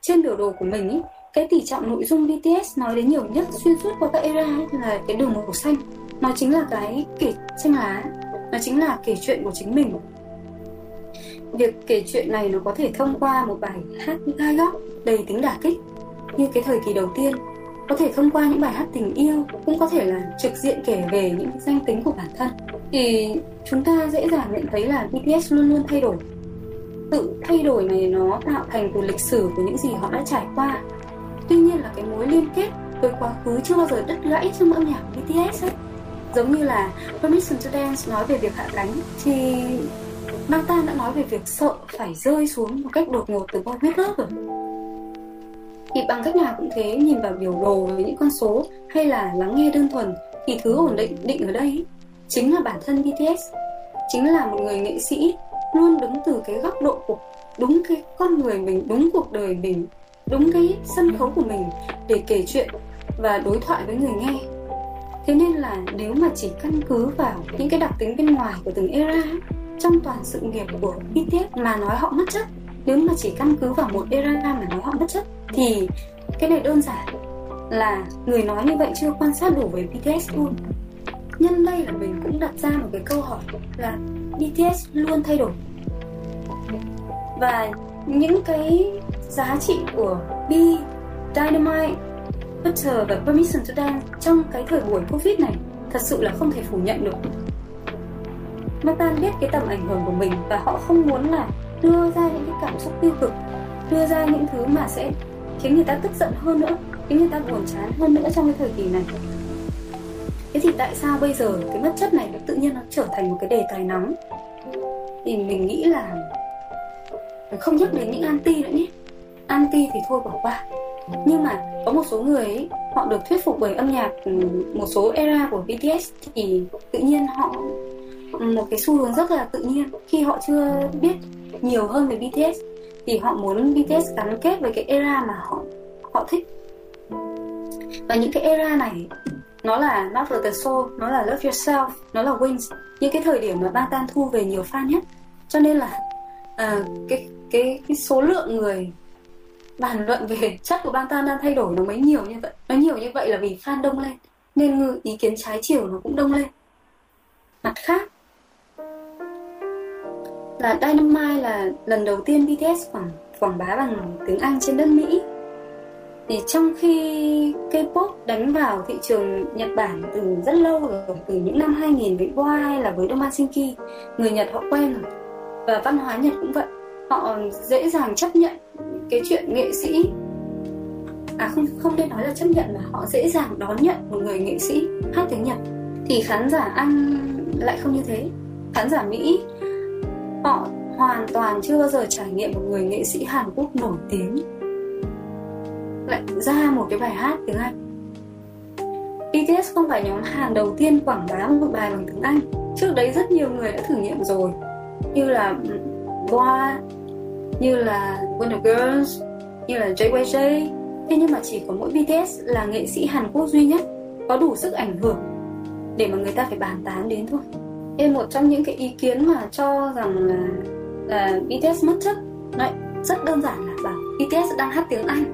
S4: Trên biểu đồ của mình ý, cái tỷ trọng nội dung BTS nói đến nhiều nhất xuyên suốt qua các era ấy là cái đường màu xanh. Nó chính là cái kể xanh lá nó chính là kể chuyện của chính mình việc kể chuyện này nó có thể thông qua một bài hát gai góc đầy tính đả kích. Như cái thời kỳ đầu tiên, có thể thông qua những bài hát tình yêu cũng có thể là trực diện kể về những danh tính của bản thân. Thì chúng ta dễ dàng nhận thấy là BTS luôn luôn thay đổi. Tự thay đổi này nó tạo thành từ lịch sử của những gì họ đã trải qua. Tuy nhiên là cái mối liên kết với quá khứ chưa bao giờ đứt gãy trong âm nhạc BTS ấy. Giống như là Permission to Dance nói về việc hạ cánh, thì Nathan đã nói về việc sợ phải rơi xuống một cách đột ngột từ boy huyết lớp rồi. Thì bằng cách nào cũng thế, nhìn vào biểu đồ với những con số hay là lắng nghe đơn thuần thì thứ ổn định định ở đây chính là bản thân BTS chính là một người nghệ sĩ luôn đứng từ cái góc độ của đúng cái con người mình, đúng cuộc đời mình, đúng cái sân khấu của mình để kể chuyện và đối thoại với người nghe. Thế nên là nếu mà chỉ căn cứ vào những cái đặc tính bên ngoài của từng era trong toàn sự nghiệp của BTS mà nói họ mất chất. Nếu mà chỉ căn cứ vào một era mà nói họ mất chất thì cái này đơn giản là người nói như vậy chưa quan sát đủ về BTS luôn. Nhân đây là mình cũng đặt ra một cái câu hỏi là BTS luôn thay đổi. Và những cái giá trị của B, Dynamite, Butter và Permission to Dance trong cái thời buổi Covid này thật sự là không thể phủ nhận được. Nathan biết cái tầm ảnh hưởng của mình và họ không muốn là đưa ra những cái cảm xúc tiêu cực, đưa ra những thứ mà sẽ khiến người ta tức giận hơn nữa, khiến người ta buồn chán hơn nữa trong cái thời kỳ này. Thế thì tại sao bây giờ cái mất chất này nó tự nhiên nó trở thành một cái đề tài nóng? Thì mình nghĩ là không nhắc đến những anti nữa nhé anti thì thôi bỏ qua nhưng mà có một số người ấy, họ được thuyết phục bởi âm nhạc ừ, một số era của BTS thì tự nhiên họ một cái xu hướng rất là tự nhiên. Khi họ chưa biết nhiều hơn về BTS thì họ muốn BTS gắn kết với cái era mà họ họ thích. Và những cái era này nó là Not for the Soul, nó là Love Yourself, nó là Wings những cái thời điểm mà Bangtan thu về nhiều fan nhất. Cho nên là uh, cái cái cái số lượng người bàn luận về chất của Bangtan đang thay đổi nó mới nhiều như vậy. Nó nhiều như vậy là vì fan đông lên nên ý kiến trái chiều nó cũng đông lên. Mặt khác là Dynamite là lần đầu tiên BTS quảng quảng bá bằng tiếng Anh trên đất Mỹ. Thì trong khi K-pop đánh vào thị trường Nhật Bản từ rất lâu rồi, từ những năm 2000 với Boy hay là với Domasinki, người Nhật họ quen rồi. Và văn hóa Nhật cũng vậy, họ dễ dàng chấp nhận cái chuyện nghệ sĩ. À không không nên nói là chấp nhận mà họ dễ dàng đón nhận một người nghệ sĩ hát tiếng Nhật. Thì khán giả Anh lại không như thế. Khán giả Mỹ họ hoàn toàn chưa bao giờ trải nghiệm một người nghệ sĩ Hàn Quốc nổi tiếng. Lại ra một cái bài hát tiếng Anh. BTS không phải nhóm hàng đầu tiên quảng bá một bài bằng tiếng Anh. Trước đấy rất nhiều người đã thử nghiệm rồi. Như là Boa, như là Wonder Girls, như là JYJ thế nhưng mà chỉ có mỗi BTS là nghệ sĩ Hàn Quốc duy nhất có đủ sức ảnh hưởng để mà người ta phải bàn tán đến thôi em một trong những cái ý kiến mà cho rằng là, là BTS mất chất. Đấy, rất đơn giản là bảo BTS đang hát tiếng Anh.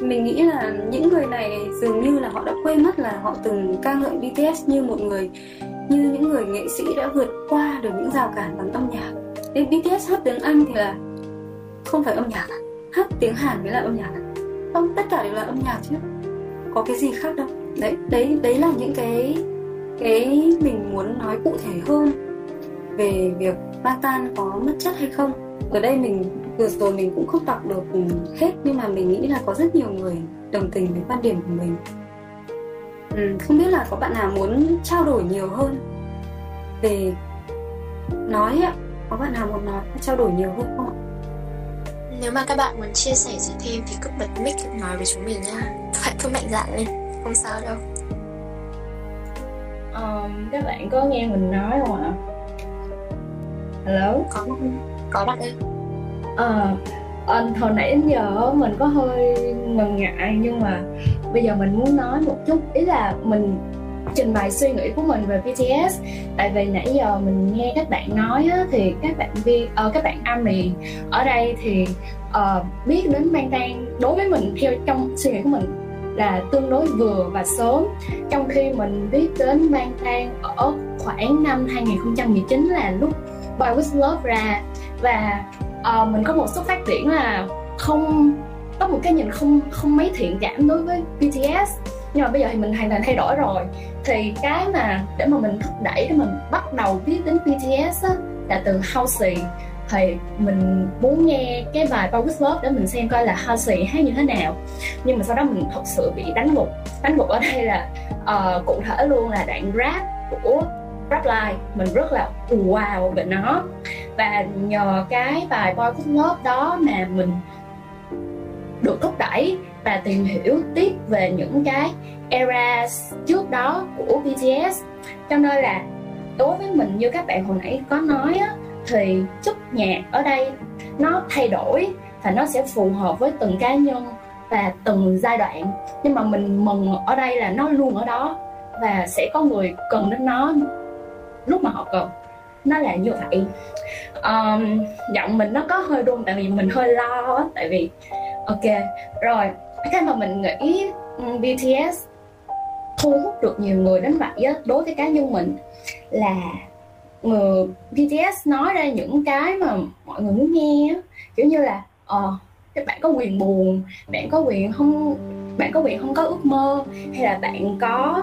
S4: Mình nghĩ là những người này dường như là họ đã quên mất là họ từng ca ngợi BTS như một người như những người nghệ sĩ đã vượt qua được những rào cản bằng âm nhạc. Nên BTS hát tiếng Anh thì là không phải âm nhạc à? hát tiếng Hàn mới là âm nhạc à? không tất cả đều là âm nhạc chứ. Có cái gì khác đâu. Đấy đấy đấy là những cái cái mình muốn nói cụ thể hơn về việc Batan có mất chất hay không. Ở đây mình vừa rồi mình cũng không đọc được hết nhưng mà mình nghĩ là có rất nhiều người đồng tình với quan điểm của mình. Ừ, không biết là có bạn nào muốn trao đổi nhiều hơn về nói ạ? Có bạn nào muốn nói trao đổi nhiều hơn không ạ?
S1: Nếu mà các bạn muốn chia sẻ gì thêm thì cứ bật mic nói với chúng mình nha. Thoại cứ mạnh dạn lên không sao đâu
S10: um, các bạn có nghe mình nói không ạ? Hello?
S1: Có có bạn ơi
S10: ờ à, hồi nãy đến giờ mình có hơi ngần ngại nhưng mà bây giờ mình muốn nói một chút. Ý là mình trình bày suy nghĩ của mình về BTS tại vì nãy giờ mình nghe các bạn nói á, thì các bạn vi uh, các bạn ARMY ở đây thì uh, biết đến Bangtan đối với mình theo trong suy nghĩ của mình là tương đối vừa và sớm. Trong khi mình biết đến Bangtan ở khoảng năm 2019 là lúc Boy With Love ra. Và uh, mình có một xuất phát điểm là không có một cái nhìn không không mấy thiện cảm đối với BTS nhưng mà bây giờ thì mình hoàn toàn thay đổi rồi. Thì cái mà để mà mình thúc đẩy để mình bắt đầu biết đến BTS á, là từ Halsey thì mình muốn nghe cái bài Bogus Love để mình xem coi là Halsey hát như thế nào. Nhưng mà sau đó mình thật sự bị đánh gục. Đánh gục ở đây là uh, cụ thể luôn là đoạn rap của rap line mình rất là wow về nó. Và nhờ cái bài Bogus Love đó mà mình được thúc đẩy và tìm hiểu tiếp về những cái era trước đó của BTS cho nên là đối với mình như các bạn hồi nãy có nói á, thì chất nhạc ở đây nó thay đổi và nó sẽ phù hợp với từng cá nhân và từng giai đoạn. Nhưng mà mình mừng ở đây là nó luôn ở đó và sẽ có người cần đến nó lúc mà họ cần. Nó là như vậy. Um, giọng mình nó có hơi run tại vì mình hơi lo á tại vì ok rồi cái mà mình nghĩ BTS thu hút được nhiều người đến vậy á đối với cá nhân mình là người BTS nói ra những cái mà mọi người muốn nghe á. Kiểu như là ờ uh, các bạn có quyền buồn bạn có quyền không bạn có quyền không có ước mơ hay là bạn có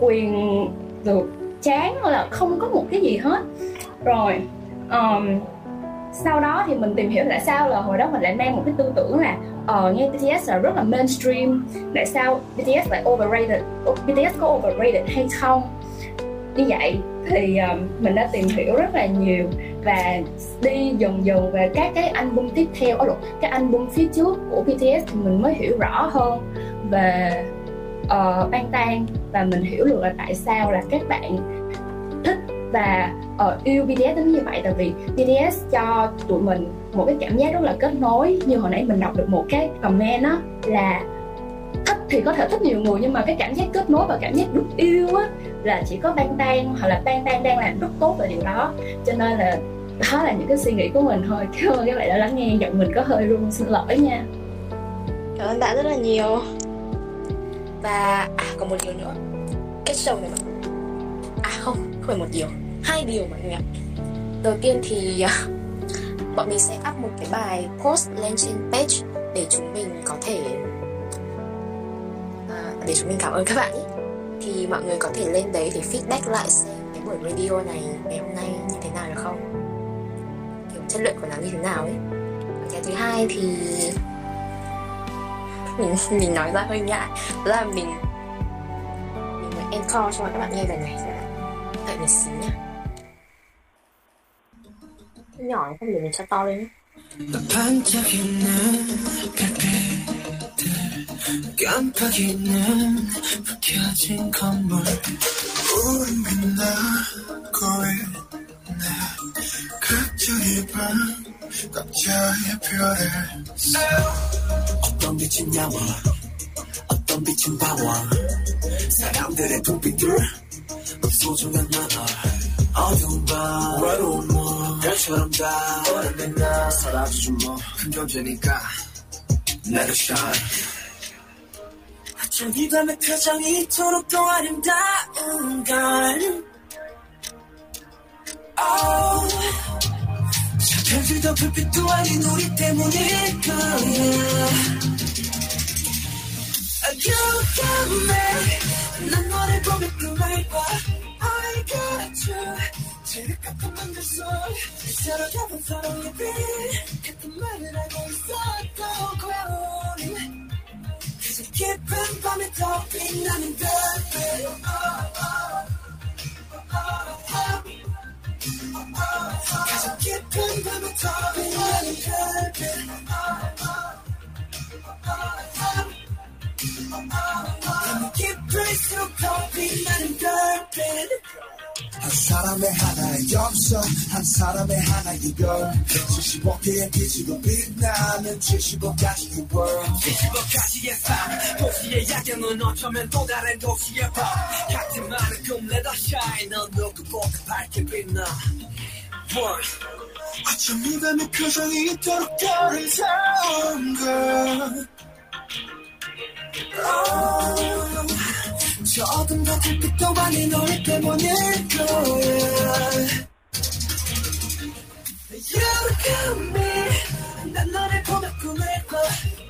S10: quyền được chán hoặc là không có một cái gì hết. Rồi um, sau đó thì mình tìm hiểu tại sao là hồi đó mình lại mang một cái tư tưởng là ờ uh, nghe BTS là rất là mainstream. Tại sao BTS lại overrated BTS có overrated hay không? Như vậy thì um, mình đã tìm hiểu rất là nhiều và đi dần dần về các cái album tiếp theo. Ở cái album phía trước của BTS thì mình mới hiểu rõ hơn về ờ, uh, Bang Tan và mình hiểu được là tại sao là các bạn thích và uh, yêu BTS đến như vậy. Tại vì BTS cho tụi mình một cái cảm giác rất là kết nối. Như hồi nãy mình đọc được một cái comment đó là thì có thể thích nhiều người, nhưng mà cái cảm giác kết nối và cảm giác được yêu á, là chỉ có Bang Tan hoặc là Bang Tan đang làm rất tốt về điều đó. Cho nên là đó là những cái suy nghĩ của mình thôi. Cảm ơn các bạn đã lắng nghe, giọng mình có hơi run, xin lỗi nha.
S1: Cảm ơn bạn rất là nhiều. Và à còn một điều nữa. Cái show này mà à không không phải một điều. Hai điều mọi người ạ. Đầu tiên thì à, bọn mình sẽ up một cái bài post lên trên page để chúng mình có thể để chúng mình cảm ơn các bạn ý. thì mọi người có thể lên đấy để feedback lại xem cái buổi radio này ngày hôm nay như thế nào được không kiểu chất lượng của nó như thế nào ấy cái thứ hai thì mình mình nói ra hơi ngại đó là mình mình phải encore cho các bạn nghe lần này đợi một xíu nhá nhỏ không để mình cho to lên 반짝이는 별빛들 깜빡이는 불켜진 건물. 우린 빛나고 있네. 각자의 방 각자의 별에. 어떤 빛은 야와? 어떤 빛은 바와? 사람들의 눈빛들 소중한 나널 어두운 밤 외로운 몸 별처럼 다 오래된 나 사라지지 뭐큰 존재니까. 내가 shine 어쩜 이 밤의 표정이 이토록 더 아름다운 걸. oh.
S11: 현실도 불빛도 아닌 우리 때문일 거야. 위험해 난 너를 꿈을 봐 I got you 제일 가끔 만들어 서로 잡은 서로의 빛 같은 말을 알고 있었던 거야 그저 깊은 밤에 더 빛나는 별빛 가장 깊은 밤에 더 빛나는 별빛 밤이 깊을수록 더 빛나는 별빛
S12: 한 사람의 하나의 영성 한 사람의 하나의 걸. 75개의 빛으로 빛나는 75가지의 world
S11: 75가지의 삶 도시의 야경은 어쩌면 또 다른 도시의 밤 같은 많은 꿈 let us shine 넌 누구보다 밝게 빛나. One.
S12: 어쩜 이 밤의 표정이 이토록 아름다운 걸
S11: 저 어둠 같은 빛도 아닌 너를 때문일 거야 You got me 난 너를 보며 꿈을 꿔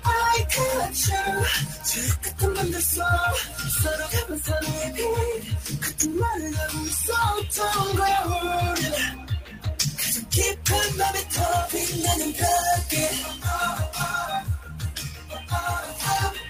S11: I got you 저 같은 밤들 속 서로 가본 서로의 빛 같은 말을 하고 있었던 거야 우리 가장 깊은 밤에 더 빛나는 별빛 가장 깊은 밤에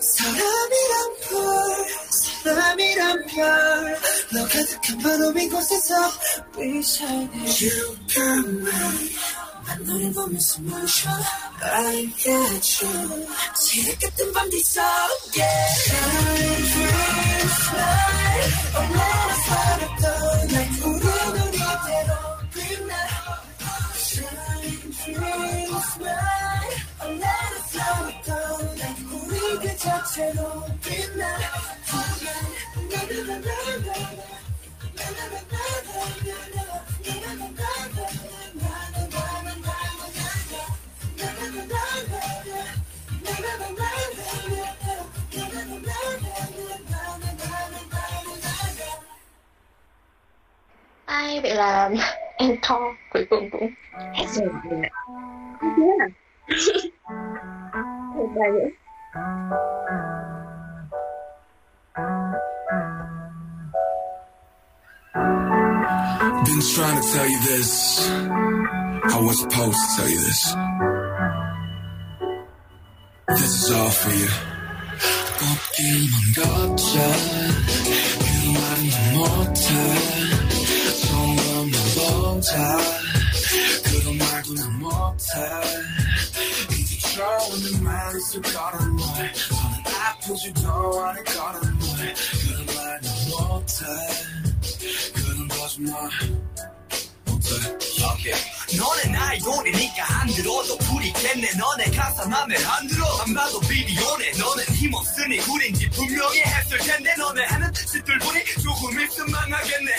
S11: 사람이란 불 사람이란 별너 가득한 바로 이곳에서 We shine You got me 난 너를 보면서 멈춰 I got you 지옥 같은 밤 뒤속 Yeah Shine, shine, shine
S1: Ai vậy là Anton cuối cùng cũng hết rồi mọi người ạ.
S8: thế à một bài nữa
S12: Been trying to tell you this I was supposed to tell you this This is all for you 꺾이만 걷자 그 말은 못해 처음 보자 그런 말도 난 못해 이제 처음 말 있을 거란 말 저는 아프지도 않을 거란 말 그런 말도 못해 그런 거짓말 못해
S11: Okay. 너네 나이 돈이니까 안 들어도 불이겠네. 너네 가사 맘에 안 들어. 안 봐도 비디오네. 너는 힘없으니 굴인지 분명히 했을 텐데. 너네 하는 짓들 보니 조금 있으면 망하겠네.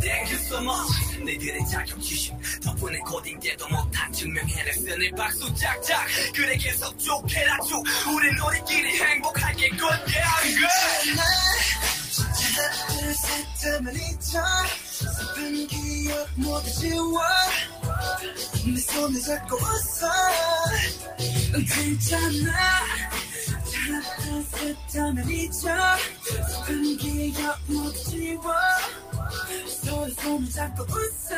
S11: Thank you so much. 너희들의 자격지심 덕분에 고딩 때도 못한 증명해냈으니 박수 짝짝. 그래 계속 쭉 해라 쭉 우린 우리끼리 행복하게 good yeah good 하나 둘셋 하면 잊어 슬픈 기억 모두 지워 내 손을 잡고 웃어 괜찮아 하나 둘셋 하면 잊어 슬픈 기억 모두 지워 서로 손을 잡고 웃어.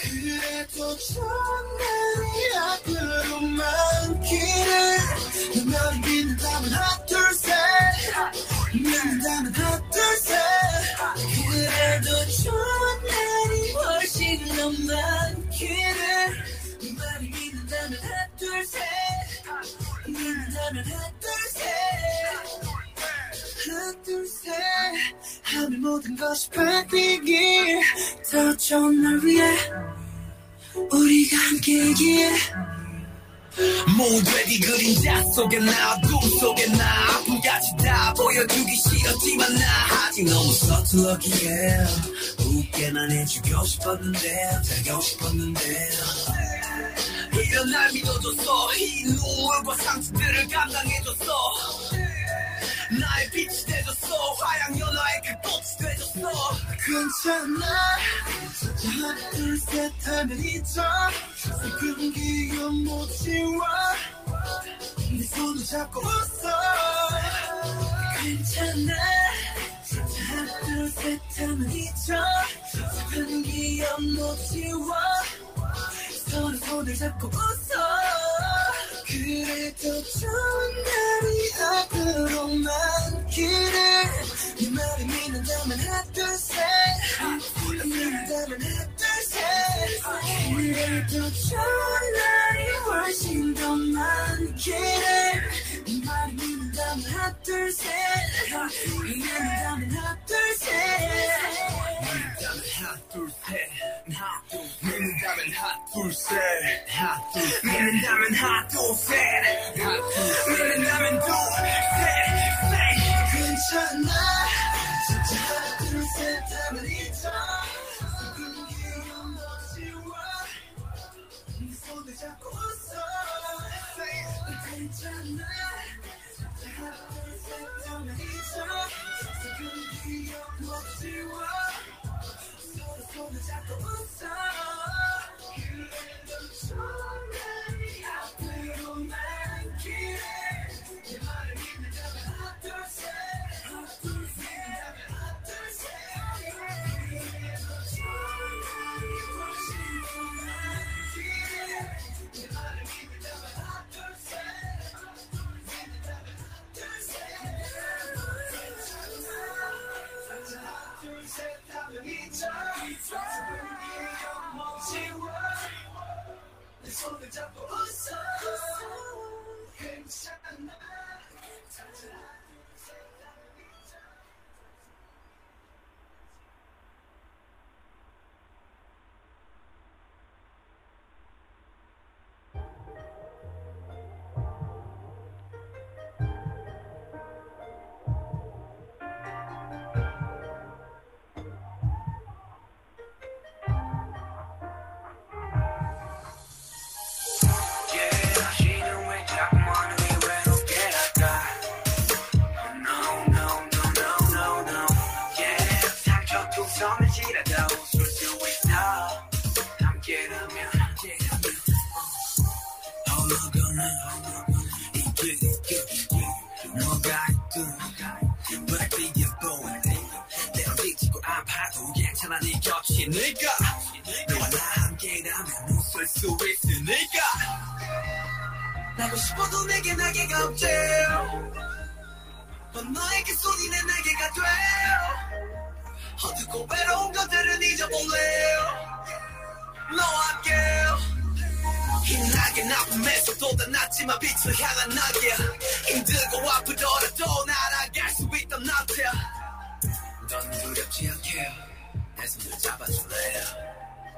S11: 그래도 날이 앞으로 많기를 너를 믿는다면 하나 둘셋. 믿는다면 하나 둘셋. 그래도 좋은 날이 훨씬 더 많기를 네 말이 믿는다면 하나 둘셋. 믿는다면 하나 둘셋 하나 둘셋 하면 모든 것이 바뀌길. 더 좋은 날 위해 우리가 함께이기에. 모두의 그림자 속에 나 어둠 속에 나. 아픔까지 다 보여주기 싫었지만 나. 아직 너무 서툴렀기에 웃게만 해주고 싶었는데 살고 싶었는데. 이런 날 믿어줬어. 이 눈물과 상처들을 감당해줬어 나의 빛이 돼줬어. 화양 연화의 그 꽃이 돼줬어. 괜찮아? 하나 둘 셋 하면 잊어. 슬픈 기억 못 지워 네 손을 잡고 웃어. 괜찮아? 하나 둘 셋 하면 잊어. 슬픈 기억 못 지워 서로 손을 잡고 웃어 그래도 좋은 날이 앞으로만 기대 네 말을 믿는다면 하나 둘셋 믿는다면 하나 둘셋 그래도 좋은 날이 훨씬 더 많기를. 네 말을 믿는다면 하나 둘셋 하나 둘셋 남은 핫둘셋 남은 핫둘셋 하나 둘셋 하나 둘셋 하나 둘셋 하나 둘셋 나는 담은 둘셋 괜찮아 싶어도 내게 날개가 없지 넌 너에게 소리내 날개가 돼 어둡고 외로운 것들은 잊어볼래 너와 함께 이 날개 나쁨에서 돋아났지만 빛을 향한 날개 힘들고 아프더라도 날아갈 수 있던 나태 넌 두렵지 않게 내 손을 잡아줄래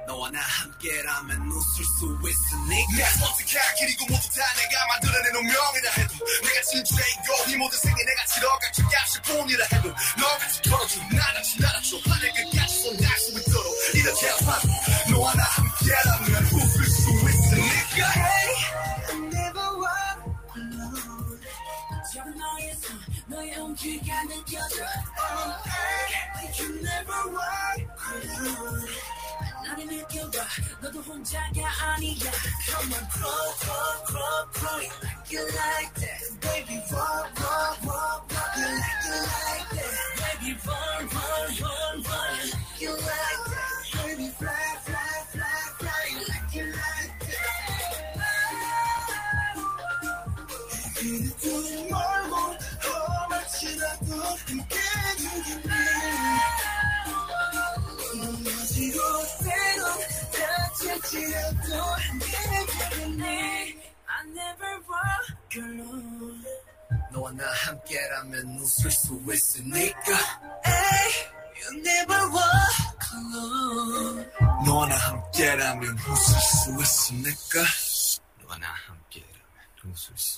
S11: 너와 나 함께라면 웃을 수 있으니까 내 선택한 길이고 모두 다 내가 만들어낸 운명이라 해도 내가 진주이고 이 모든 생에 내가 치러갈 그 값일 뿐이라 해도 너같이 걸어줘 나같이 날아줘 하늘 끝까지 손날 수 있도록 이렇게 아파도 너와 나 함께라면 웃을 수 있으니까 Hey, never walk alone. 너의 손 너의 온기가 느껴져. Oh, hey, you never walk alone 나를 느껴봐 너도 혼자가 아니야 Come on crawl crawl crawl crawl like you like that Baby walk walk walk walk you like you like that Baby run run run run like you like that Baby fly fly fly fly like you like that 그래도 멀고 험할지라도 함께 지라도 함께 I never walk alone 너와 나 함께라면 웃을 수 있으니까 Hey, you never walk alone 너와 나 함께라면 웃을 수 있으니까 너와 나 함께라면
S12: 웃을 수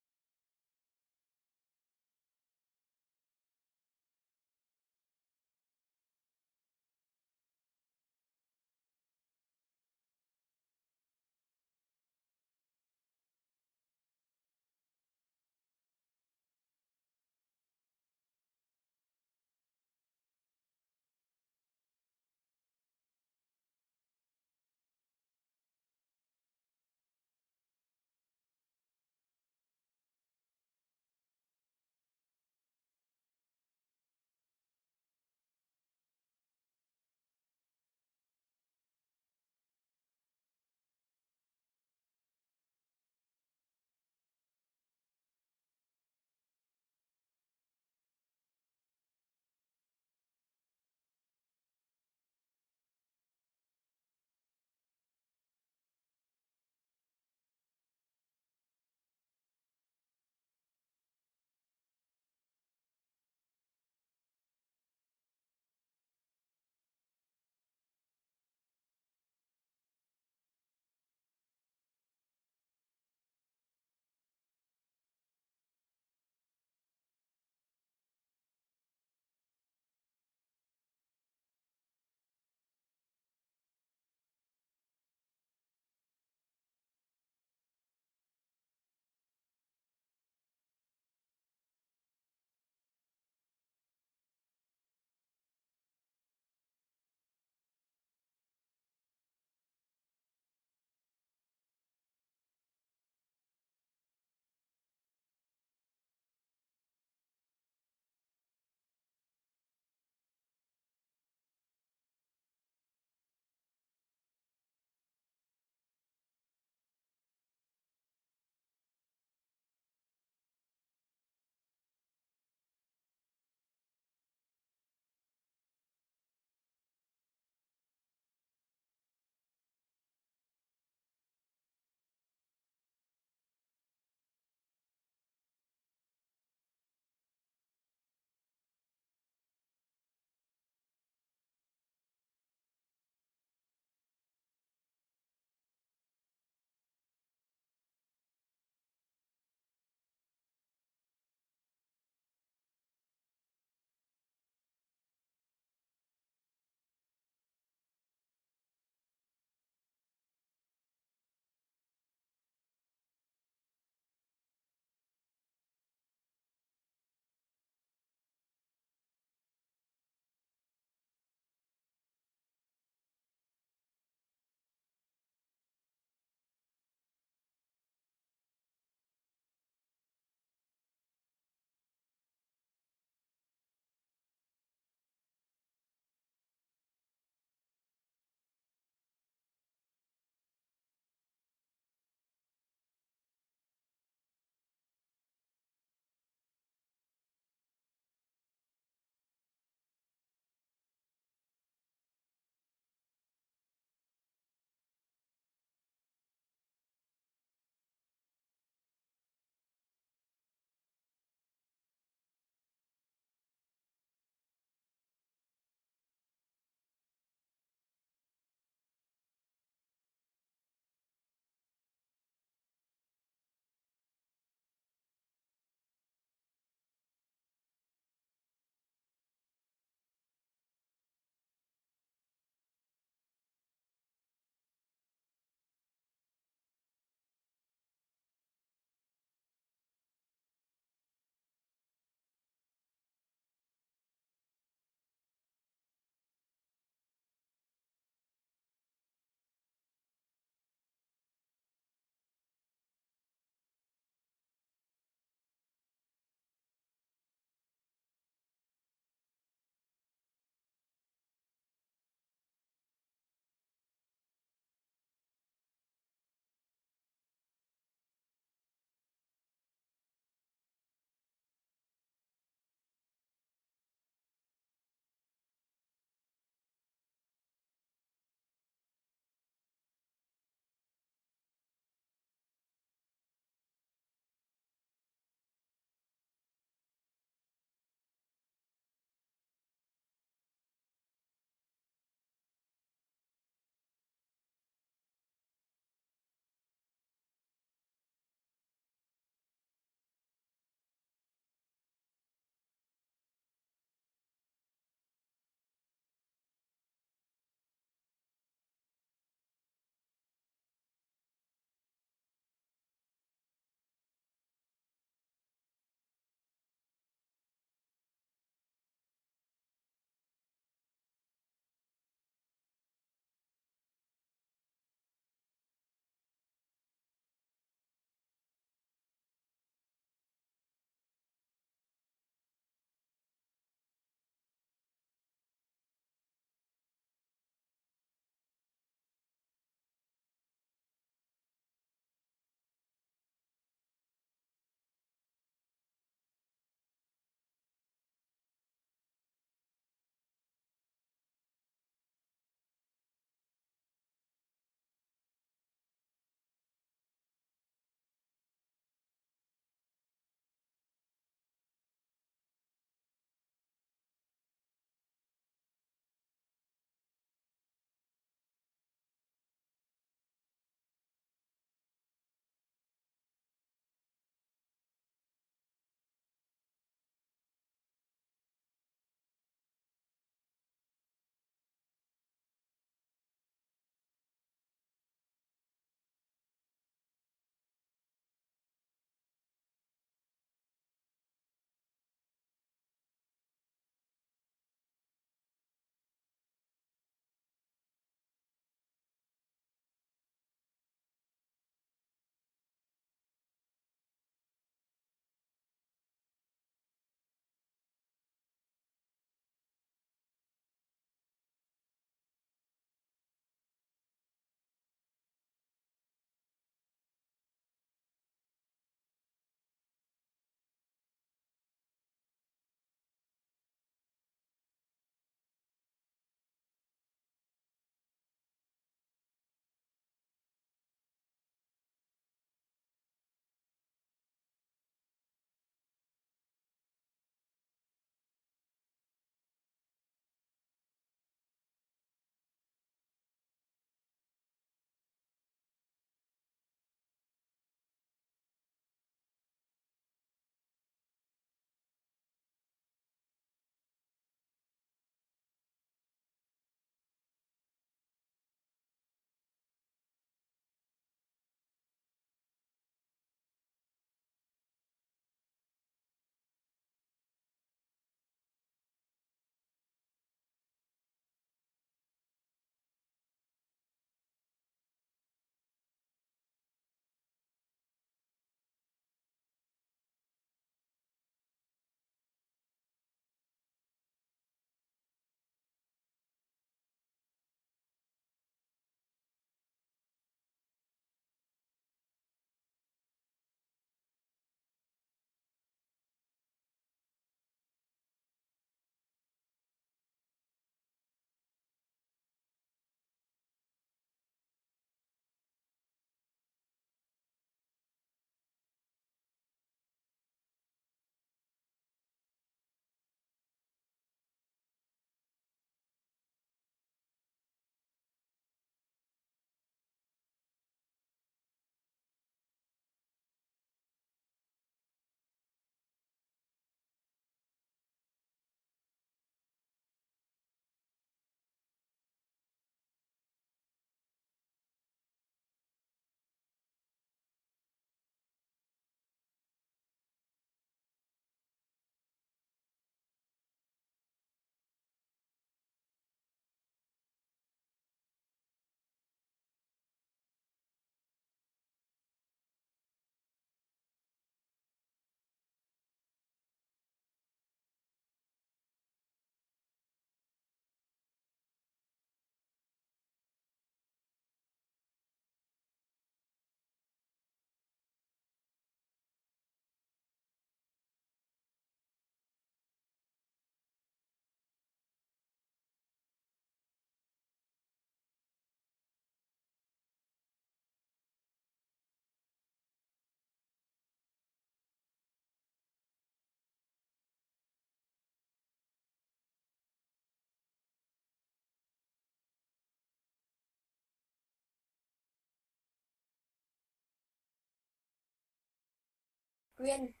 S1: 袁。